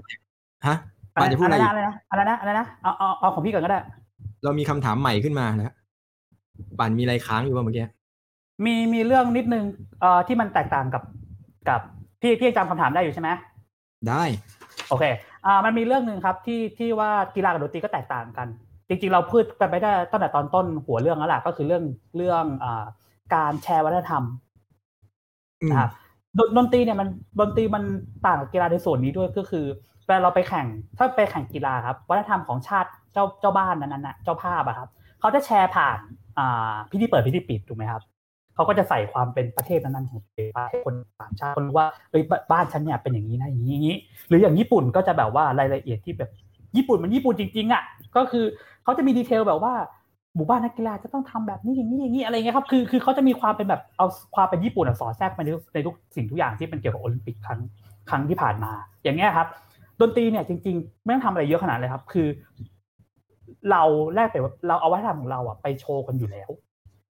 ฮะปานจะพูดอะไรอีกอะไรนะอะไรนะอะไรนะเอาเอาเอาของพี่ก่อนก็ได้ เรามีคำถามใหม่ขึ้นมาแล้วปานมีอะไรค้างอยู่ว่าเมื่อกี้มีมีเรื่องนิดนึงเอ่อที่มันแตกต่างกับกับพี่พี่ยังจำคำถามได้อยู่ใช่ไหมได้ โอเคอ่ามันมีเรื่องหนึ่งครับที่ที่ว่ากีฬากับดนตรีก็แตกต่างกัน จริง ๆ เราพูดกันไปได้ตั้งแต่ตอนต้นหัวเรื่องแล้วล่ะก็คือเรื่องเรื่องอ่าการแชร์วัฒนธรรมอืมนะครับ ดนดนตรีเนี่ยมันดนตรีมันต่างกับกีฬาในส่วนนี้ด้วยก็คือเวลาเราไปแข่งถ้าไปแข่งกีฬาครับวัฒนธรรมของชาติเจ้าเจ้าบ้านนั้นๆน่ะเจ้าภาพอะครับเขาจะแชร์ผ่านอ่าพิธีเปิดพิธีปิดถูกไหมครับเขาก็จะใส่ความเป็นประเทศนั้นๆของตัวเองไปให้คนต่างชาติคนรู้ว่าเอ้ยบ้บ้านฉันเนี่ยเป็นอย่างนี้นะอย่างนี้อย่างนี้ หรืออย่างญี่ปุ่นก็จะแบบว่ารายละเอียดที่แบบญี่ปุ่นมันญี่ปุ่นจริงๆอะก็คือเขาจะมีดีเทลแบบว่า หมู่บ้านนักกีฬาจะต้องทำแบบนี้อย่างนี้อย่างนี้อะไรเงี้ยครับคือคือเขาจะมีความเป็นแบบเอาความเป็นญี่ปุ่นอะสอดแทรกไปในทุกในทุกสิ่งทุกอย่างที่เป็นเกี่ยวกับโอลิมปิกครั้งครั้งที่ผ่านมา อย่างเงี้ยครับ ดนตรีเนี่ยจริง ๆ ไม่ต้องทำอะไรเยอะขนาดเลยครับ คือ เราแลกไปว่าเราเอาวัฒนธรรมของเราอะไปโชว์กันอยู่แล้ว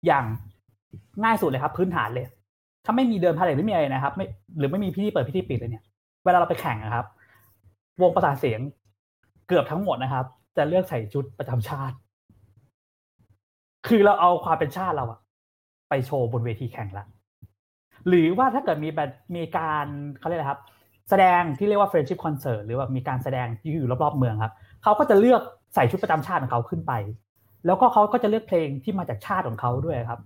อย่างง่ายสุดเลยครับ พื้นฐานเลย ถ้าไม่มีเดินพาเลทไม่มีอะไรนะครับ ไม่หรือไม่มีพิธีเปิดพิธีปิดเลยเนี่ย เวลาเราไปแข่งนะครับ วงประสานเสียงเกือบทั้งหมดนะครับ จะเลือกใส่ชุดประจำชาติ คือเราเอาความเป็นชาติเราอะไปโชว์บนเวทีแข่งละหรือว่าถ้าเกิดมีแบบมีการเขาเรียกอะไรครับ แสดงที่เรียกว่า friendship concert หรือว่ามีการแสดงที่อยู่รอบๆเมืองครับเขาก็จะเลือกใส่ชุดประจำชาติของเขาขึ้นไป แล้วก็เขาก็จะเลือกเพลงที่มาจากชาติของเขาด้วยครับ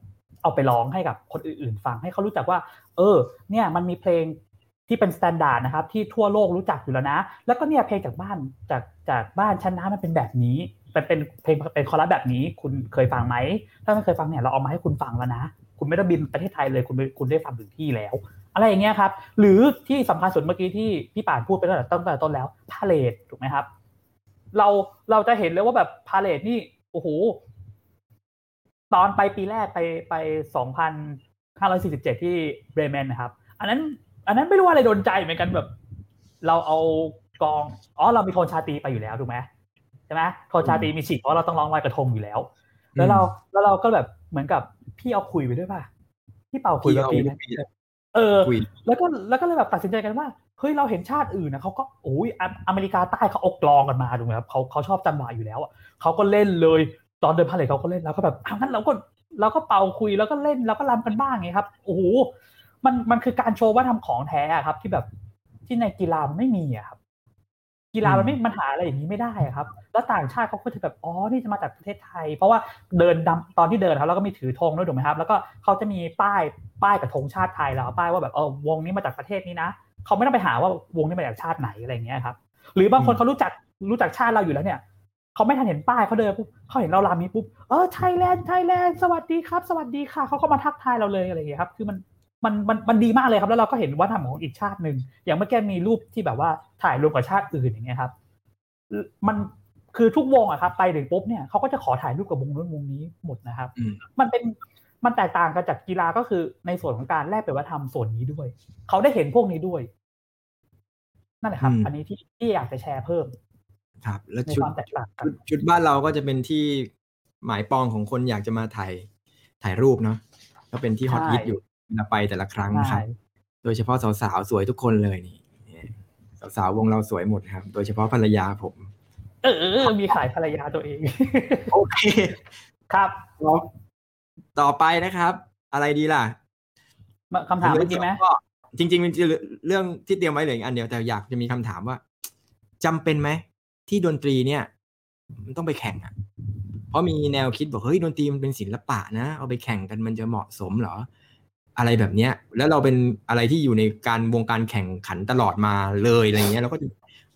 เอาไปร้องให้กับคนอื่นๆ ฟังให้เขารู้จักว่า เออ เนี่ยมันมีเพลงที่เป็น standard นะครับ ที่ทั่วโลกรู้จักอยู่แล้วนะ แล้วก็เนี่ยเพลงจากบ้านจากจากบ้านฉันน่ะมันเป็นแบบนี้ เป็นเป็นเพลงเป็นคอรัสแบบนี้ คุณเคยฟังไหม ถ้าไม่เคยฟังเนี่ยเราเอามาให้คุณฟังแล้วนะ คุณไม่ต้องบินประเทศไทยเลย คุณคุณได้ฟังถึงที่แล้ว อะไรอย่างเงี้ยครับ หรือที่สำคัญสุดเมื่อกี้ที่พี่ป่านพูดไปตั้งแต่ต้นแต่ต้นแล้ว palette ถูกไหมครับ เราเราจะเห็นเลยว่าแบบ palette นี่โอ้โหตอนไปปีแรกไปไปสองพันห้าร้อยสี่สิบเจ็ดที่เบรเมนนะครับ อันนั้น อันนั้นไม่รู้ว่าอะไรโดนใจเหมือนกันแบบ เราเอากองอ๋อเรามีโทนชาตีไปอยู่แล้วถูกไหม ใช่ไหมโทนชาตีมีฉีกเพราะเราต้องร้องลอยกระทงอยู่แล้ว แล้วเราแล้วเราก็แบบเหมือนกับพี่เอาคุยไปด้วยป่ะพี่เป่าคุยกับปีนเออ แล้วก็แล้วก็เลยแบบตัดสินใจกันว่าเฮ้ยเราเห็นชาติอื่นนะเขาก็โอ้ยอเมริกาใต้เขาอกลองกันมาถูกไหมครับเขาเขาชอบจังหวะอยู่แล้วอะเขาก็เล่นเลยตอนเดินพาเลยเขาก็เล่นแล้วก็แบบอ้าวงั้นเราก็เราก็เป่าคุยแล้วก็เล่นแล้วก็รำกันบ้างไงครับโอ้โหมันมันคือการโชว์ว่าทำของแท้ครับ ที่แบบที่ในกีฬามันไม่มีอะครับ กีฬามันไม่มันหาอะไรอย่างนี้ไม่ได้ครับ แล้วต่างชาติเขาก็จะแบบอ๋อนี่จะมาจากประเทศไทย เพราะว่าเดินดำตอนที่เดินครับแล้วก็มีถือธงด้วยถูกไหมครับ แล้วก็เขาจะมีป้ายป้ายกับธงชาติไทยแล้วป้ายว่าแบบเออวงนี้มาจากประเทศนี้นะเขาไม่ต้องไปหาว่าวงนี้มาจากชาติไหนอะไรเงี้ยครับ หรือบางคนเขารู้จักรู้จักชาติเราอยู่แล้วเนี่ยเขาไม่ทันเห็นป้ายเขาเดินปุ๊บเขาเห็นเราลามีปุ๊บเออไทยแลนด์ไทยแลนด์สวัสดีครับ สวัสดีค่ะเขาก็มาทักทายเราเลยอะไรอย่างเงี้ยครับ คือมัน มันมันมันดีมากเลยครับ แล้วเราก็เห็นวัฒนธรรมของอีกชาติหนึ่งอย่างเมื่อกี้มีรูปที่แบบว่าถ่ายรวมกับชาติอื่นอย่างเงี้ยครับ มันคือทุกวงอะครับ ไปถึงปุ๊บเนี่ยเขาก็จะขอถ่ายรูปกับวงนู้นวงนี้หมดนะครับ มันเป็นมันแตกต่างกันจากกีฬาก็คือในส่วนของการแลกเปลี่ยนวัฒนธรรมส่วนนี้ด้วย เขาได้เห็นพวกนี้ด้วย นั่นแหละครับ อันนี้ที่ที่อยากจะแชร์เพิ่ม ครับ แล้วชุดชุดบ้านเราก็จะเป็นที่หมายปองของคนอยากจะมาถ่ายถ่ายรูปเนาะก็เป็นที่ฮอตฮิตอยู่ เวลาไปแต่ละครั้งครับ โดยเฉพาะสาวๆสวยทุกคนเลยนี่สาวๆวงเราสวยหมดครับ โดยเฉพาะภรรยาผม เออ มีขายภรรยาตัวเอง โอเค ครับต่อไปนะครับ อะไรดีล่ะคำถามเมื่อกี้ไหมจริงๆเป็นเรื่องที่เตรียมไว้เหลืออันเดียวแต่อยากจะมีคำถามว่าจำเป็นไหมที่ดนตรีเนี่ย มันต้องไปแข่งอะ เพราะมีแนวคิดบอกเฮ้ยดนตรีมันเป็นศิลปะนะ เอาไปแข่งกันมันจะเหมาะสมเหรอ อะไรแบบเนี้ย แล้วเราเป็นอะไรที่อยู่ในการวงการแข่งขันตลอดมาเลยอะไรเงี้ยเราก็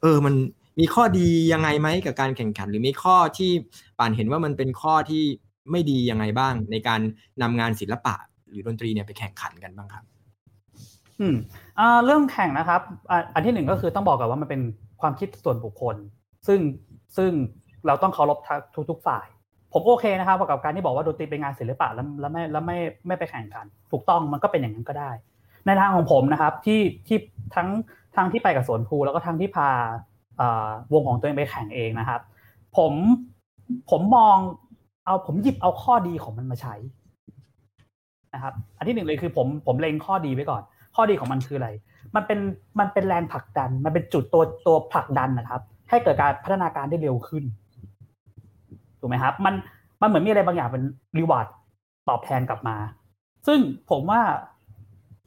เออมันมีข้อดียังไงไหมกับการแข่งขัน หรือมีข้อที่ป่านเห็นว่ามันเป็นข้อที่ไม่ดียังไงบ้าง ในการนำงานศิลปะ หรือดนตรีเนี่ยไปแข่งขันกันบ้างครับ อืมอ่าเรื่องแข่งนะครับอันที่หนึ่งก็คือต้องบอกก่อนว่ามันเป็นความคิดส่วนบุคคล ซึ่งซึ่งเราต้องเคารพทุกทุกฝ่าย ผมโอเคนะครับกับการที่บอกว่าดนตรีเป็นงานศิลปะแล้วแล้วไม่แล้วไม่ไม่ไปแข่งกัน ถูกต้องมันก็เป็นอย่างนั้นก็ได้ ในทางของผมนะครับที่ที่ทั้งทั้งที่ไปกับสวนภูแล้วก็ทั้งที่พาวงของตัวเองไปแข่งเองนะครับ ผมผมมองเอาผมหยิบเอาข้อดีของมันมาใช้นะครับ อันที่หนึ่งเลยคือผมผมเล็งข้อดีไว้ก่อน ข้อดีของมันคืออะไร มันเป็นมันเป็นแรงผลักดัน มันเป็นจุดตัวตัวผลักดันนะครับ ให้เกิดการพัฒนาการได้เร็วขึ้น ถูกไหมครับ มันมันเหมือนมีอะไรบางอย่างเป็นreward ตอบแทนกลับมา ซึ่งผมว่า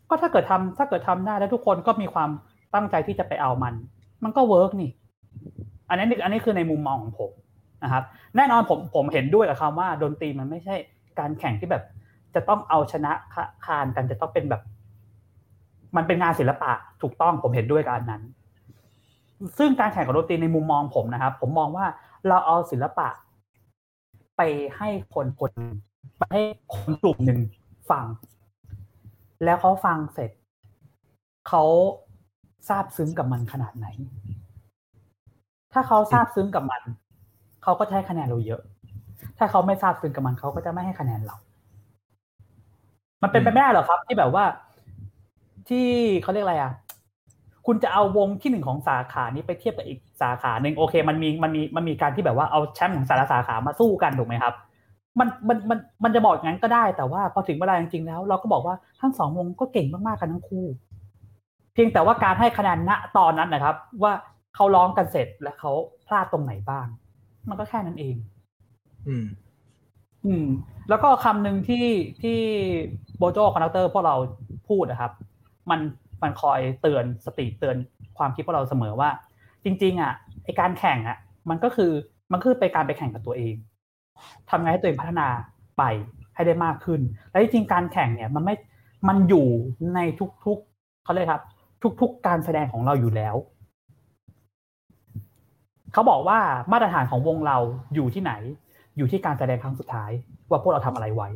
ก็ถ้าเกิดทำถ้าเกิดทำได้แล้วทุกคนก็มีความตั้งใจที่จะไปเอามัน มันก็ work นี่ อันนี้อันนี้คือในมุมมองของผมนะครับ แน่นอนผมผมเห็นด้วยกับคำว่าดนตรีมันไม่ใช่การแข่งที่แบบ จะต้องเอาชนะคะคานกันจะต้องเป็นแบบ มันเป็นงานศิลปะถูกต้องผมเห็นด้วยกับอันนั้น ซึ่งการแข่งกับดนตรีในมุมมองผมนะครับ ผมมองว่าเราเอาศิลปะ ไปให้คนคนไปให้คนกลุ่มหนึ่งฟัง แล้วเขาฟังเสร็จ เขาซาบซึ้งกับมันขนาดไหน ถ้าเขาทราบซึ้งกับมัน เขาก็ให้คะแนนเราเยอะ ถ้าเขาไม่ทราบซึ้งกับมันเขาก็จะไม่ให้คะแนนเรา มันเป็นไปไม่ได้หรอครับ ที่แบบว่า ที่เขาเรียกอะไรอะ คุณจะเอาวงที่หนึ่งของสาขานี้ไปเทียบกับอีกสาขาหนึ่งโอเค มันมีมันมีมันมีการที่แบบว่าเอาแชมป์ของสาขาสาขามาสู้กันถูกไหมครับ มันมันมันมันจะบอกงั้นก็ได้ แต่ว่าพอถึงเวลาจริงๆแล้ว เราก็บอกว่าทั้งสองวงก็เก่งมากๆกันทั้งคู่ เพียงแต่ว่าการให้คะแนนณตอนนั้นนะครับ ว่าเขาร้องกันเสร็จแล้วเขาพลาดตรงไหนบ้าง มันก็แค่นั้นเอง อืม อืม แล้วก็คำหนึ่งที่ที่โบโจ conductor พวกเราพูดนะครับ มัน มันคอยเตือนสติเตือนความคิดพวกเราเสมอว่า จริง ๆ อะไอ้การแข่งอะ มันก็คือมันคือไปการไปแข่งกับตัวเองทำไงให้ตัวเองพัฒนาไปให้ได้มากขึ้น และจริงๆการแข่งเนี่ยมันไม่มันอยู่ในทุกๆเขาเลยครับ ทุก ๆ การแสดงของเราอยู่แล้วเขาบอกว่ามาตรฐานของวงเราอยู่ที่ไหน อยู่ที่การแสดงครั้งสุดท้าย ว่าพวกเราทำอะไรไว้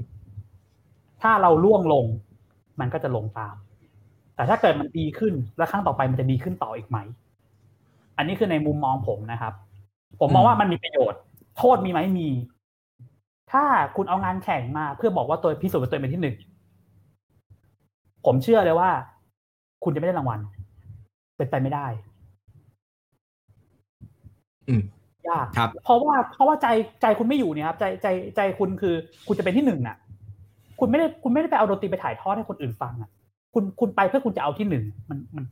ถ้าเราล่วงลง มันก็จะลงตาม แต่ถ้าเกิดมันดีขึ้นแล้วครั้งต่อไปมันจะดีขึ้นต่ออีกไหม อันนี้คือในมุมมองผมนะครับ ผมมองว่ามันมีประโยชน์ โทษมีไหมมี ถ้าคุณเอางานแข่งมา เพื่อบอกว่าตัวพิสูจน์ว่าตัวเองเป็นที่หนึ่งผมเชื่อเลยว่า คุณจะไม่ได้รางวัล เป็นไปไม่ได้อืมยากครับ เพราะว่าเพราะว่าใจใจคุณไม่อยู่เนี่ยครับ ใจใจใจคุณคือ คุณจะเป็นที่หนึ่งอะ คุณไม่ได้คุณไม่ได้ไปเอาดนตรีไปถ่ายทอดให้คนอื่นฟังอะ คุณคุณไปเพื่อคุณจะเอาที่หนึ่งมันมัน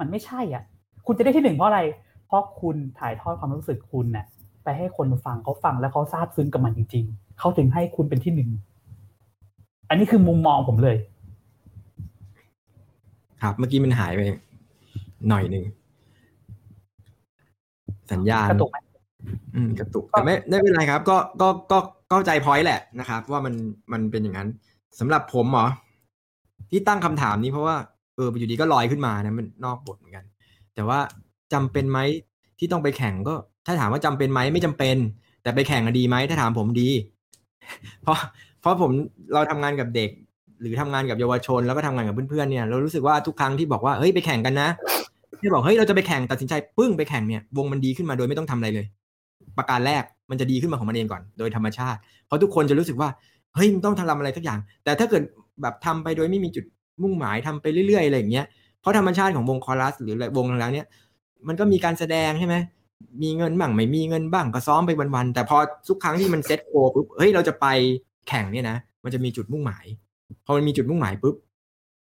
มันไม่ใช่อะ คุณจะได้ที่หนึ่งเพราะอะไร เพราะคุณถ่ายทอดความรู้สึกคุณเนี่ยไปให้คนฟังเขาฟังแล้วเขาซาบซึ้งกับมันจริง ๆเขาถึงให้คุณเป็นที่หนึ่งอันนี้คือมุมมองผมเลย ครับเมื่อกี้มันหายไป หน่อยหนึ่งสัญญาณกระตุกไหมอืมกระตุกแต่ไม่ไม่เป็นไรครับ ก็ก็ก็เข้าใจพอยต์แหละนะครับ ว่ามันมันเป็นอย่างนั้นสำหรับผมเหรอ ที่ตั้งคำถามนี้เพราะว่าเอออยู่ดีก็ลอยขึ้นมานะมันนอกบทเหมือนกัน แต่ว่าจำเป็นไหมที่ต้องไปแข่งก็ ถ้าถามว่าจำเป็นไหมไม่จำเป็น แต่ไปแข่งดีไหมถ้าถามผมดี เพราะเพราะผมเราทำงานกับเด็ก หรือทำงานกับเยาวชนแล้วก็ทำงานกับเพื่อนๆเนี่ยเรารู้สึกว่าทุกครั้งที่บอกว่าเฮ้ยไปแข่งกันนะที่บอกเฮ้ยเราจะไปแข่งตัดสินใจปึ้งไปแข่งเนี่ยวงมันดีขึ้นมาโดยไม่ต้องทำอะไรเลย ประการแรกมันจะดีขึ้นมาของมันเองก่อน โดยธรรมชาติ เพราะทุกคนจะรู้สึกว่าเฮ้ยมันต้องทำอะไรสักอย่าง แต่ถ้าเกิด แบบทำไปโดยไม่มีจุดมุ่งหมายทำไปเรื่อยๆอะไรอย่างเงี้ยเพราะธรรมชาติของวงคอรัส หรือวงแล้วเนี้ยมันก็มีการแสดงใช่ไหมมีเงินบ้างไม่มีเงินบ้างก็ซ้อมไปวันๆแต่พอทุกครั้งที่มัน set goal ปุ๊บเฮ้ยเราจะไปแข่งเนี่ยนะมันจะมีจุดมุ่งหมายพอมันมีจุดมุ่งหมายปุ๊บ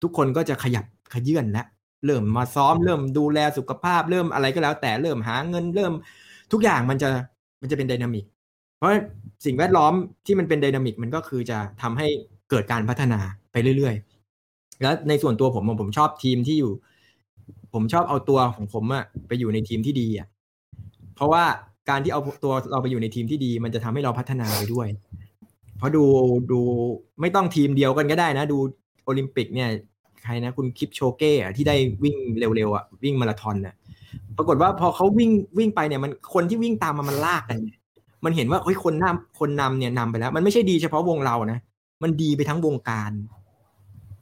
ทุกคนก็จะขยับเขยื้อนแล้วเริ่มมาซ้อมเริ่มดูแลสุขภาพเริ่มอะไรก็แล้ว แต่เริ่มหาเงินเริ่ม ทุกอย่างมันจะมันจะเป็น dynamic เพราะสิ่งแวดล้อมที่มันเป็น dynamic มันก็คือจะทำให้ เกิดการพัฒนาไปเรื่อยๆ แล้วในส่วนตัวผมผมชอบทีมที่อยู่ ผมชอบเอาตัวของผมอะไปอยู่ในทีมที่ดีอะเพราะว่าการที่เอาตัวเราไปอยู่ในทีมที่ดี มันจะทำให้เราพัฒนาไปด้วย เพราะดูดูไม่ต้องทีมเดียวกันก็ได้นะ ดูโอลิมปิกเนี่ยใครนะคุณคิปโชเก้อะที่ได้วิ่งเร็วๆอะวิ่งมาราธอนน่ะปรากฏว่าพอเขาวิ่งวิ่งไปเนี่ยมันคนที่วิ่งตามมามันลากกัน มันเห็นว่าเฮ้ยคนนำคนนำเนี่ยนำไปแล้ว มันไม่ใช่ดีเฉพาะวงเรานะ มันดีไปทั้งวงการ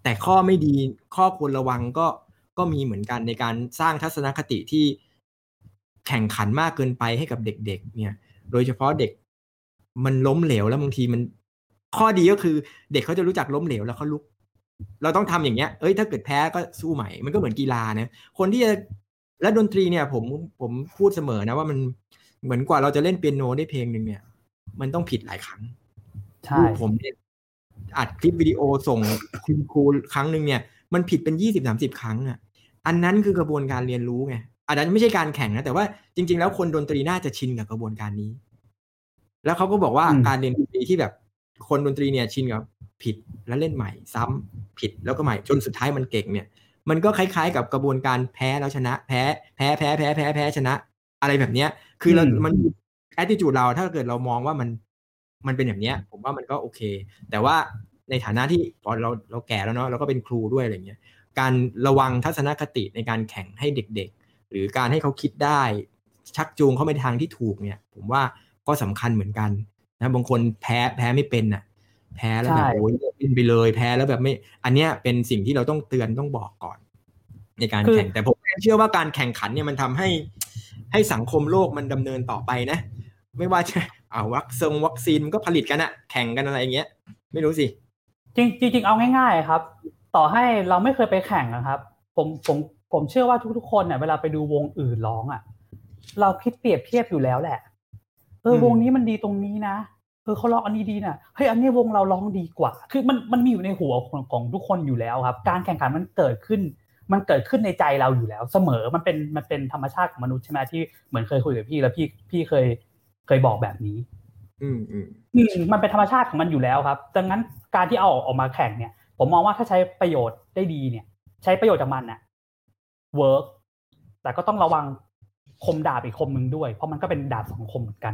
แต่ข้อไม่ดีข้อควรระวังก็ก็มีเหมือนกันในการสร้างทัศนคติที่แข่งขันมากเกินไปให้กับเด็ก ๆ เนี่ย โดยเฉพาะเด็กมันล้มเหลวแล้วบางทีมันข้อดีก็คือ เด็กเขาจะรู้จักล้มเหลวแล้วเขาลุก เราต้องทำอย่างเงี้ย เอ้ย ถ้าเกิดแพ้ก็สู้ใหม่ มันก็เหมือนกีฬานะ คนที่จะและดนตรีเนี่ย ผมผมพูดเสมอนะว่ามันเหมือนกว่าเราจะเล่นเปียโนได้เพลงหนึ่งเนี่ย มันต้องผิดหลายครั้งใช่ลูกผมเนี่ย อัดคลิปวิดีโอส่งคุณครูครั้งหนึ่งเนี่ยมันผิดเป็นยี่สิบสามสิบครั้งอะอันนั้นคือกระบวนการเรียนรู้ไงอันนั้นไม่ใช่การแข่งนะแต่ว่าจริง ๆ แล้วคนดนตรีน่าจะชินกับกระบวนการนี้ แล้วเขาก็บอกว่าการเรียนดนตรีที่แบบคนดนตรีเนี่ยชินกับผิดแล้วเล่นใหม่ซ้ำผิดแล้วก็ใหม่จนสุดท้ายมันเก่งเนี่ย มันก็คล้าย ๆ กับกระบวนการแพ้แล้วชนะ แพ้แพ้แพ้แพ้แพ้แพ้ชนะ อะไรแบบเนี้ย คือเรามันแอ t i t u d e เราถ้าเกิดเรามองว่ามัน มันเป็นแบบเนี้ย ผมว่ามันก็โอเค แต่ว่าในฐานะที่พอเราเราแก่แล้วเนาะเราก็เป็นครูด้วยอะไรเงี้ยการระวังทัศนคติในการแข่งให้เด็กๆ หรือการให้เขาคิดได้ ชักจูงเขาไปทางที่ถูกเนี่ย ผมว่าก็สำคัญเหมือนกันนะบางคนแพ้แพ้ไม่เป็นน่ะ แพ้แล้วแบบโอ้ยเล่นไปเลยแพ้แล้วแบบไม่ อันเนี้ยเป็นสิ่งที่เราต้องเตือนต้องบอกก่อน ในการแข่งแต่ผมเชื่อว่าการแข่งขันเนี่ยมันทำให้ให้สังคมโลกมันดำเนินต่อไปนะ ไม่ว่าจะ เอาวัคซงวัคซีนมันก็ผลิตกันอะแข่งกันอะไรอย่างเงี้ย ไม่รู้สิ จริงจริงๆเอาง่าย ๆครับ ต่อให้เราไม่เคยไปแข่งนะครับ ผมผมผมเชื่อว่าทุกๆคนเนี่ยเวลาไปดูวงอื่นร้องอะ เราคิดเปรียบเทียบอยู่แล้วแหละเออวงนี้มันดีตรงนี้นะเออเขาร้องอันนี้ดีนะเฮ้ยอันนี้วงเราร้องดีกว่า คือมันมันมีอยู่ในหัวของของทุกคนอยู่แล้วครับ การแข่งขันมันเกิดขึ้น มันเกิดขึ้นในใจเราอยู่แล้ว เสมอมันเป็นมันเป็นธรรมชาติของมนุษย์ใช่ไหมที่เหมือนเคยคุยกับพี่แล้วพี่พี่เคย เคยบอกแบบนี้อืมอืมอืมมันเป็นธรรมชาติของมันอยู่แล้วครับ ดังนั้นการที่เอาออกมาแข่งเนี่ย ผมมองว่าถ้าใช้ประโยชน์ได้ดีเนี่ย ใช้ประโยชน์จากมันน่ะเวิร์กแต่ก็ต้องระวังคมดาบอีกคมหนึ่งด้วย เพราะมันก็เป็นดาบสองคมเหมือนกัน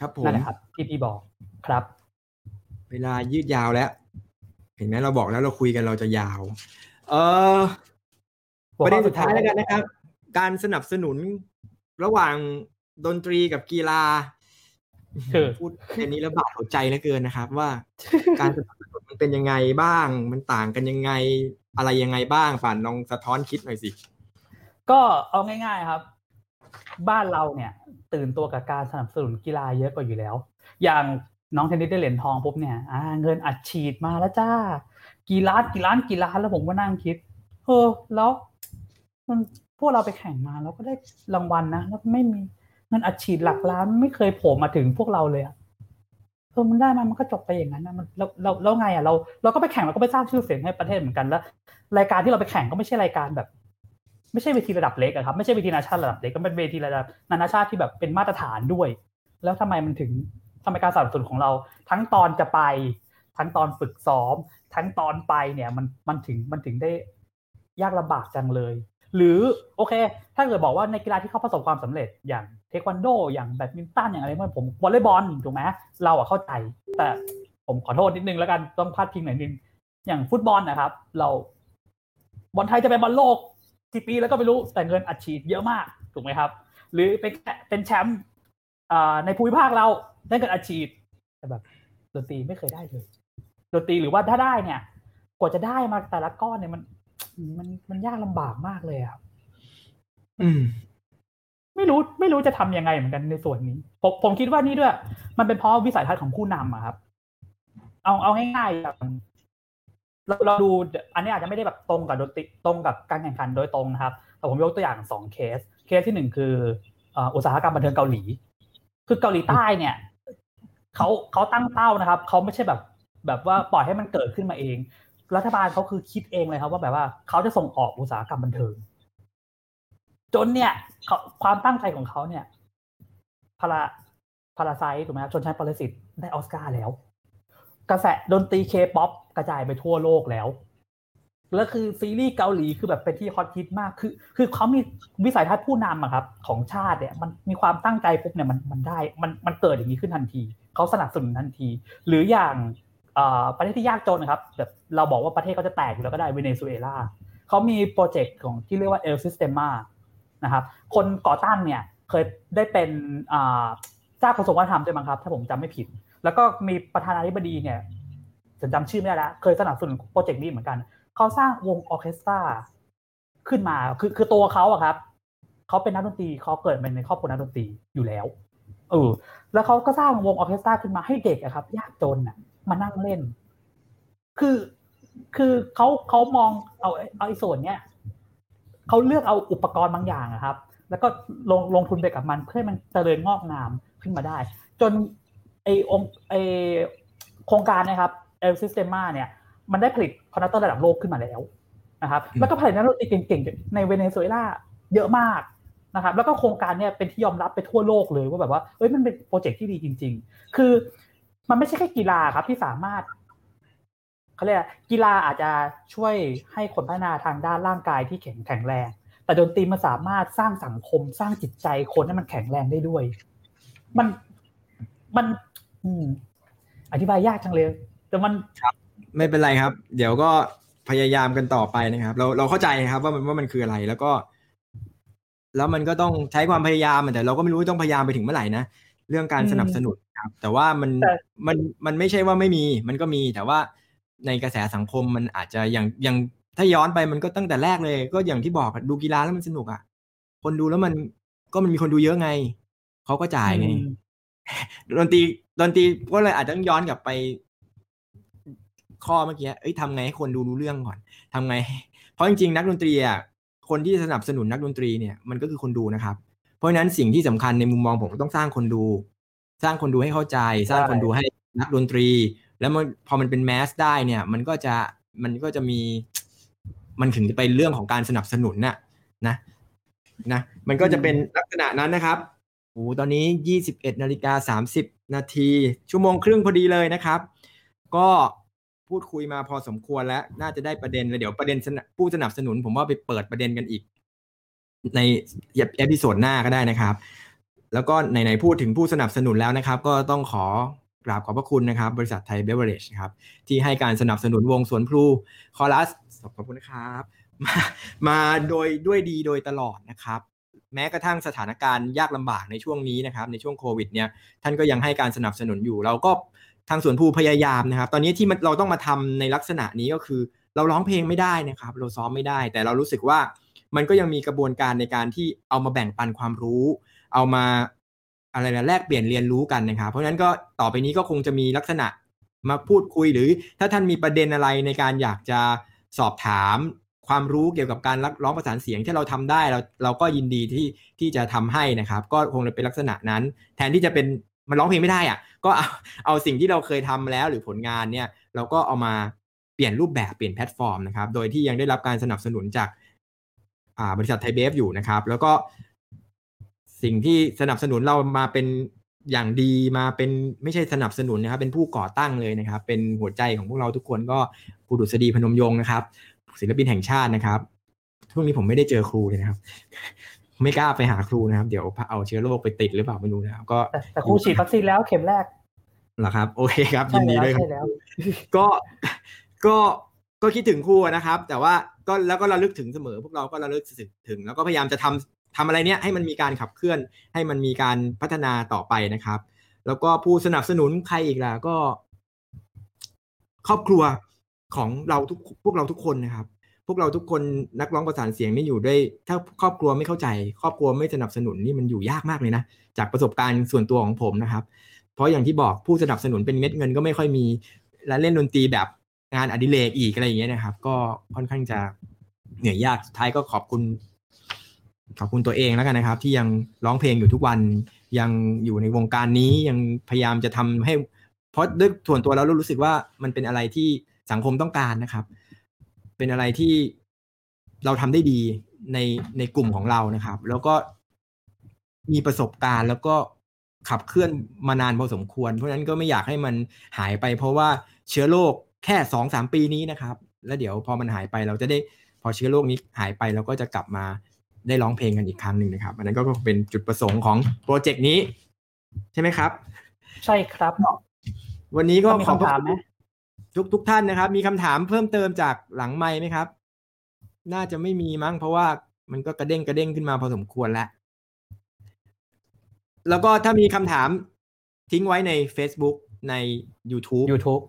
ครับผมนั่นแหละครับ ที่พี่บอกครับ เวลายืดยาวแล้ว เห็นไหมเราบอกแล้วเราคุยกันเราจะยาว เออหัวประข้เด็อนสุดท้ายแล้วกันนะครับ การสนับสนุนระหว่าง ดนตรีกับกีฬาคือพูดแค่นี้แล้วบาดหัวใจเหลือเกินนะครับ ว่าการสนับสนุนมันเป็นยังไงบ้าง มันต่างกันยังไงอะไรยังไงบ้างป่านลองสะท้อนคิดหน่อยสิ ก็เอาง่าย ๆครับ บ้านเราเนี่ย ตื่นตัวกับการสนับสนุนกีฬาเยอะกว่าอยู่แล้ว อย่างน้องเทนนิสได้เหรียญทองปุ๊บเนี่ยอ่าเงินอัดฉีดมาแล้วจ้า กี่ล้านกี่ล้านกี่ล้านแล้วผมก็นั่งคิดเออแล้วมันพวกเราไปแข่งมาแล้วก็ได้รางวัลนะแล้วไม่มี เงินอัดฉีดหลักล้านไม่เคยโผล่มาถึงพวกเราเลยอะเออมันได้มามันก็จบไปอย่างนั้นนะมันเราเราแล้วไงอะเราเราก็ไปแข่งเราก็ไปสร้างชื่อเสียงให้ประเทศเหมือนกันแล้ว รายการที่เราไปแข่งก็ไม่ใช่รายการแบบ ไม่ใช่เวทีระดับเล็กอะครับไม่ใช่เวทีนานาชาติระดับเล็กก็เป็นเวทีระดับนานาชาติที่แบบเป็นมาตรฐานด้วย แล้วทำไมมันถึงทำไมการสนับสนุนของเรา ทั้งตอนจะไป ทั้งตอนฝึกซ้อม ทั้งตอนไปเนี่ยมันมันถึงมันถึงได้ยากลำบากจังเลย หรือโอเค ถ้าเกิดบอกว่าในกีฬาที่เขาประสบความสำเร็จอย่างเทควันโด อย่างแบดมินตันอย่างอะไรพวกนี้ผมวอลเลย์บอลถูกไหมเราอะเข้าใจ แต่ผมขอโทษนิดนึงแล้วกันต้องพลาดพิงหน่อยนึงอย่างฟุตบอลนะครับ เราบอลไทยจะเป็นบอลโลกกี่ปีแล้วก็ไม่รู้แต่เงินอัดฉีดเยอะมากถูกไหมครับ หรือเป็นเป็นแชมป์ในภูมิภาคเราได้เงินอัดฉีดแต่แบบดนตรีไม่เคยได้เลยดนตรีหรือว่าถ้าได้เนี่ย กว่าจะได้มาแต่ละก้อนเนี่ยมัน มันมันยากลำบากมากเลยครับ อืม ไม่รู้ ไม่รู้จะทำยังไงเหมือนกันในส่วนนี้ ผมผมคิดว่านี่ด้วย มันเป็นเพราะวิสัยทัศน์ของผู้นำอะครับ เอาเอาง่ายๆอย่างเราเราดู อันนี้อาจจะไม่ได้แบบตรงกับดนตรีตรงกับการแข่งขันโดยตรงนะครับแต่ผมยกตัวอย่างสองเคส เคสที่หนึ่งคืออุตสาหกรรมบันเทิงเกาหลี คือเกาหลีใต้เนี่ยเขาเขาตั้งเป้านะครับเขาไม่ใช่แบบแบบว่าปล่อยให้มันเกิดขึ้นมาเอง รัฐบาลเขาคือคิดเองเลยครับว่าแบบว่าเขาจะส่งออกอุตสาหกรรมบันเทิง จนเนี่ยความตั้งใจของเขาเนี่ย Para Parasite ถูกไหมครับชนชั้นปรสิตได้ออสการ์แล้ว กระแสดนตรีเคป๊อปกระจายไปทั่วโลกแล้วแล้วคือซีรีส์เกาหลีคือแบบเป็นที่ฮอตฮิตมากคือ คือเขามีวิสัยทัศน์ผู้นำอะครับ ของชาติเนี่ยมันมีความตั้งใจปุ๊บเนี่ยมันมันได้มันมันเกิดอย่างนี้ขึ้นทันที เขาสนับสนุนทันที หรืออย่าง ประเทศที่ยากจนนะครับแบบเราบอกว่าประเทศเขาจะแตกอยู่แล้วก็ได้เวเนซุเอลาเขามี project ของที่เรียกว่า El Sistema นะครับคนก่อตั้งเนี่ยเคยได้เป็นเจ้ากระทรวงวัฒนธรรมด้วยมั้งครับ ถ้าผมจำไม่ผิด แล้วก็มีประธานาธิบดีเนี่ยจะจำชื่อไม่ได้แล้วเคยสนับสนุน project นี้เหมือนกันเขาสร้างวงออเคสตราขึ้นมาคือคือตัวเขาอะครับเขาเป็นนักดนตรีเขาเกิดมาในครอบครัวนักดนตรีอยู่แล้วเออแล้วเขาก็สร้างวงออเคสตราขึ้นมาให้เด็กอะครับ ยากจนอะ มานั่งเล่น คือคือเขาเขามองเอาเอาไอ้ส่วนเนี้ยเขาเลือกเอาอุปกรณ์บางอย่างอะครับ แล้วก็ลงลงทุนไปกับมันเพื่อให้มันเจริญงอกงามขึ้นมาได้ จนไอองไอโครงการนะครับ El Sistema เนี่ย มันได้ผลิต conductor ระดับโลกขึ้นมาแล้วนะครับ แล้วก็ผลิตนักดนตรีเก่งๆในเวเนซุเอลาเยอะมากนะครับ แล้วก็โครงการเนี้ยเป็นที่ยอมรับไปทั่วโลกเลยว่าแบบว่าเอ้ยมันเป็น project ที่ดีจริง ๆ คือ มันไม่ใช่แค่กีฬาครับที่สามารถเขาเรียกกีฬาอาจจะช่วยให้คนพัฒนาทางด้านร่างกายที่แข็งแข็งแรง แต่ดนตรีมันสามารถสร้างสังคมสร้างจิตใจคนให้มันแข็งแรงได้ด้วย มันมัน อืม อธิบายยากจังเลยแต่มันไม่เป็นไรครับ เดี๋ยวก็พยายามกันต่อไปนะครับ เราเราเข้าใจครับ ว่ามันว่ามันคืออะไรแล้วก็ แล้วมันก็ต้องใช้ความพยายามแต่เราก็ไม่รู้ต้องพยายามไปถึงเมื่อไหร่นะ เรื่องการสนับสนุนครับ แต่ว่ามันมันมันไม่ใช่ว่าไม่มีมันก็มีแต่ว่าในกระแสสังคมมันอาจจะอย่างอย่างถ้าย้อนไปมันก็ตั้งแต่แรกเลย ก็อย่างที่บอกดูกีฬาแล้วมันสนุกอะ คนดูแล้วมันก็มันมีคนดูเยอะไงเขาก็จ่ายไงดนตรีดนตรีก็เลยอาจจะต้องย้อนกลับไป ข้อเมื่อกี้เอ้ยทำไงให้คนดูรู้เรื่องก่อนทำไง เพราะจริงๆนักดนตรีอะคนที่สนับสนุนนักดนตรีเนี่ยมันก็คือคนดูนะครับเพ ราะฉะนั้นสิ่งที่สำคัญในมุมมองผมต้องสร้างคนดู สร้างคนดูให้เข้าใจ สร้างคนดูให้นักดนตรี แล้วมันพอมันเป็นแมสได้เนี่ย มันก็จะมันก็จะมีมันถึงจะไปเรื่องของการสนับสนุนน่ะนะนะ มันก็จะเป็นลักษณะนั้นนะครับโอ้ตอนนี้ยี่สิบเอ็ดนาฬิกาสามสิบนาที ชั่วโมงครึ่งพอดีเลยนะครับ ก็พูดคุยมาพอสมควรแล้ว น่าจะได้ประเด็นแล้วเดี๋ยวประเด็นผู้สนับสนุน ผมว่าไปเปิดประเด็นกันอีก ใน episode หน้าก็ได้นะครับ แล้วก็ไหนๆพูดถึงผู้สนับสนุนแล้วนะครับ ก็ต้องขอกราบขอบพระคุณนะครับ บริษัทไทยเบฟเวอเรจครับ ที่ให้การสนับสนุนวงสวนพลูคอรัสขอบคุณนะครับมามาโดยด้วยดีโดยตลอดนะครับ แม้กระทั่งสถานการณ์ยากลำบากในช่วงนี้นะครับ ในช่วงโควิดเนี่ยท่านก็ยังให้การสนับสนุนอยู่ เราก็ทางสวนพลูพยายามนะครับ ตอนนี้ที่เราต้องมาทำในลักษณะนี้ก็คือ เราร้องเพลงไม่ได้นะครับ เราซ้อมไม่ได้ แต่เรารู้สึกว่า มันก็ยังมีกระบวนการในการที่เอามาแบ่งปันความรู้ เอามาอะไรนะแลกเปลี่ยนเรียนรู้กันนะครับ เพราะฉะนั้นก็ต่อไปนี้ก็คงจะมีลักษณะมาพูดคุยหรือถ้าท่านมีประเด็นอะไรในการอยากจะสอบถามความรู้เกี่ยวกับการร้องประสานเสียงที่เราทำได้เราเราก็ยินดีที่ที่จะทำให้นะครับ ก็คงจะเป็นลักษณะนั้น แทนที่จะเป็นมันร้องเพลงไม่ได้อะก็เอาเอาสิ่งที่เราเคยทำแล้วหรือผลงานเนี่ย เราก็เอามาเปลี่ยนรูปแบบเปลี่ยนแพลตฟอร์มนะครับ โดยที่ยังได้รับการสนับสนุนจาก บริษัทไทยเบฟอยู่นะครับ แล้วก็สิ่งที่สนับสนุนเรามาเป็นอย่างดีมาเป็นไม่ใช่สนับสนุนนะครับ เป็นผู้ก่อตั้งเลยนะครับ เป็นหัวใจของพวกเราทุกคนก็ครูดุษฎีพนมยงค์นะครับ ศิลปินแห่งชาตินะครับช่วงนี้ผมไม่ได้เจอครูเลยนะครับ ไม่กล้าไปหาครูนะครับ เดี๋ยวเอาเชื้อโรคไปติดหรือเปล่าไม่รู้นะครับก็แต่แต่ครูฉีดวัคซีนแล้วเข็มแรกเหรอครับ โอเคครับยิใช่นดีแล้วด้วยครัใช่บแล้วก็ก็ ก็คิดถึงครูนะครับ แต่ว่าก็แล้วก็ระลึกถึงเสมอ พวกเราก็ระลึกถึง แล้วก็พยายามจะทำทำอะไรเนี้ยให้มันมีการขับเคลื่อน ให้มันมีการพัฒนาต่อไปนะครับ แล้วก็ผู้สนับสนุนใครอีกล่ะก็ ครอบครัวของเราทุกพวกเราทุกคนนะครับ พวกเราทุกคนนักร้องประสานเสียงนี่อยู่ด้วย ถ้าครอบครัวไม่เข้าใจ ครอบครัวไม่สนับสนุนนี่มันอยู่ยากมากเลยนะจากประสบการณ์ส่วนตัวของผมนะครับ เพราะอย่างที่บอกผู้สนับสนุนเป็นเม็ดเงินก็ไม่ค่อยมี และเล่นดนตรีแบบ งานอดิเรกอีกอะไรอย่างเงี้ยนะครับ ก็ค่อนข้างจะเหนื่อยยากสุดท้ายก็ขอบคุณ ขอบคุณตัวเองแล้วกันนะครับ ที่ยังร้องเพลงอยู่ทุกวัน ยังอยู่ในวงการนี้ยังพยายามจะทำให้ เพราะด้วยส่วนตัวแล้วเรารู้สึกว่ามันเป็นอะไรที่สังคมต้องการนะครับ เป็นอะไรที่เราทำได้ดีในในกลุ่มของเรานะครับ แล้วก็มีประสบการณ์แล้วก็ขับเคลื่อนมานานพอสมควร เพราะฉะนั้นก็ไม่อยากให้มันหายไปเพราะว่าเชื้อโรค แค่สองสามปีนี้นะครับ แล้วเดี๋ยวพอมันหายไปเราจะได้พอเชื้อโรคนี้หายไปเราก็จะกลับมาได้ร้องเพลงกันอีกครั้งหนึ่งนะครับ อันนั้นก็เป็นจุดประสงค์ของโปรเจกต์นี้ ใช่ไหมครับ ใช่ครับ วันนี้ก็มีขอบคำถามไหมทุกทุกท่านนะครับ มีคำถามเพิ่มเติมจากหลังไมค์ไหมครับ น่าจะไม่มีมั้งเพราะว่ามันก็กระเด้งกระเด้งขึ้นมาพอสมควรแล้ว แล้วก็ถ้ามีคำถามทิ้งไว้ใน Facebook ใน YouTube YouTube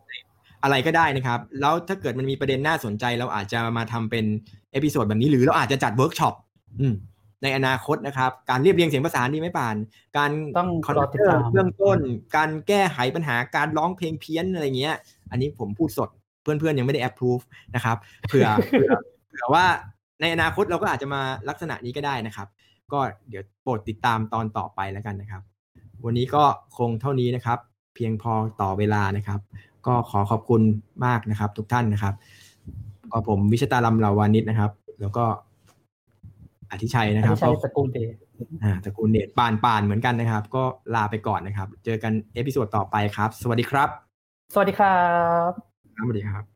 อะไรก็ได้นะครับ แล้วถ้าเกิดมันมีประเด็นน่าสนใจ เราอาจจะมาทำเป็น episode แบบนี้หรือเราอาจจะจัดเวิร์กช็อปอืมในอนาคตนะครับ การเรียบเรียงเสียงประสานดีไหมป่าน การต้องคอนรอเทตินดเนอตามร์เบื้องต้น การแก้ไขปัญหาการร้องเพลงเพี้ยนอะไรเงี้ย อันนี้ผมพูดสดเพื่อนๆยังไม่ได้แอปพรูฟนะครับเผื่อเผื่อเผื่อว่าในอนาคตเราก็อาจจะมาลักษณะนี้ก็ได้นะครับ ก็เดี๋ยวโปรดติดตามตอนต่อไปแล้วกันนะครับ วันนี้ก็คงเท่านี้นะครับ เพียงพอต่อเวลานะครับ ก็ขอขอบคุณมากนะครับ ทุกท่านนะครับ ก็ผมวิชตาลำเหลาวานิชนะครับ แล้วก็อธิชัยนะอันครับนี้ใช่ก็สกุลเดย์อ่าตระกูลเดชปานปานเหมือนกันนะครับ ก็ลาไปก่อนนะครับ เจอกันเอพิโซดต่อไปครับ สวัสดีครับ สวัสดีครับครับสวัสดีครับ